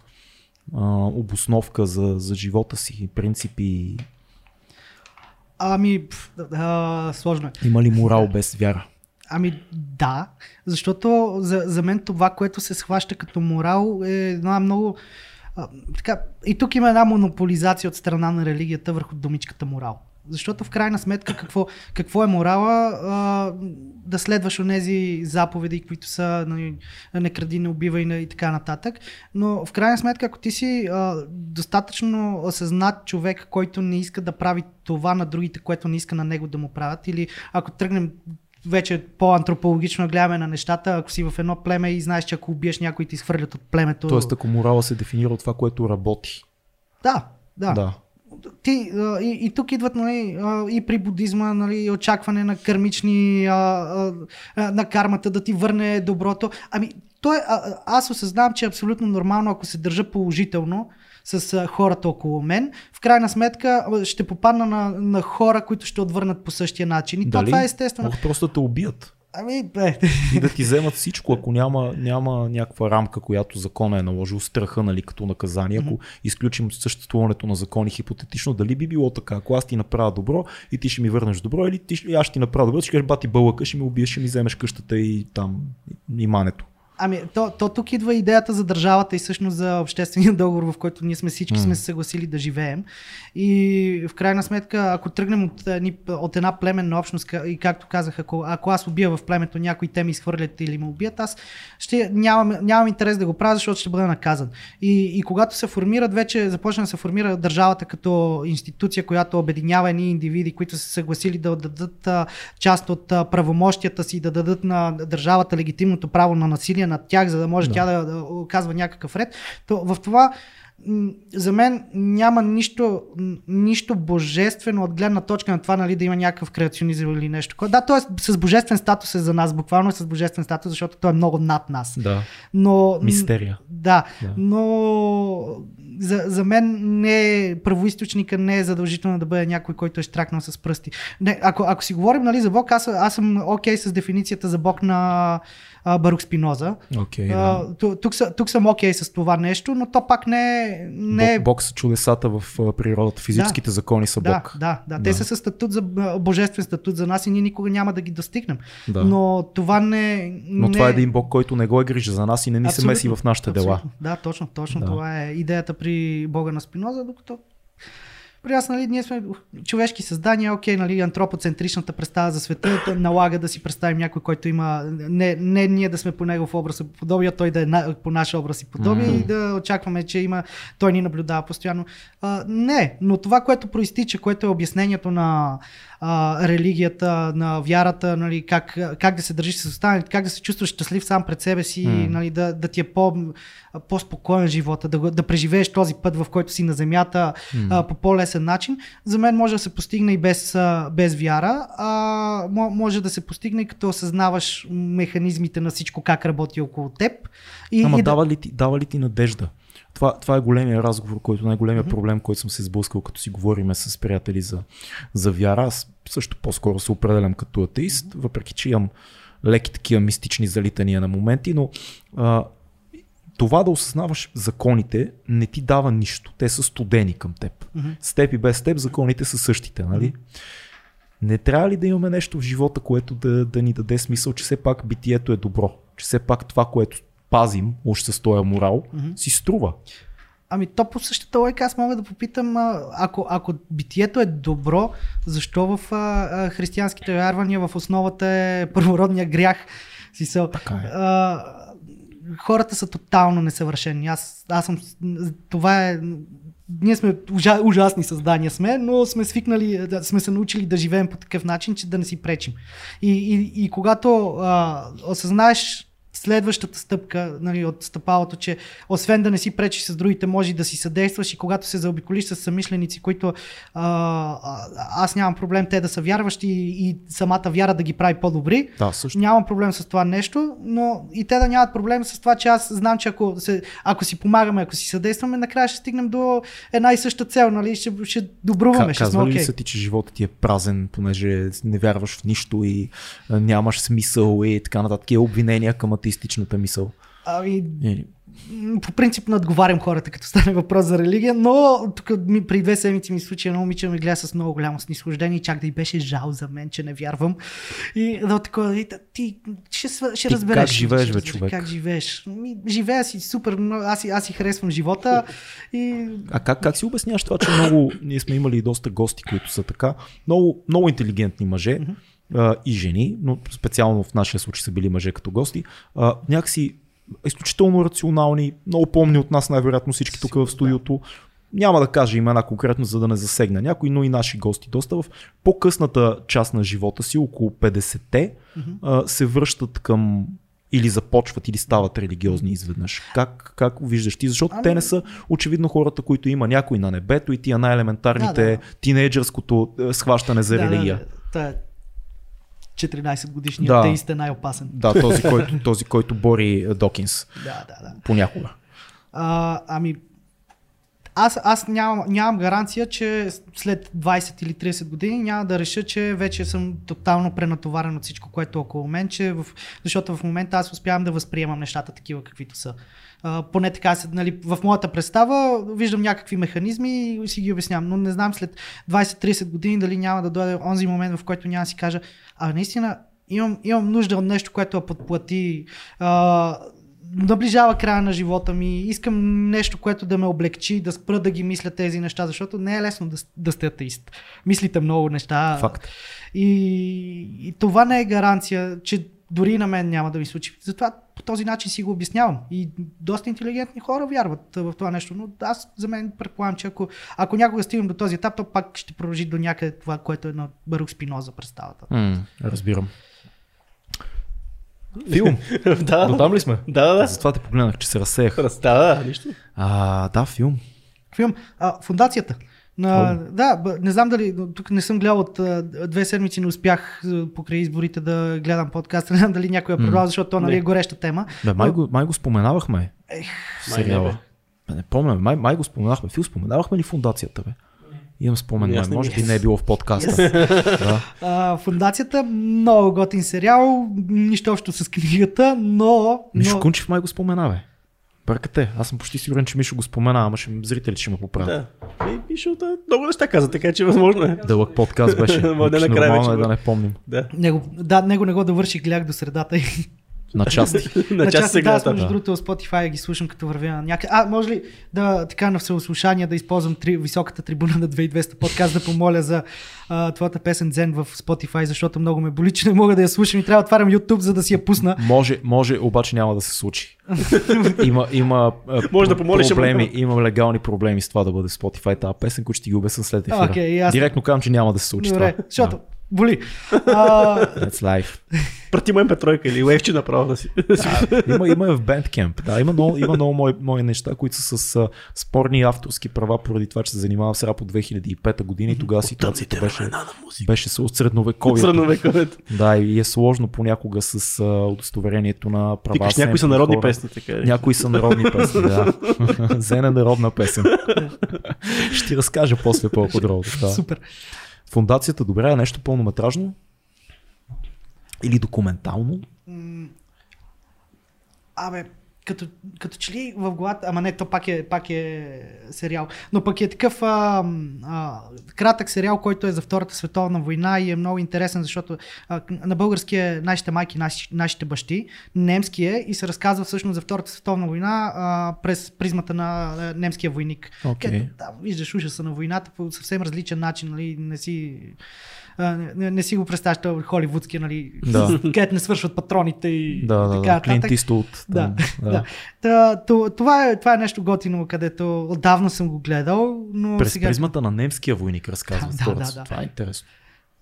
а, обосновка за, за живота си, принципи. Ами, а, сложно е. Има ли морал без вяра? Ами да, защото за, за мен това, което се схваща като морал е една много... А, така, и тук има една монополизация от страна на религията върху думичката морал. Защото в крайна сметка какво, какво е морала? А, да следваш онези заповеди, които са нали, не кради, не убивай и така нататък. Но в крайна сметка, ако ти си а, достатъчно осъзнат човек, който не иска да прави това на другите, което не иска на него да му правят, или ако тръгнем вече по-антропологично гледаме на нещата, ако си в едно племе и знаеш, че ако убиеш някой ти изхвърлят от племето. Тоест, ако морала се дефинира от това, което работи. Да, да. Да. Ти, и, и тук идват нали, и при будизма нали, очакване на кармични, на кармата да ти върне доброто. Ами, той, аз осъзнавам, че е абсолютно нормално, ако се държа положително с хората около мен. В крайна сметка ще попадна на, на хора, които ще отвърнат по същия начин. И то, Дали? това е естествено. Могат просто да те убият. Ами, бе, И да ти вземат всичко, ако няма, няма някаква рамка, която закона е наложил, страха, нали, като наказание. Ако изключим съществуването на закони хипотетично, дали би било така, ако аз ти направя добро и ти ще ми върнеш добро, или ти, аз ще ти направя добро, ще кажеш, бати бълъка, ще ми убиеш, ще ми вземеш къщата и там имането. Ами, то, то тук идва идеята за държавата и всъщност за обществения договор, в който ние сме всички М. сме се съгласили да живеем. И в крайна сметка, ако тръгнем от, от една племенна общност, и както казах, ако, ако аз убия в племето някой, те ми изхвърлят или ме убият, аз ще нямам, нямам интерес да го правя, защото ще бъда наказан. И, и когато се формират, вече започна да се формира държавата като институция, която обединява едни индивиди, които са се съгласили да дадат част от правомощията си, да дадат на държавата легитимното право на насилие над тях, за да може Да. тя да, да оказва някакъв ред. То в това за мен няма нищо, нищо божествено от гледна точка на това нали, да има някакъв креационизъм или нещо. Да, т.е. с божествен статус е за нас, буквално е с божествен статус, защото той е много над нас. Да. Но, Мистерия. да, Да. но за, за мен не е първоисточника не е задължително да бъде някой, който е штракнал с пръсти. Не, ако, ако си говорим нали, за Бог, аз, аз съм окей с дефиницията за Бог на а, Барук Спиноза. Окей, да. А, тук, са- тук съм окей с това нещо, но то пак не е... Не Бог, Бог са чудесата в природата. Физическите закони са да, Бог. да, да, Те Да. са със статут за божествен статут за нас и ние никога няма да ги достигнем. Да. Но това не. Но не... това е един Бог, който не го е грижа за нас и не ни се Абсолютно, меси в нашите дела. Абсолютно. Да, точно, точно. Да. Това е идеята при Бога на Спиноза, докато при нас, нали, ние сме човешки създания, окей, нали, антропоцентричната представа за света та налага да си представим някой, който има, не, не ние да сме по негов образ и подобие, а той да е на, по наш образ и подобие Мгм. и да очакваме, че има, той ни наблюдава постоянно. А, не, но това, което проистича, което е обяснението на а, религията, на вярата, нали, как, как да се държиш с останалите, как да се чувстваш щастлив сам пред себе си, М. нали, да, да ти е по, по-спокоен живота, да, да преживееш този път, в който си на земята а, по по-лесен начин, за мен може да се постигне и без, без вяра, а мо- може да се постигне и като осъзнаваш механизмите на всичко как работи около теб. И, Ама и дава, ли ти, дава ли ти надежда? Това, това е големия разговор, който най-големия проблем, който съм се сблъскал, като си говориме с приятели за, за вяра. Аз също по-скоро се определям като атеист, въпреки че имам леки такива мистични залитания на моменти, но а, това да осъзнаваш законите не ти дава нищо. Те са студени към теб. Мгм. С теб и без теб законите са същите, нали? Не трябва ли да имаме нещо в живота, което да, да ни даде смисъл, че все пак битието е добро, че все пак това, което пазим, още с този морал, си струва. Ами то по същата лойка аз мога да попитам, ако, ако битието е добро, защо в а, а, християнските вярвания в основата е първородния грях? Си Така е. а, хората са тотално несъвършени. Аз, аз съм. Това е. Ние сме ужа, ужасни създания сме, но сме свикнали, да, сме се научили да живеем по такъв начин, че да не си пречим. И, и, и когато а, осъзнаеш следващата стъпка нали, от стъпалото, че освен да не си пречиш с другите, може да си съдействаш и когато се заобиколиш с съмишленици, които а, аз нямам проблем те да са вярващи и, и самата вяра да ги прави по-добри, Да, също. Нямам проблем с това нещо, но и те да нямат проблем с това, че аз знам, че ако, се, ако си помагаме, ако си съдействаме, накрая ще стигнем до една и съща цел, нали? Ще, ще добруваме, Ка- ще сме ли окей. са ти, че животът ти е празен, понеже не вярваш в нищо и нямаш смисъл и така нататък. Е обвинения към атеистичната мисъл. Ами, Е, м, по принцип надговарям хората, като стане въпрос за религия, но тук ми, при две седмици ми случи едно момиче ме гледа с много голямо снисхождение и чак да й беше жал за мен, че не вярвам. И да такова, и, ти ще, ще Ти разбереш. как живееш, бе, човек? Как живееш? Ми, живея си супер, аз, си- аз си харесвам живота и А как, как си обясняваш това, че много, ние сме имали и доста гости, които са така, много, много интелигентни мъже а, и жени, но специално в нашия случай са били мъже като гости, а, някакси изключително рационални, много помни от нас най-вероятно всички тук в студиото. Няма да кажа имена конкретно, за да не засегна някой, но и наши гости. Доста в по-късната част на живота си, около 50-те, а, се връщат към или започват или стават религиозни изведнъж? Как, как виждаш ти? Защото ами... те не са очевидно хората, които има някой на небето и тия най-елементарните да, да. тинейджърското е, схващане за да, религия. Да, да. 14 годишният да. атеист е най-опасен. Да, този който, този, който бори Докинс. Да, да, да. Понякога. А, ами, аз, аз нямам, нямам гаранция, че след 20 или 30 години няма да реша, че вече съм тотално пренатоварен от всичко, което е около мен, че в, защото в момента аз успявам да възприемам нещата такива, каквито са. Поне така, нали, в моята представа виждам някакви механизми и си ги обяснявам, но не знам след 20-30 години дали няма да дойде онзи момент, в който няма да си кажа, а наистина имам, имам нужда от нещо, което да подплати uh, наближава края на живота ми, искам нещо, което да ме облегчи, да спра да ги мисля тези неща, защото не е лесно да, да сте атеист. Мислите много неща. Факт. И, и това не е гаранция, че дори на мен няма да ми случи. Затова по този начин си го обяснявам. И доста интелигентни хора вярват в това нещо. Но аз за мен предполагам, че ако, ако някога стигнем до този етап, то пак ще продължи до някъде това, което е на Барук Спиноза представата. Mm, разбирам. Филм. да. До там ли сме? Да, да. Затова те погледнах, че се разсеях. Да, да, нищо. А, да, филм. Филм. А, фундацията. На, да, не знам дали, тук не съм гледал от две седмици, не успях покрай изборите да гледам подкаст, не знам дали някой е продал, защото то нали, е гореща тема. Бе, май, го, май го споменавахме. Ех, сериала. Не, не помня, май, май го споменахме. Фил, споменавахме ли фундацията, бе? Имам спомен, май, може би не е било в подкаста. да. а, фундацията, много готин сериал, нищо общо с книгата, но... Мишо но... Кунчев май го спомена, бе. Бъркате, аз съм почти сигурен, че Мишо го спомена, ама ще, зрителите ще ме поправят. Да. И Мишо да, много неща каза, така че възможно е. Дълъг подкаст беше. Може да нормално е да не помним. Да. Него, да, него не го довърших, гледах до средата и на части. на части да, между другото, Spotify ги слушам като вървя на някъде. А, може ли да така на всеослушание да използвам три, високата трибуна на 2200 подкаст да помоля за а, твоята песен Дзен в Spotify, защото много ме боли, че не мога да я слушам и трябва да отварям YouTube, за да си я пусна. Може, може, обаче няма да се случи. има, има може да помолиш, проблеми, има легални проблеми с това да бъде Spotify тази песен, които ще ги обясна след ефира. Okay, Директно казвам, че няма да се случи Добре, това. Защото, да боли. А... That's life. Прати му MP3 или левче направо да си. Да, има, има в Bandcamp. Да, има много, има много мои, мои неща, които са с а, спорни авторски права, поради това, че се занимавам с рап от 2005 година и тогава ситуацията беше, беше с от средновековието. Средновековието. Да, и е сложно понякога с а, удостоверението на права. Тикаш, някои са народни хора. песни, така е. Някои са народни песни, да. Зена народна песен. Ще ти разкажа после по-подробно. Да. Супер. Фундацията добре е нещо пълнометражно? Или документално? Абе, като, като че ли в главата, ама не, то пак е, пак е сериал, но пък е такъв а, а, кратък сериал, който е за Втората световна война и е много интересен, защото а, на български е нашите майки, наши, нашите бащи, немски е и се разказва всъщност за Втората световна война а, през призмата на а, немския войник. Okay. да, виждаш ужаса на войната по съвсем различен начин, нали, не си не, не, не си го представяш, е холивудски, нали, да. където не свършват патроните и да, така. Да, Клинт Истот. Да, да. да. това, е, това е нещо готино, където отдавна съм го гледал. Но През сега... призмата на немския войник разказва да, да, да. Това е интересно.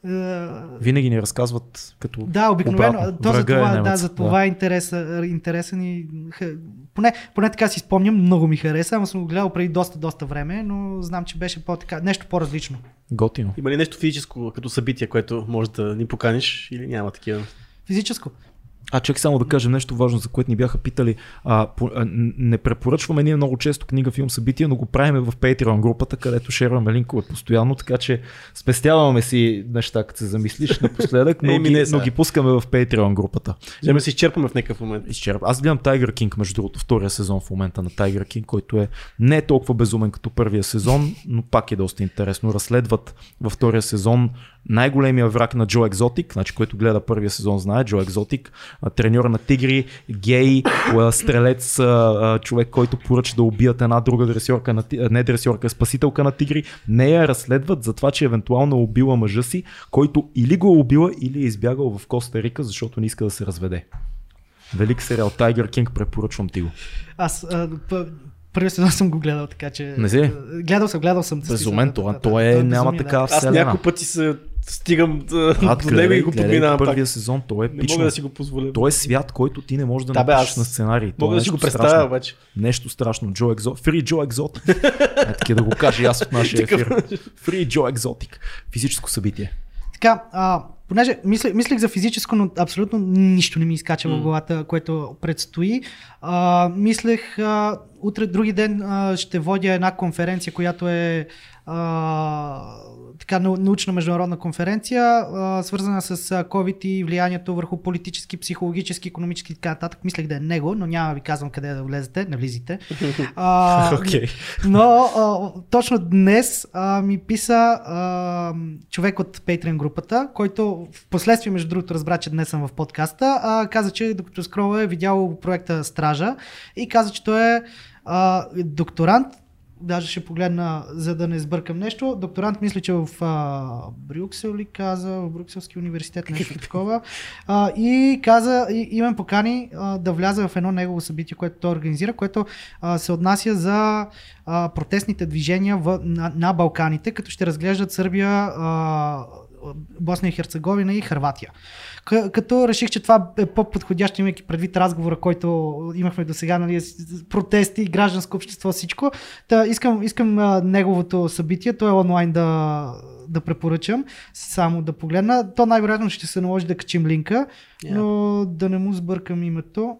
Uh, Винаги ни разказват като. Да, обикновено. То за това, е да, за това да. е интереса, интересен и. Поне, поне така си спомням, много ми хареса, ама съм го гледал преди доста, доста време, но знам, че беше по-така, нещо по-различно. Готино. Има ли нещо физическо като събитие, което може да ни поканиш или няма такива? Физическо. А, чак само да кажем нещо важно, за което ни бяха питали. А, по, а, не препоръчваме ние много често книга, филм, събития, но го правим в Patreon групата, където шерваме линкове постоянно, така че спестяваме си неща, като се замислиш напоследък, но, ги, но ги пускаме в Patreon групата. Ще се изчерпаме в някакъв момент. Изчерп. Аз гледам Tiger King, между другото, втория сезон в момента на Tiger King, който е не е толкова безумен като първия сезон, но пак е доста интересно. Разследват във втория сезон най-големия враг на Джо Екзотик, значи който гледа първия сезон знае, Джо Екзотик, треньор на тигри, гей, стрелец, човек, който поръча да убият една друга дресьорка, на, не дресьорка, спасителка на тигри. Нея разследват за това, че евентуално е убила мъжа си, който или го е убила, или е избягал в Коста Рика, защото не иска да се разведе. Велик сериал Tiger King, препоръчвам ти го. Аз а, Първият сезон съм го гледал, така че. Не си? Гледал съм, гледал съм. Безумен, това, то е, няма така Аз няколко пъти се стигам а, до него и го подминавам първия пак. сезон, той е не мога да си го позволя. Той е свят, който ти не можеш да, да напишеш на сценарий. Мога да си го представя обаче. Нещо страшно. Джо Екзот. Фри Джо Екзотик. е, така да го кажа аз от нашия ефир. Фри Джо Екзотик. Физическо събитие. Така, а, понеже мислех, мислех за физическо, но абсолютно нищо не ми изкача mm. в главата, което предстои. А, мислех, а, утре, други ден а, ще водя една конференция, която е а, така научна международна конференция, а, свързана с COVID и влиянието върху политически, психологически, економически и така нататък. Мислех да е него, но няма ви казвам къде да влезете, не влизите. А, okay. Но а, точно днес а, ми писа а, човек от Patreon групата, който в последствие, между другото, разбра, че днес съм в подкаста, а, каза, че докато скрола е видял проекта Стража и каза, че той е а, докторант даже ще погледна, за да не сбъркам нещо. Докторант мисля, че в а, Брюксел ли каза, в Брюкселски университет, нещо такова. А, и каза, и, и ме покани а, да вляза в едно негово събитие, което той организира, което а, се отнася за а, протестните движения в, на, на Балканите, като ще разглеждат Сърбия, а, Босна и Херцеговина и Харватия като реших, че това е по-подходящо, имайки предвид разговора, който имахме до сега, нали, протести, гражданско общество, всичко. Та, искам, искам неговото събитие, то е онлайн да, да препоръчам, само да погледна. То най-вероятно ще се наложи да качим линка, yeah. но да не му сбъркам името.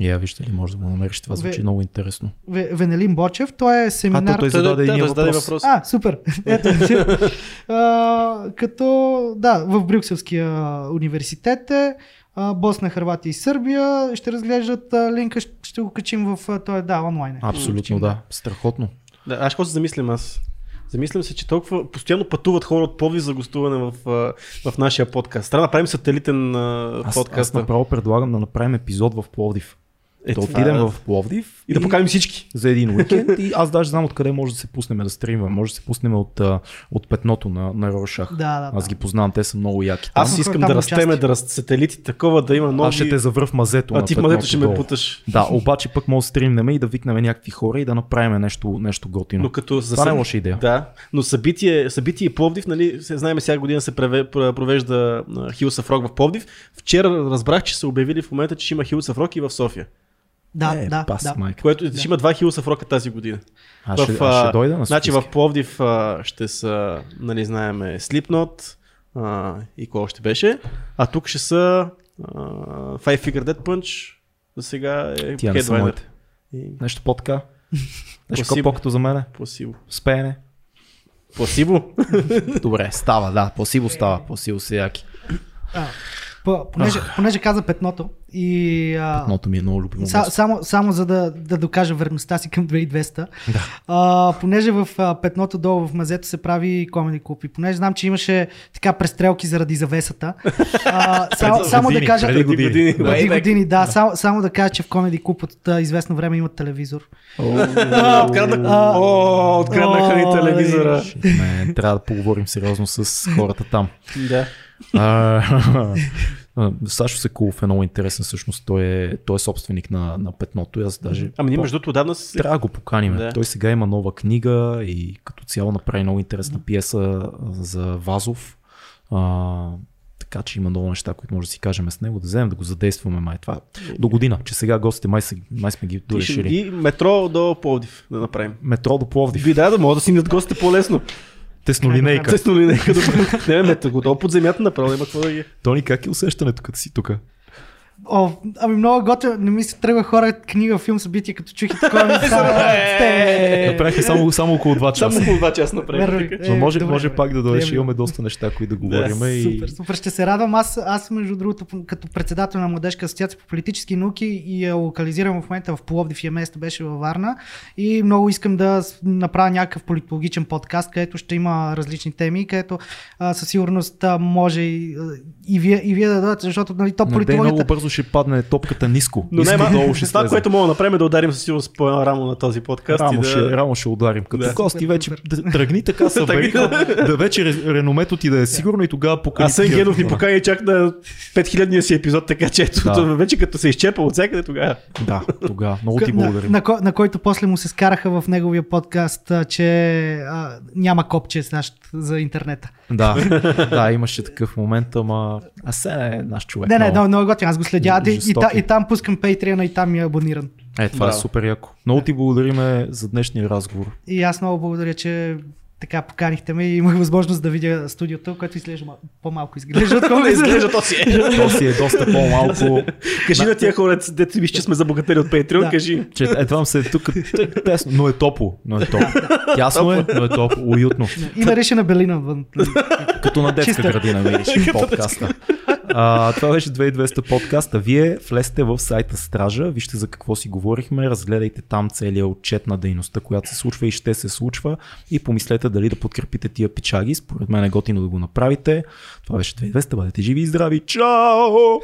Я вижте ли, може да го намериш, това звучи Ве, много интересно. Венелин Бочев, той е семинар... А, той зададе да, да, въпрос. въпрос. А, супер. Ето, а, като, да, в Брюкселския университет е, Босна, Харватия и Сърбия ще разглеждат линка, ще, го качим в той, да, онлайн. Абсолютно, да. Страхотно. Да, аз какво се замислям аз? Замислям се, че толкова постоянно пътуват хора от Пловдив за гостуване в, в нашия подкаст. Трябва да направим сателитен аз, подкаст. Аз направо предлагам да направим епизод в Пловдив. Е, да отидем е... в Пловдив и, и да поканим всички за един уикенд. и аз даже знам откъде може да се пуснем да стримваме. Може да се пуснем от, от петното на, на Рошах. Да, да, аз ги познавам, те са много яки. Аз искам да растеме, да раст сателити, такова да има много. Аз ще те завръв мазето. А ти в мазето ще ме путаш. Да, обаче пък може да стримнем и да викнем някакви хора и да направим нещо, нещо готино. Но като за Това не е лоша идея. Да, но събитие, събитие Пловдив, нали, знаем всяка година се провежда Хилса Фрог в Пловдив. Вчера разбрах, че са обявили в момента, че ще има Хилса Фрог и в София. Да, е, да, пас, да. Майка. Което да. ще има два хилса в рока тази година. А, в, ще, а, ще дойда на Значи в Пловдив а, ще са, нали знаеме, Slipknot а, и какво още беше. А тук ще са а, Five Figure Dead Punch. За сега е са моите. И... Нещо по-така. Нещо по-като за мене. Пласиво. Спеене. Пласиво? Добре, става, да. Пласиво става. Пласиво са яки. Понеже, понеже каза петното и... А, петното ми е много любимо. Са, само, само за да, да докажа верността си към 2200. Да. А, понеже в а, петното долу в мазето се прави комеди клуб и понеже знам, че имаше така престрелки заради завесата. А, само, само години, да кажа... Преди години. години, преди години да, да. Само, само да кажа, че в комеди клуб от а, известно време имат телевизор. Откраднаха ни телевизора. Трябва да поговорим сериозно с хората там. Да. Сашо Секулов е много интересен, всъщност той е, той е собственик на, на петното. Аз даже, ние между другото отдавна си... Трябва да го поканим. Да. Той сега има нова книга и като цяло направи много интересна пиеса за Вазов. А, така че има много неща, които може да си кажем с него, да вземем да го задействаме май това. До година, че сега гостите май, са, май сме ги дорешили. И метро до Пловдив да направим. Метро до Пловдив. Ви да, да могат да си гостите по-лесно. Теснолинейка. Теснолинейка. не, ме, готово под земята направо, има какво да ги. Тони, как е усещането, като си тук? О, ами много готино. Не ми се тръгва хора книга, филм, събитие, като чух и такова. Направиха само, само около 2 часа. Само около 2 часа направиха. Но може, може пак да дойдеш, имаме доста неща, които да говорим. Да, и... Супер, супер. Ще се радвам. Аз, аз между другото, като председател на Младежка асоциация по политически науки и я локализирам в момента в Пловдив и место беше във Варна. И много искам да направя някакъв политологичен подкаст, където ще има различни теми, където а, със сигурност може и, и, вие, и вие да дадете, защото нали, то политологията ще падне топката ниско. Но не, долу ще това, което мога да направим е да ударим със сигурност по едно рамо на този подкаст. Рамо, да... ще, рамо ще ударим. Като да. гости вече тръгни така събериха, да вече реномето ти да е сигурно и тогава покани. Асен Генов ни покани чак на 5000-ния си епизод, така че ето, да. вече като се изчепа от всякъде тогава. Да, тогава. Много ти благодарим. На, на, на, който после му се скараха в неговия подкаст, че а, няма копче за интернета. Да, да, имаше такъв момент, ама аз се е наш човек. Не, не, много, много готин, аз го следя и, и, и, там пускам Patreon и там ми е абониран. Е, това Браво. е супер яко. Много ти благодариме за днешния разговор. И аз много благодаря, че така поканихте ме и имах възможност да видя студиото, което изглежда по-малко изглежда. Отколко изглежда, то си е. то си е доста по-малко. кажи на тия хора, дете виж, че сме забогатели от Patreon, да. кажи. Че едва се е тук тесно, но е топло. Но е топло. Тясно е, но е топло, уютно. Има решена белина вън. Като на детска градина, видиш, подкаста. А, това беше 2200 подкаста. Вие влезте в сайта Стража, вижте за какво си говорихме, разгледайте там целият отчет на дейността, която се случва и ще се случва и помислете дали да подкрепите тия пичаги. Според мен е готино да го направите. Това беше 2200. Бъдете живи и здрави. Чао!